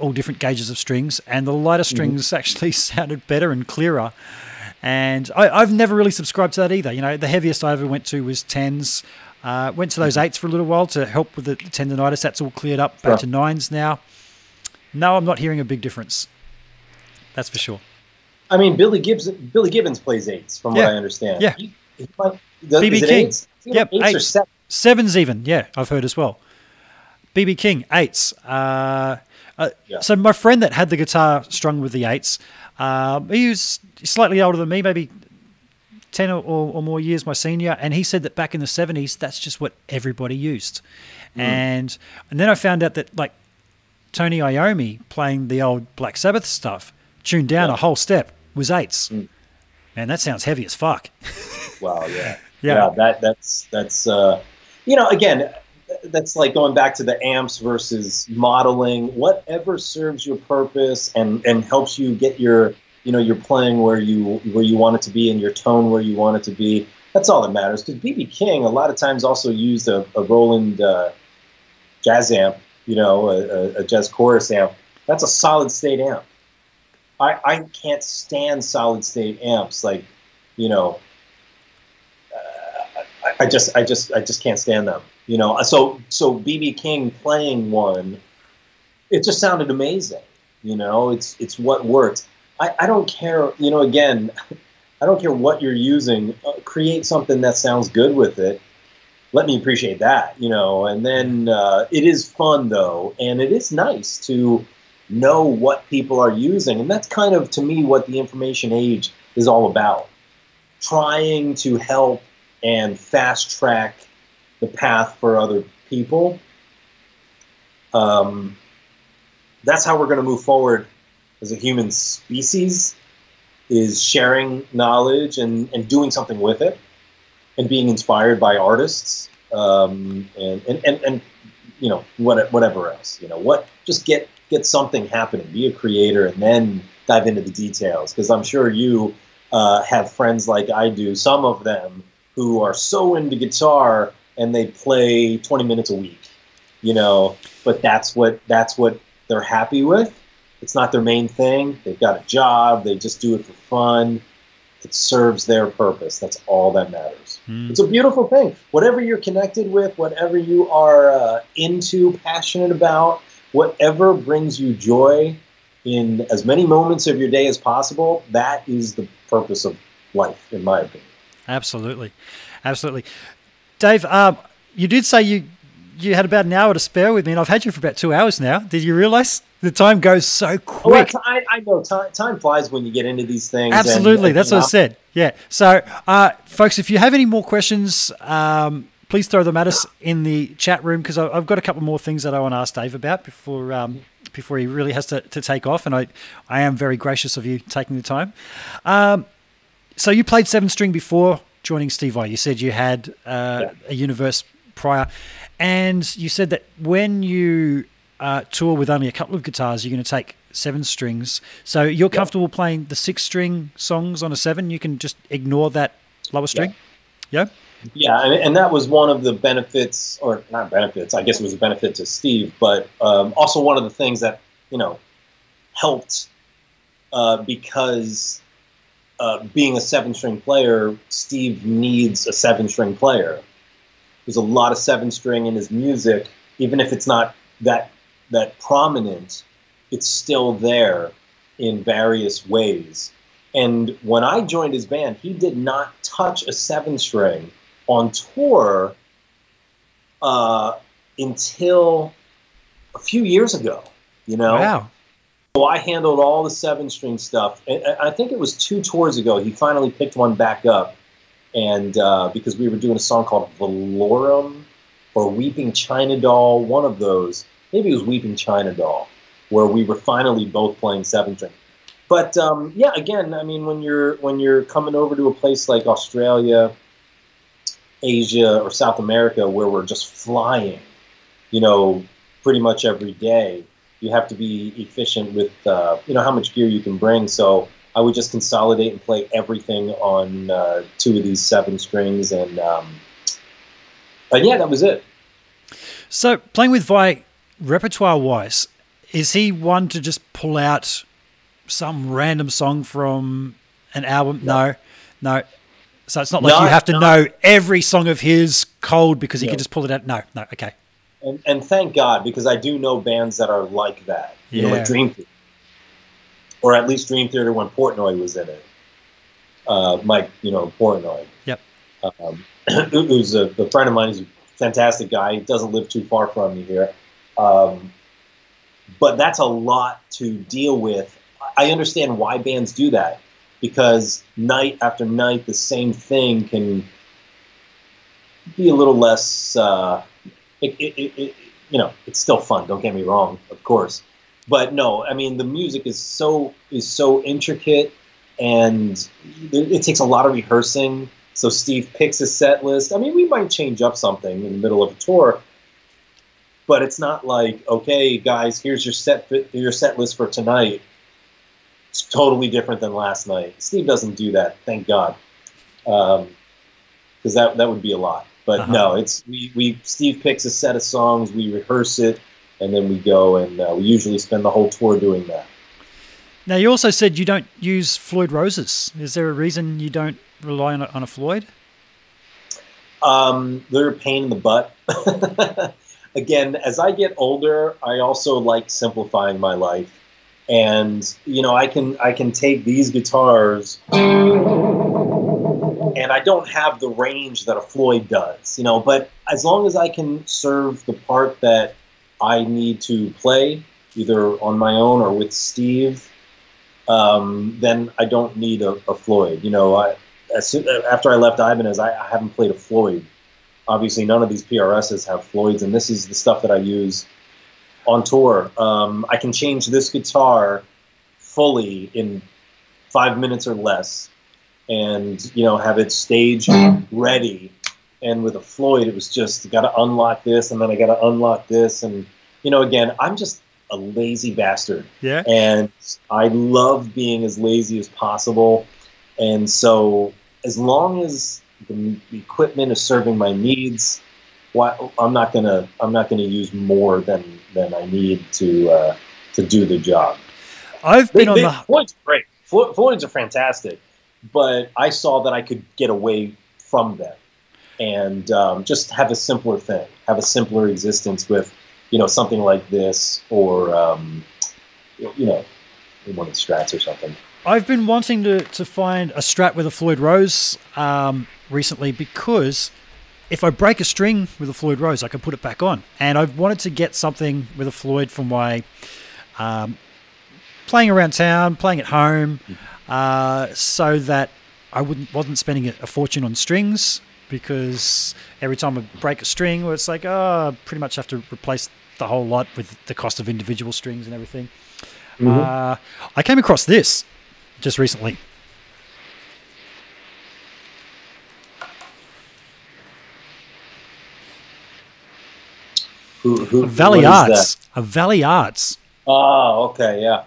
all different gauges of strings, and the lighter strings actually sounded better and clearer. And I, I've never really subscribed to that either. You know, the heaviest I ever went to was tens. Uh, went to those eights for a little while to help with the tendonitis. That's all cleared up. Back Sure. to nines now. No, I'm not hearing a big difference. That's for sure. I mean, Billy Gibbs, Billy Gibbons plays eights, from Yeah. what I understand. Yeah. He, he might, does, BB King. Eights? Yep, eights, or eights. seven. Sevens even, yeah, I've heard as well. BB King eights. Uh, uh, Yeah. So my friend that had the guitar strung with the eights, um, he was slightly older than me, maybe ten or, or more years my senior, and he said that back in the seventies, that's just what everybody used. And and then I found out that like Tony Iommi playing the old Black Sabbath stuff, tuned down Yeah. a whole step, was eights. Mm. Man, that sounds heavy as fuck. Wow, yeah. Yeah. that that's that's uh, you know again that's like going back to the amps versus modeling whatever serves your purpose and and helps you get your you know you're playing where you where you want it to be and your tone where you want it to be that's all that matters because bb king a lot of times also used a, a roland uh, jazz amp you know a, a, jazz chorus amp that's a solid state amp i i can't stand solid state amps like you know I just, I just, I just can't stand them. You know, so so BB King playing one, it just sounded amazing. You know, it's it's what works. I, I don't care. You know, again, I don't care what you're using. Uh, create something that sounds good with it. Let me appreciate that. You know, and then uh, it is fun though, and it is nice to know what people are using, and that's kind of to me what the information age is all about. Trying to help and fast track the path for other people. Um, that's how we're going to move forward as a human species is sharing knowledge and, and doing something with it and being inspired by artists um, and, and, and, and you know what, whatever else you know what just get get something happening be a creator and then dive into the details. Because i'm sure you uh, have friends like i do some of them who are so into guitar and they play 20 minutes a week you know but that's what that's what they're happy with it's not their main thing. They've got a job. They just do it for fun. It serves their purpose. That's all that matters. Mm. it's a beautiful thing. Whatever you're connected with whatever you are uh, into passionate about whatever brings you joy in as many moments of your day as possible that is the purpose of life in my opinion. Absolutely, absolutely. Dave, um, you did say you you had about an hour to spare with me, and I've had you for about two hours now. Did you realize the time goes so Well, quick? I, I know time, time flies when you get into these things. Absolutely, and, that's what I said. Yeah. So, uh, folks, if you have any more questions, um, please throw them at us in the chat room because I've got a couple more things that I want to ask Dave about before um, before he really has to, to take off. And I, I am very gracious of you taking the time. Um, so you played seven string before joining Steve Vai. You said you had uh, Yeah. a universe prior, and you said that when you uh, tour with only a couple of guitars, you're going to take seven strings. So you're comfortable playing the six string songs on a seven. You can just ignore that lower string. Yeah. Yeah, and, and that was one of the benefits, or not benefits. I guess it was a benefit to Steve, but um, also one of the things that you know helped uh, because uh, being a seven-string player, Steve needs a seven-string player. There's a lot of seven-string in his music, even if it's not that that prominent. It's still there in various ways. And when I joined his band, he did not touch a seven string on tour uh, until a few years ago. You know, Wow. so I handled all the seven string stuff. And I think it was two tours ago. He finally picked one back up, and uh, because we were doing a song called Velorum or Weeping China Doll, one of those. Maybe it was Weeping China Doll, where we were finally both playing seven string. But um, yeah, again, I mean, when you're when you're coming over to a place like Australia, Asia, or South America, where we're just flying, you know, pretty much every day, you have to be efficient with uh, you know how much gear you can bring. So I would just consolidate and play everything on uh, two of these seven strings, and um, and yeah, that was it. So playing with Vai, repertoire wise, is he one to just pull out some random song from an album? No, no. So it's not like No, you have to no. know every song of his cold because he No. can just pull it out. No, no. Okay. And, and thank God because I do know bands that are like that. You know, Yeah. like Dream Theater, or at least Dream Theater when Portnoy was in it. Uh, Mike, you know Portnoy. Yep. Um, who's a, a friend of mine. He's a fantastic guy. He doesn't live too far from me here. Um, but that's a lot to deal with. I understand why bands do that because night after night, the same thing can be a little less. Uh, it, it, it, you know, it's still fun. Don't get me wrong, of course, but no, I mean the music is so is so intricate, and it, takes a lot of rehearsing. So Steve picks a set list. I mean, we might change up something in the middle of a tour, but it's not like, okay, guys, here's your set your set list for tonight. It's totally different than last night. Steve doesn't do that, thank God, because that that would be a lot. But Uh-huh. no, it's we, we Steve picks a set of songs, we rehearse it, and then we go, and uh, we usually spend the whole tour doing that. Now you also said you don't use Floyd roses. Is there a reason you don't rely on a, on a Floyd? Um, they're a pain in the butt. Again, as I get older, I also like simplifying my life, and you know, I can I can take these guitars, and I don't have the range that a Floyd does, you know. But as long as I can serve the part that I need to play, either on my own or with Steve, um, then I don't need a, a Floyd. You know, I, as soon, after I left Ibanez, I, I haven't played a Floyd. Obviously, none of these PRSs have Floyds, and this is the stuff that I use on tour. Um, I can change this guitar fully in five minutes or less, and you know have it stage ready. And with a Floyd, it was just got to unlock this, and then I got to unlock this, and you know, again, I'm just a lazy bastard Yeah. and I love being as lazy as possible. And so, as long as the equipment is serving my needs, why, I'm not gonna I'm not gonna use more than than I need to uh, to do the job. I've They, been on they, the Floyd's great. Floyd's are fantastic, but I saw that I could get away from them and um, just have a simpler thing, have a simpler existence with, you know, something like this or, um, you know, one of the strats or something. I've been wanting to, to find a Strat with a Floyd Rose um, recently because if I break a string with a Floyd Rose, I can put it back on. And I've wanted to get something with a Floyd for my um, playing around town, playing at home, uh, so that I wouldn't wasn't spending a fortune on strings because every time I break a string, well, it's like oh, I pretty much have to replace the whole lot with the cost of individual strings and everything. Mhm. Uh, I came across this just recently. Who, who, Valley Arts, a Valley Arts. Oh, okay, yeah.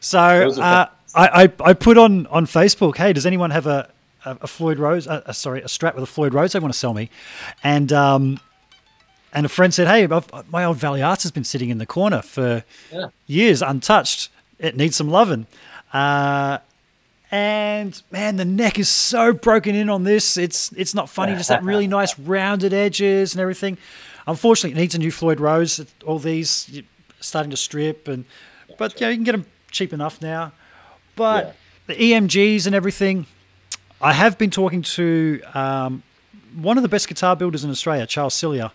So uh, I, I I put on on Facebook, hey, does anyone have a a, a Floyd Rose? Uh, uh, sorry, a Strat with a Floyd Rose they want to sell me, and um, and a friend said, hey, I've, my old Valley Arts has been sitting in the corner for Yeah. years, untouched. It needs some loving. Uh, and man, the neck is so broken in on this. It's it's not funny. Just that really nice rounded edges and everything. Unfortunately, it needs a new Floyd Rose. All these starting to strip, and but yeah, you can get them cheap enough now. But the EMGs and everything, I have been talking to um, one of the best guitar builders in Australia, Charles Cillier,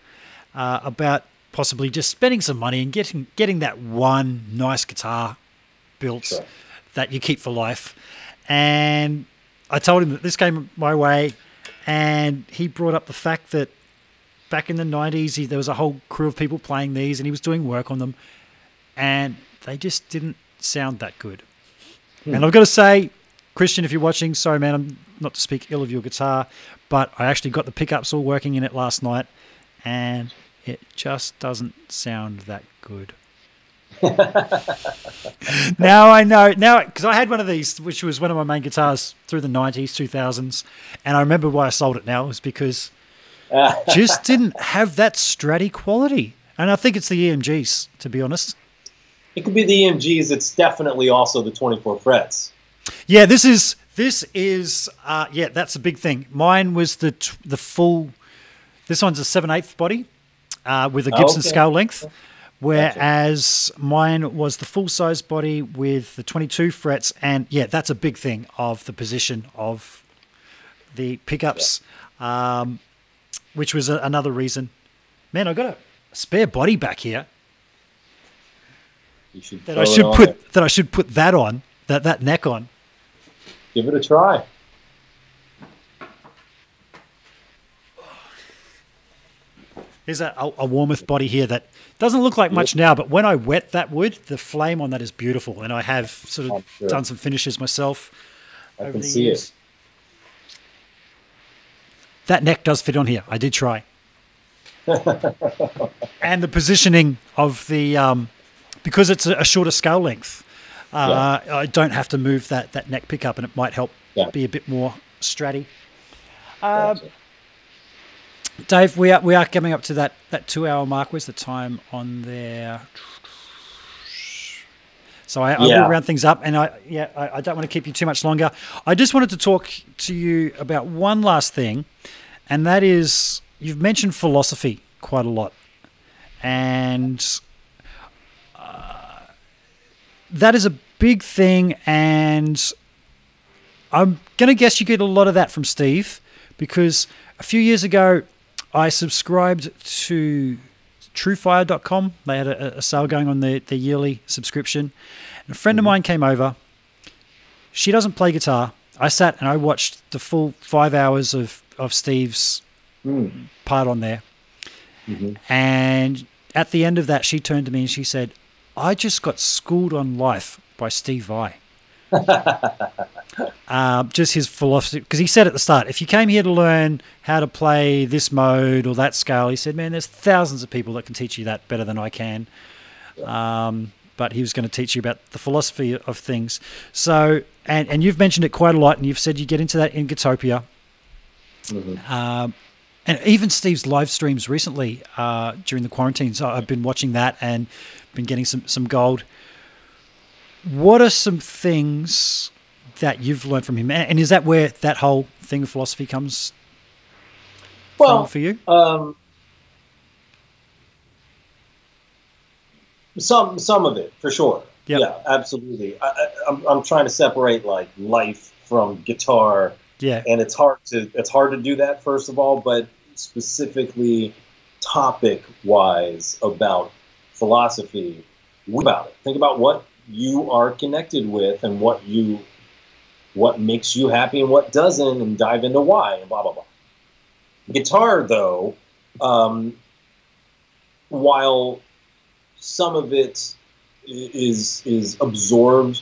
uh, about possibly just spending some money and getting getting that one nice guitar built Sure. that you keep for life. And I told him that this came my way, and he brought up the fact that back in the 90s, he, there was a whole crew of people playing these, and he was doing work on them, and they just didn't sound that good. And I've got to say, Christian, if you're watching, sorry, man, I'm not to speak ill of your guitar, but I actually got the pickups all working in it last night, and it just doesn't sound that good. now I know now because I had one of these, which was one of my main guitars through the '90s, 2000s, and I remember why I sold it. Now was because it just didn't have that stratty quality, and I think it's the EMGs, to be honest. it could be the EMGs. It's definitely also the 24 frets. Yeah, this is this is uh, yeah, that's a big thing. Mine was the t- the full. This one's a seven eighth body uh, with a Oh, Gibson okay. scale length, whereas mine was the full size body with the twenty two frets, and yeah, that's a big thing of the position of the pickups, um, which was a, another reason. Man, I got a spare body back here You should that I should put there. that I should put that on that that neck on. Give it a try. There's a, a, a Warmoth body here that doesn't look like much now, but when I wet that wood, the flame on that is beautiful. And I have sort of sure. done some finishes myself. I over can the see years. it. That neck does fit on here. I did try. and the positioning of the, um, because it's a, a shorter scale length, uh, I don't have to move that, that neck pickup and it might help Yeah. be a bit more stratty. Um, Dave, we are we are coming up to that that two hour mark. Where's the time on there? So I, I will round things up, and I yeah I, I don't want to keep you too much longer. I just wanted to talk to you about one last thing, and that is you've mentioned philosophy quite a lot, and that is a big thing. And I'm going to guess you get a lot of that from Steve because a few years ago I subscribed to truefire.com. They had a, a sale going on their, their yearly subscription. And a friend of mine came over. She doesn't play guitar. I sat and I watched the full five hours of, of Steve's Mm. part on there. Mhm. And at the end of that, she turned to me and she said, I just got schooled on life by Steve Vai. um, just his philosophy, because he said at the start, if you came here to learn how to play this mode or that scale, he said, man, there's thousands of people that can teach you that better than I can. Um, but he was going to teach you about the philosophy of things. So, and, and you've mentioned it quite a lot, and you've said you get into that in Gitopia. Mhm. Um, and even Steve's live streams recently uh, during the quarantine. So I've been watching that and been getting some, some gold. What are some things that you've learned from him? And is that where that whole thing of philosophy comes Well, from for you? Um, some some of it for sure. Yep. Yeah, absolutely. I, I, I'm I'm trying to separate like life from guitar, Yeah. and it's hard to it's hard to do that first of all. But specifically topic wise about philosophy, about it. Think about what you are connected with and what you what makes you happy and what doesn't, and dive into why and blah blah blah. Guitar, though, um, while some of it is is absorbed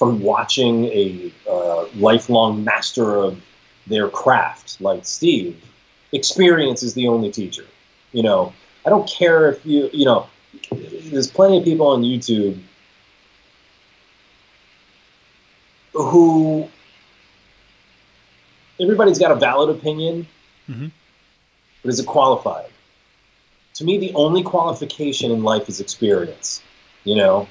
from watching a uh, lifelong master of their craft like Steve, experience is the only teacher. You know, I don't care if you you know. There's plenty of people on YouTube who everybody's got a valid opinion, mm-hmm. but is it qualified? To me, the only qualification in life is experience. You know,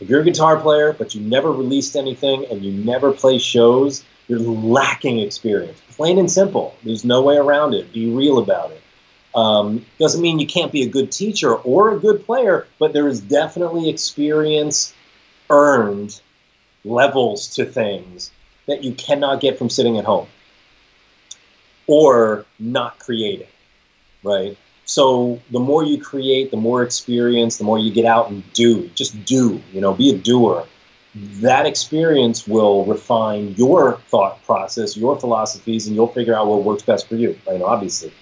if you're a guitar player but you never released anything and you never play shows, you're lacking experience. Plain and simple. There's no way around it. Be real about it. Um, doesn't mean you can't be a good teacher or a good player, but there is definitely experience earned levels to things that you cannot get from sitting at home or not creating, right? So the more you create, the more experience, the more you get out and do. Just do, you know, be a doer. That experience will refine your thought process, your philosophies, and you'll figure out what works best for you. Right? Obviously,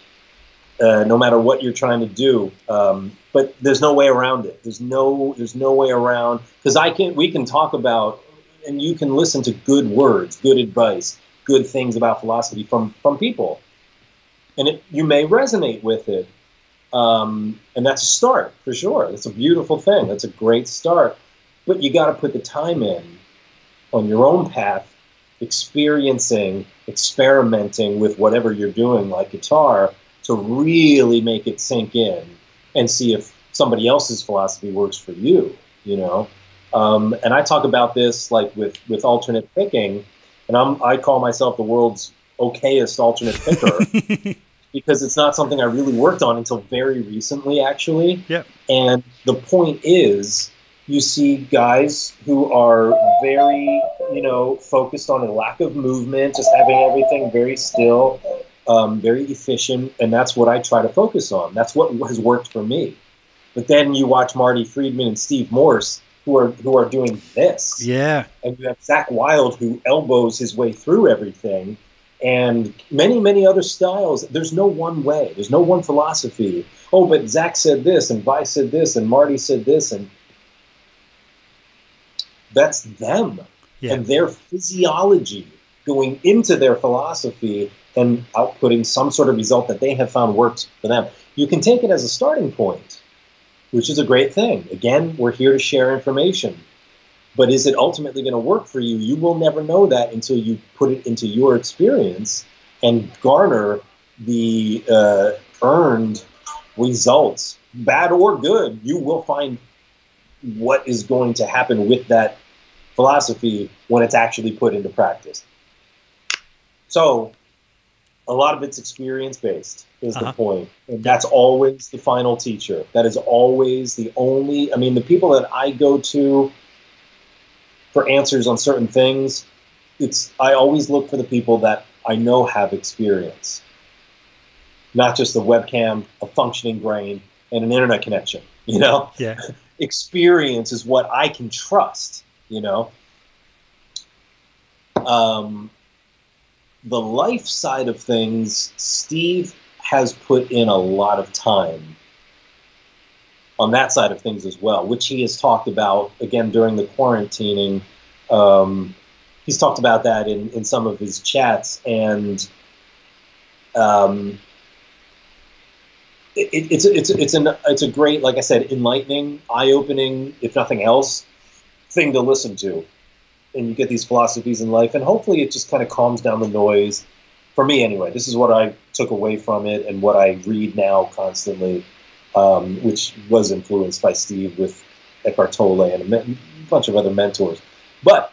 uh, no matter what you're trying to do. Um, but there's no way around it. There's no there's no way around because I can we can talk about and you can listen to good words, good advice, good things about philosophy from from people, and it, you may resonate with it. Um, and that's a start for sure. That's a beautiful thing. That's a great start. But you got to put the time in on your own path, experiencing, experimenting with whatever you're doing, like guitar, to really make it sink in and see if somebody else's philosophy works for you. You know, um, and I talk about this like with with alternate picking, and I'm I call myself the world's okayest alternate picker because it's not something I really worked on until very recently, actually. Yep. And the point is, you see guys who are very, you know, focused on a lack of movement, just having everything very still, um, very efficient, and that's what I try to focus on. That's what has worked for me. But then you watch Marty Friedman and Steve Morse, who are who are doing this. Yeah. And you have Zakk Wylde who elbows his way through everything, and many many other styles. There's no one way. There's no one philosophy. Oh, but Zakk said this, and Vai said this, and Marty said this, and that's them yeah. and their physiology going into their philosophy and outputting some sort of result that they have found works for them. You can take it as a starting point which is a great thing. Again, we're here to share information. But is it ultimately going to work for you? You will never know that until you put it into your experience and garner the uh, earned results, bad or good. You will find what is going to happen with that philosophy when it's actually put into practice. So, a lot of it's experience based is uh-huh. the point and that's always the final teacher that is always the only i mean the people that i go to for answers on certain things it's i always look for the people that i know have experience. Not just a webcam a functioning brain and an internet connection you know? Yeah. Experience is what i can trust you know? Um, the life side of things, Steve has put in a lot of time on that side of things as well, which he has talked about again during the quarantining. Um, he's talked about that in, in some of his chats, and um, it, it, it's it's it's an it's a great, like I said, enlightening, eye opening, if nothing else, thing to listen to and you get these philosophies in life, and hopefully it just kind of calms down the noise. For me, anyway, this is what I took away from it, and what I read now constantly, um, which was influenced by Steve with Eckhart Tolle and a bunch of other mentors. But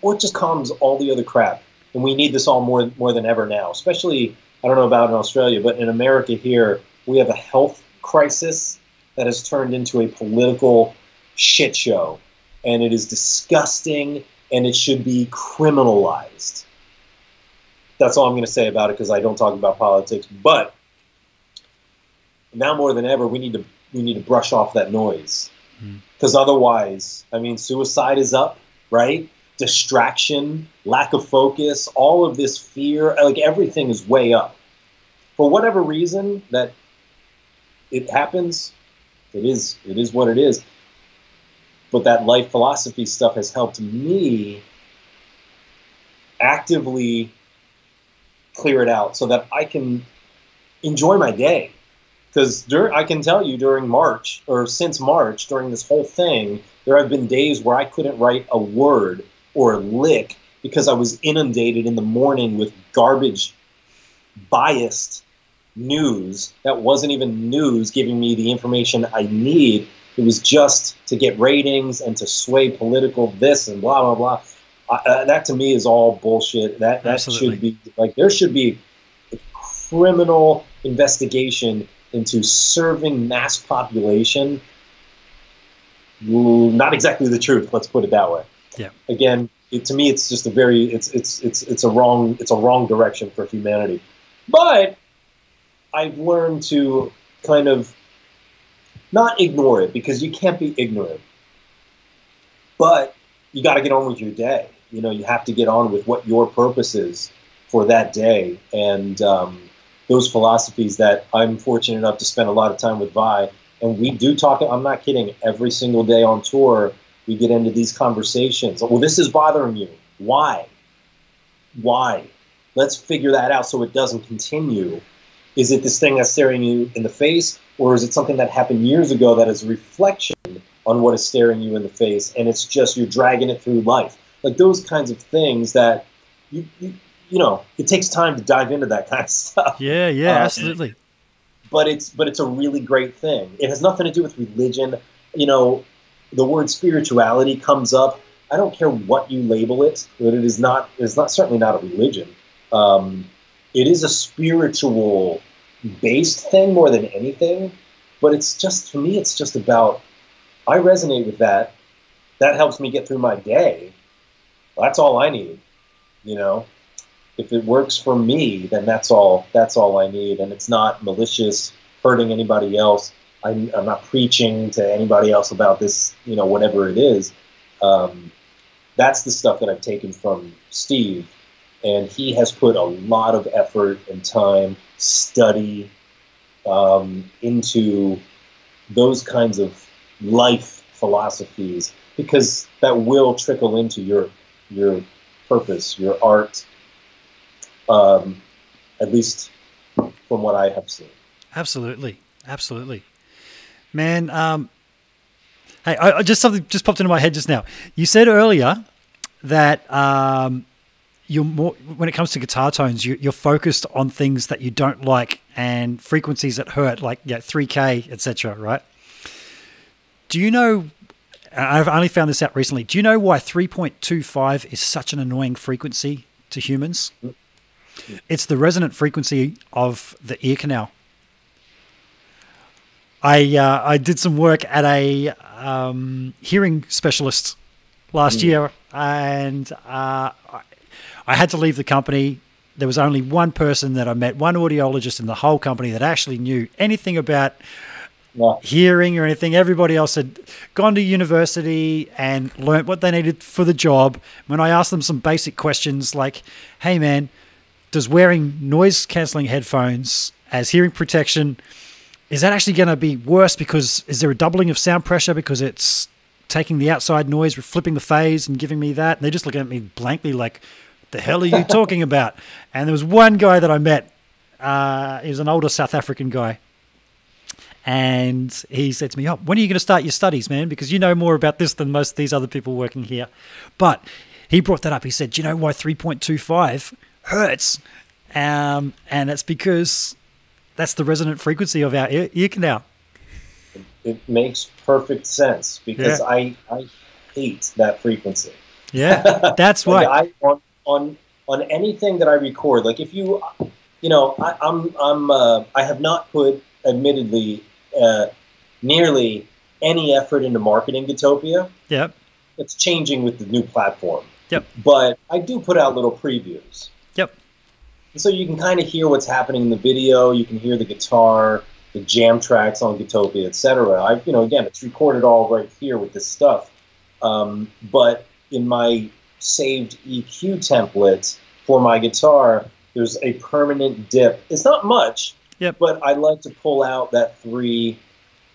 what just calms all the other crap, and we need this all more more than ever now. Especially, I don't know about in Australia, but in America here, we have a health crisis that has turned into a political shit show and it is disgusting and it should be criminalized. that's all I'm going to say about it because I don't talk about politics. But now more than ever, we need to we need to brush off that noise because mm. otherwise, I mean, suicide is up, right? Distraction, lack of focus, all of this fear, like everything is way up. For whatever reason that it happens, it is it is what it is. But that life philosophy stuff has helped me actively clear it out so that I can enjoy my day. Because I can tell you during March or since March, during this whole thing, there have been days where I couldn't write a word or a lick because I was inundated in the morning with garbage, biased news that wasn't even news giving me the information I need. It was just to get ratings and to sway political this and blah, blah, blah uh, that to me is all bullshit. That that Absolutely. should be like there should be a criminal investigation into serving mass population. Not exactly the truth. Let's put it that way. Yeah. Again, it, to me, it's just a very it's it's it's it's a wrong it's a wrong direction for humanity. But I've learned to kind of not ignore it because you can't be ignorant. But you got to get on with your day you know you have to get on with what your purpose is for that day and um, those philosophies that i'm fortunate enough to spend a lot of time with Vai. And we do talk i'm not kidding every single day on tour we get into these conversations. Well this is bothering you. Why? Why? Let's figure that out so it doesn't continue. Is it this thing that's staring you in the face or is it something that happened years ago that is a reflection on what is staring you in the face and it's just you're dragging it through life? Like those kinds of things that you, you, you know it takes time to dive into that kind of stuff. Yeah, yeah, uh, absolutely. But it's but it's a really great thing. It has nothing to do with religion. You know, the word spirituality comes up. I don't care what you label it, but it is not. It's not certainly not a religion. Um, it is a spiritual based thing more than anything. But it's just for me. It's just about. I resonate with that. That helps me get through my day that's all I need. You know, if it works for me, then that's all. That's all I need, and it's not malicious, hurting anybody else. I'm, I'm not preaching to anybody else about this. You know, whatever it is. Um, that's the stuff that I've taken from Steve, and he has put a lot of effort and time, study um, into those kinds of life philosophies because that will trickle into your your purpose, your art, um, at least from what I have seen. Absolutely, absolutely, man. Um, hey, I, I, just something just popped into my head just now. You said earlier that um, you're more when it comes to guitar tones, you, are focused on things that you don't like and frequencies that hurt, like yeah, 3K, etc. Right? Do you know I've only found this out recently. Do you know why 3.25 is such an annoying frequency to humans? It's the resonant frequency of the ear canal. I uh, I did some work at a um, hearing specialist last mm. year, and uh, I had to leave the company. There was only one person that I met, one audiologist in the whole company that actually knew anything about yeah. hearing or anything. Everybody else had gone to university and learnt what they needed for the job. When I asked them some basic questions like, hey man, does wearing noise cancelling headphones as hearing protection is that actually going to be worse because is there a doubling of sound pressure because it's taking the outside noise, flipping the phase and giving me that? And they're just looking at me blankly like, the hell are you talking about? And there was one guy that I met. Uh, he was an older South African guy and he said to me, "Oh, when are you going to start your studies, man? Because you know more about this than most of these other people working here." But he brought that up. He said, "Do you know why 3.25 hurts?" Um, and it's because that's the resonant frequency of our ear, ear canal. It makes perfect sense because yeah. I I hate that frequency. Yeah, that's why. I, on on on anything that I record, like if you, you know, I, I'm I'm uh, I have not put admittedly uh, nearly any effort into marketing Gitopia. Yep. It's changing with the new platform. Yep. But I do put out little previews. Yep. so you can kind of hear what's happening in the video. You can hear the guitar, the jam tracks on Gitopia, etc. I, you know, again, it's recorded all right here with this stuff. Um, but in my saved EQ template for my guitar, there's a permanent dip. It's not much, Yep. but I like to pull out that three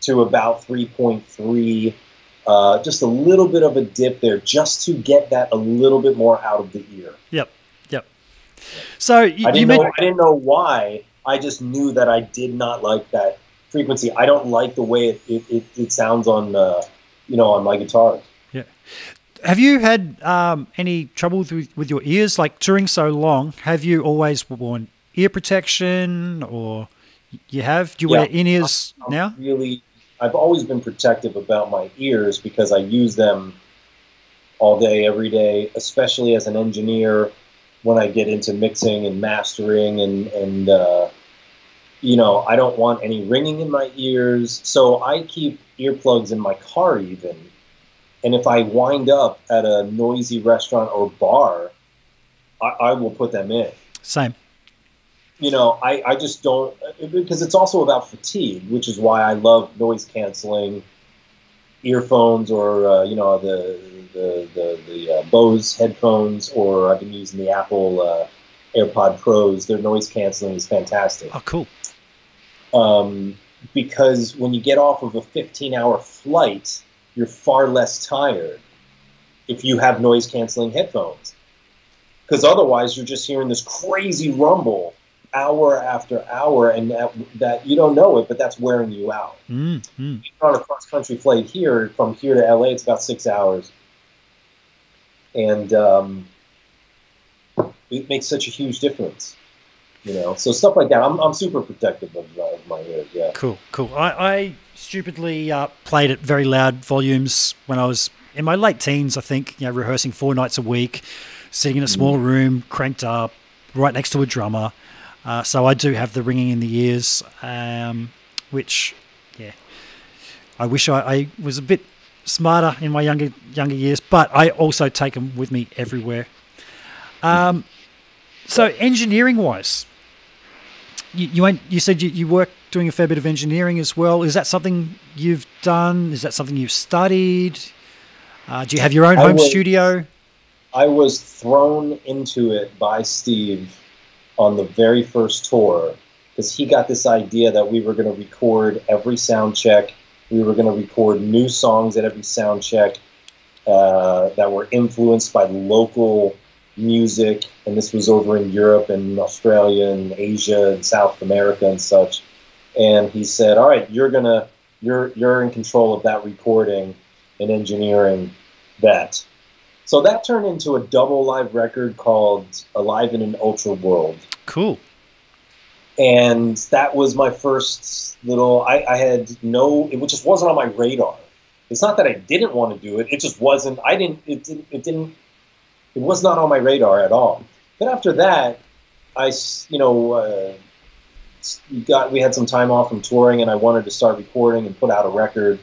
to about 3.3, uh, just a little bit of a dip there, just to get that a little bit more out of the ear. Yep. So you, I didn't know. meant I didn't know why. I just knew that I did not like that frequency. I don't like the way it it, it, it sounds on uh, you know on my guitar. Yeah. have you had um, any trouble with, with your ears? Like touring so long, have you always worn ear protection, or you have? Do you wear in ears now? really, I've always been protective about my ears because I use them all day, every day, especially as an engineer when I get into mixing and mastering and and uh, you know I don't want any ringing in my ears, so I keep earplugs in my car even. And if I wind up at a noisy restaurant or bar, I, I will put them in Same. you know, I, I just don't because it's also about fatigue, which is why I love noise canceling earphones or uh, you know the the the, the uh, Bose headphones or I've been using the Apple uh, AirPod Pros. Their noise canceling is fantastic Oh, cool. um, because when you get off of a 15 hour flight, you're far less tired if you have noise canceling headphones. Because otherwise, you're just hearing this crazy rumble hour after hour, and that, that you don't know it, but that's wearing you out. Mm, mm. On a cross country flight here, from here to LA, it's about six hours. And um, it makes such a huge difference. You know, so stuff like that. I'm, I'm super protective of, uh, of my ears. Yeah. Cool, cool. I, I stupidly uh, played at very loud volumes when I was in my late teens, I think, you know, rehearsing four nights a week, sitting in a small room, cranked up, right next to a drummer. Uh, so I do have the ringing in the ears, um, which, yeah, I wish I, I was a bit smarter in my younger younger years, but I also take them with me everywhere. Um, so engineering wise, you you, ain't, you said you, you work doing a fair bit of engineering as well. Is that something you've done? Is that something you've studied? Uh, do you have your own I home was- studio? I was thrown into it by Steve on the very first tour because he got this idea that we were going to record every sound check. We were going to record new songs at every sound check uh, that were influenced by local music. And this was over in Europe and Australia and Asia and South America and such. And he said, "All right, you're gonna, you're you're in control of that recording and engineering that." So that turned into a double live record called Alive in an Ultra World. Cool. And that was my first little, I, I had no, it just wasn't on my radar. It's not that I didn't want to do it, it just wasn't, I didn't, it didn't, it didn't, it was not on my radar at all. But after that, I you know, uh, we got, we had some time off from touring and I wanted to start recording and put out a record.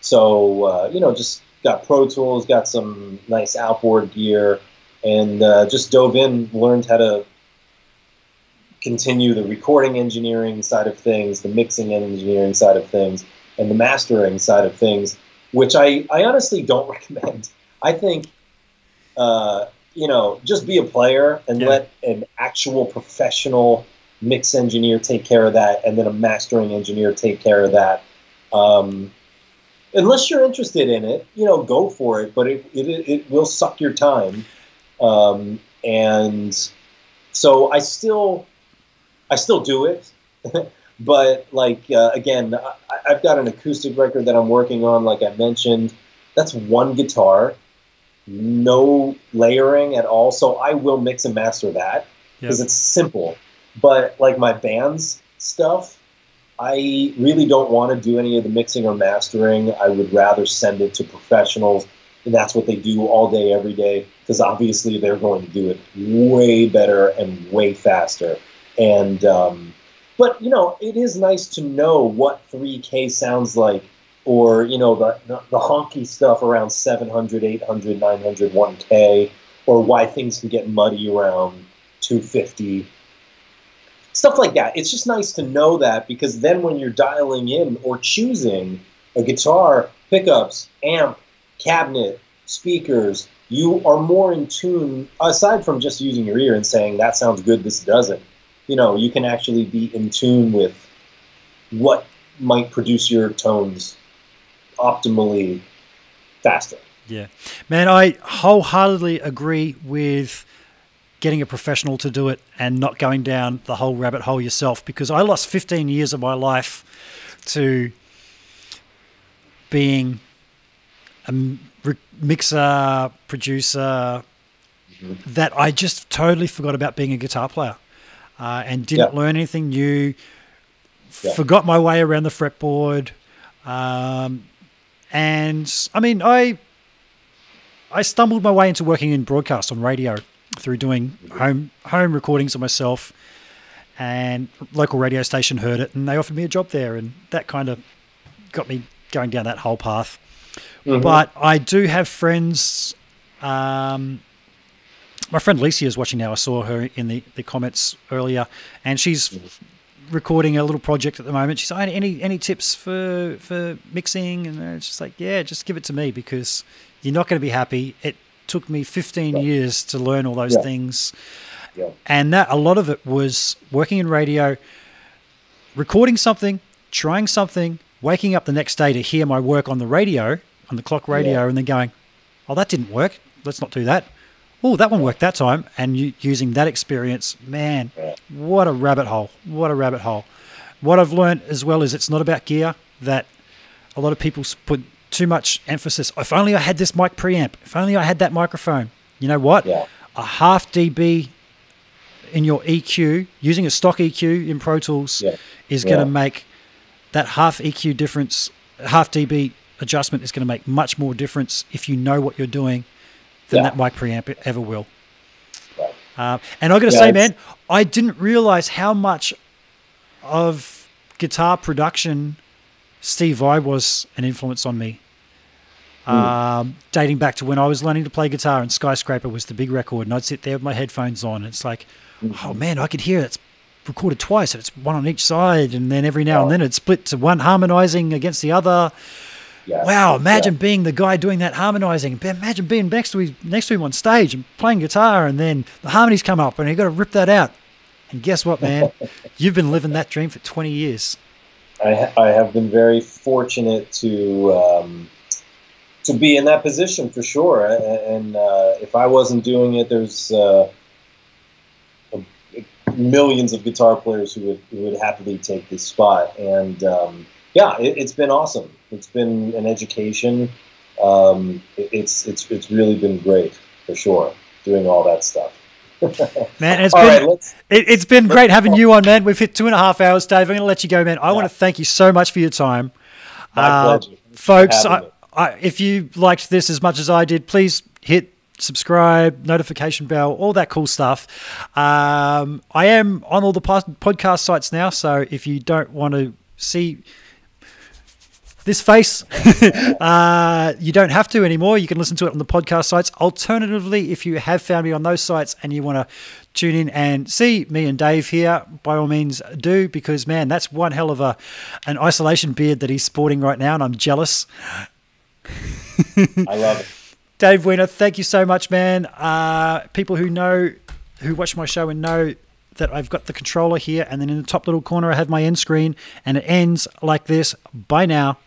So, uh, you know, just got Pro Tools, got some nice outboard gear, and uh, just dove in, learned how to continue the recording engineering side of things, the mixing engineering side of things, and the mastering side of things, which I, I honestly don't recommend. I think, uh, you know, just be a player and Yeah. let an actual professional mix engineer take care of that, and then a mastering engineer take care of that. Um, unless you're interested in it, you know, go for it. But it it, it will suck your time, um, and so I still I still do it. but like uh, again, I, I've got an acoustic record that I'm working on. Like I mentioned, that's one guitar, no layering at all. So I will mix and master that because Yep. it's simple. But like my band's stuff, I really don't want to do any of the mixing or mastering. I would rather send it to professionals, and that's what they do all day, every day, because obviously they're going to do it way better and way faster. And um, but you know, it is nice to know what 3K sounds like, or you know, the the, the honky stuff around 700, 800, 900, 1K, or why things can get muddy around 250 stuff like that. It's just nice to know that because then when you're dialing in or choosing a guitar, pickups, amp, cabinet, speakers, you are more in tune, aside from just using your ear and saying, that sounds good, this doesn't. You know, you can actually be in tune with what might produce your tones optimally faster. Yeah. Man, I wholeheartedly agree with getting a professional to do it and not going down the whole rabbit hole yourself because I lost 15 years of my life to being a mixer, producer, mm-hmm. that I just totally forgot about being a guitar player uh, and didn't yeah. learn anything new. Yeah. Forgot my way around the fretboard. Um, and I mean, I I stumbled my way into working in broadcast on radio through doing home home recordings of myself, and local radio station heard it, and they offered me a job there, and that kind of got me going down that whole path. Mm-hmm. But I do have friends. Um, my friend Licia is watching now. I saw her in the, the comments earlier, and she's recording a little project at the moment. She's like, any any tips for for mixing? And it's just like, yeah, just give it to me because you're not going to be happy. It took me 15 yeah. years to learn all those yeah. things. Yeah. And that a lot of it was working in radio, recording something, trying something, waking up the next day to hear my work on the radio, on the clock radio, and then going, "Oh, that didn't work. Let's not do that." Oh, that one worked that time, and you, using that experience, man, what a rabbit hole! What a rabbit hole! What I've learned as well is it's not about gear. That a lot of people put too much emphasis. If only I had this mic preamp. If only I had that microphone. You know what? Yeah. A half dB in your EQ using a stock EQ in Pro Tools yeah. is going to make that half EQ difference, half dB adjustment is going to make much more difference if you know what you're doing than yeah. that mic preamp ever will. Right. Uh, and I got to say, man, I didn't realize how much of guitar production Steve Vai was an influence on me. Mm. Um, dating back to when I was learning to play guitar and Skyscraper was the big record, and I'd sit there with my headphones on. And it's like, mm-hmm. oh man, I could hear it's recorded twice. and It's one on each side, and then every now oh. and then it split to one harmonizing against the other. Yes. Wow! Imagine yeah. being the guy doing that harmonizing. Imagine being next to him, next to him on stage and playing guitar, and then the harmonies come up, and you got to rip that out. And guess what, man? You've been living that dream for 20 years. I, I have been very fortunate to um, to be in that position for sure. And uh, if I wasn't doing it, there's uh, millions of guitar players who would who would happily take this spot. And um, yeah, it, has been awesome. It's been an education. Um, it, it's it's it's really been great for sure doing all that stuff. man, it's been right, it, has been great having you on, man. We've hit two and a half hours, Dave. I'm going to let you go, man. I yeah. want to thank you so much for your time, uh, folks. I, I, if you liked this as much as I did, please hit subscribe, notification bell, all that cool stuff. Um, I am on all the podcast sites now, so if you don't want to see this face, uh, you don't have to anymore. You can listen to it on the podcast sites. Alternatively, if you have found me on those sites and you want to tune in and see me and Dave here, by all means do, because man, that's one hell of a an isolation beard that he's sporting right now, and I'm jealous. I love it. Dave Weiner, thank you so much, man. Uh, people who know, who watch my show and know that I've got the controller here, and then in the top little corner, I have my end screen, and it ends like this. Bye now.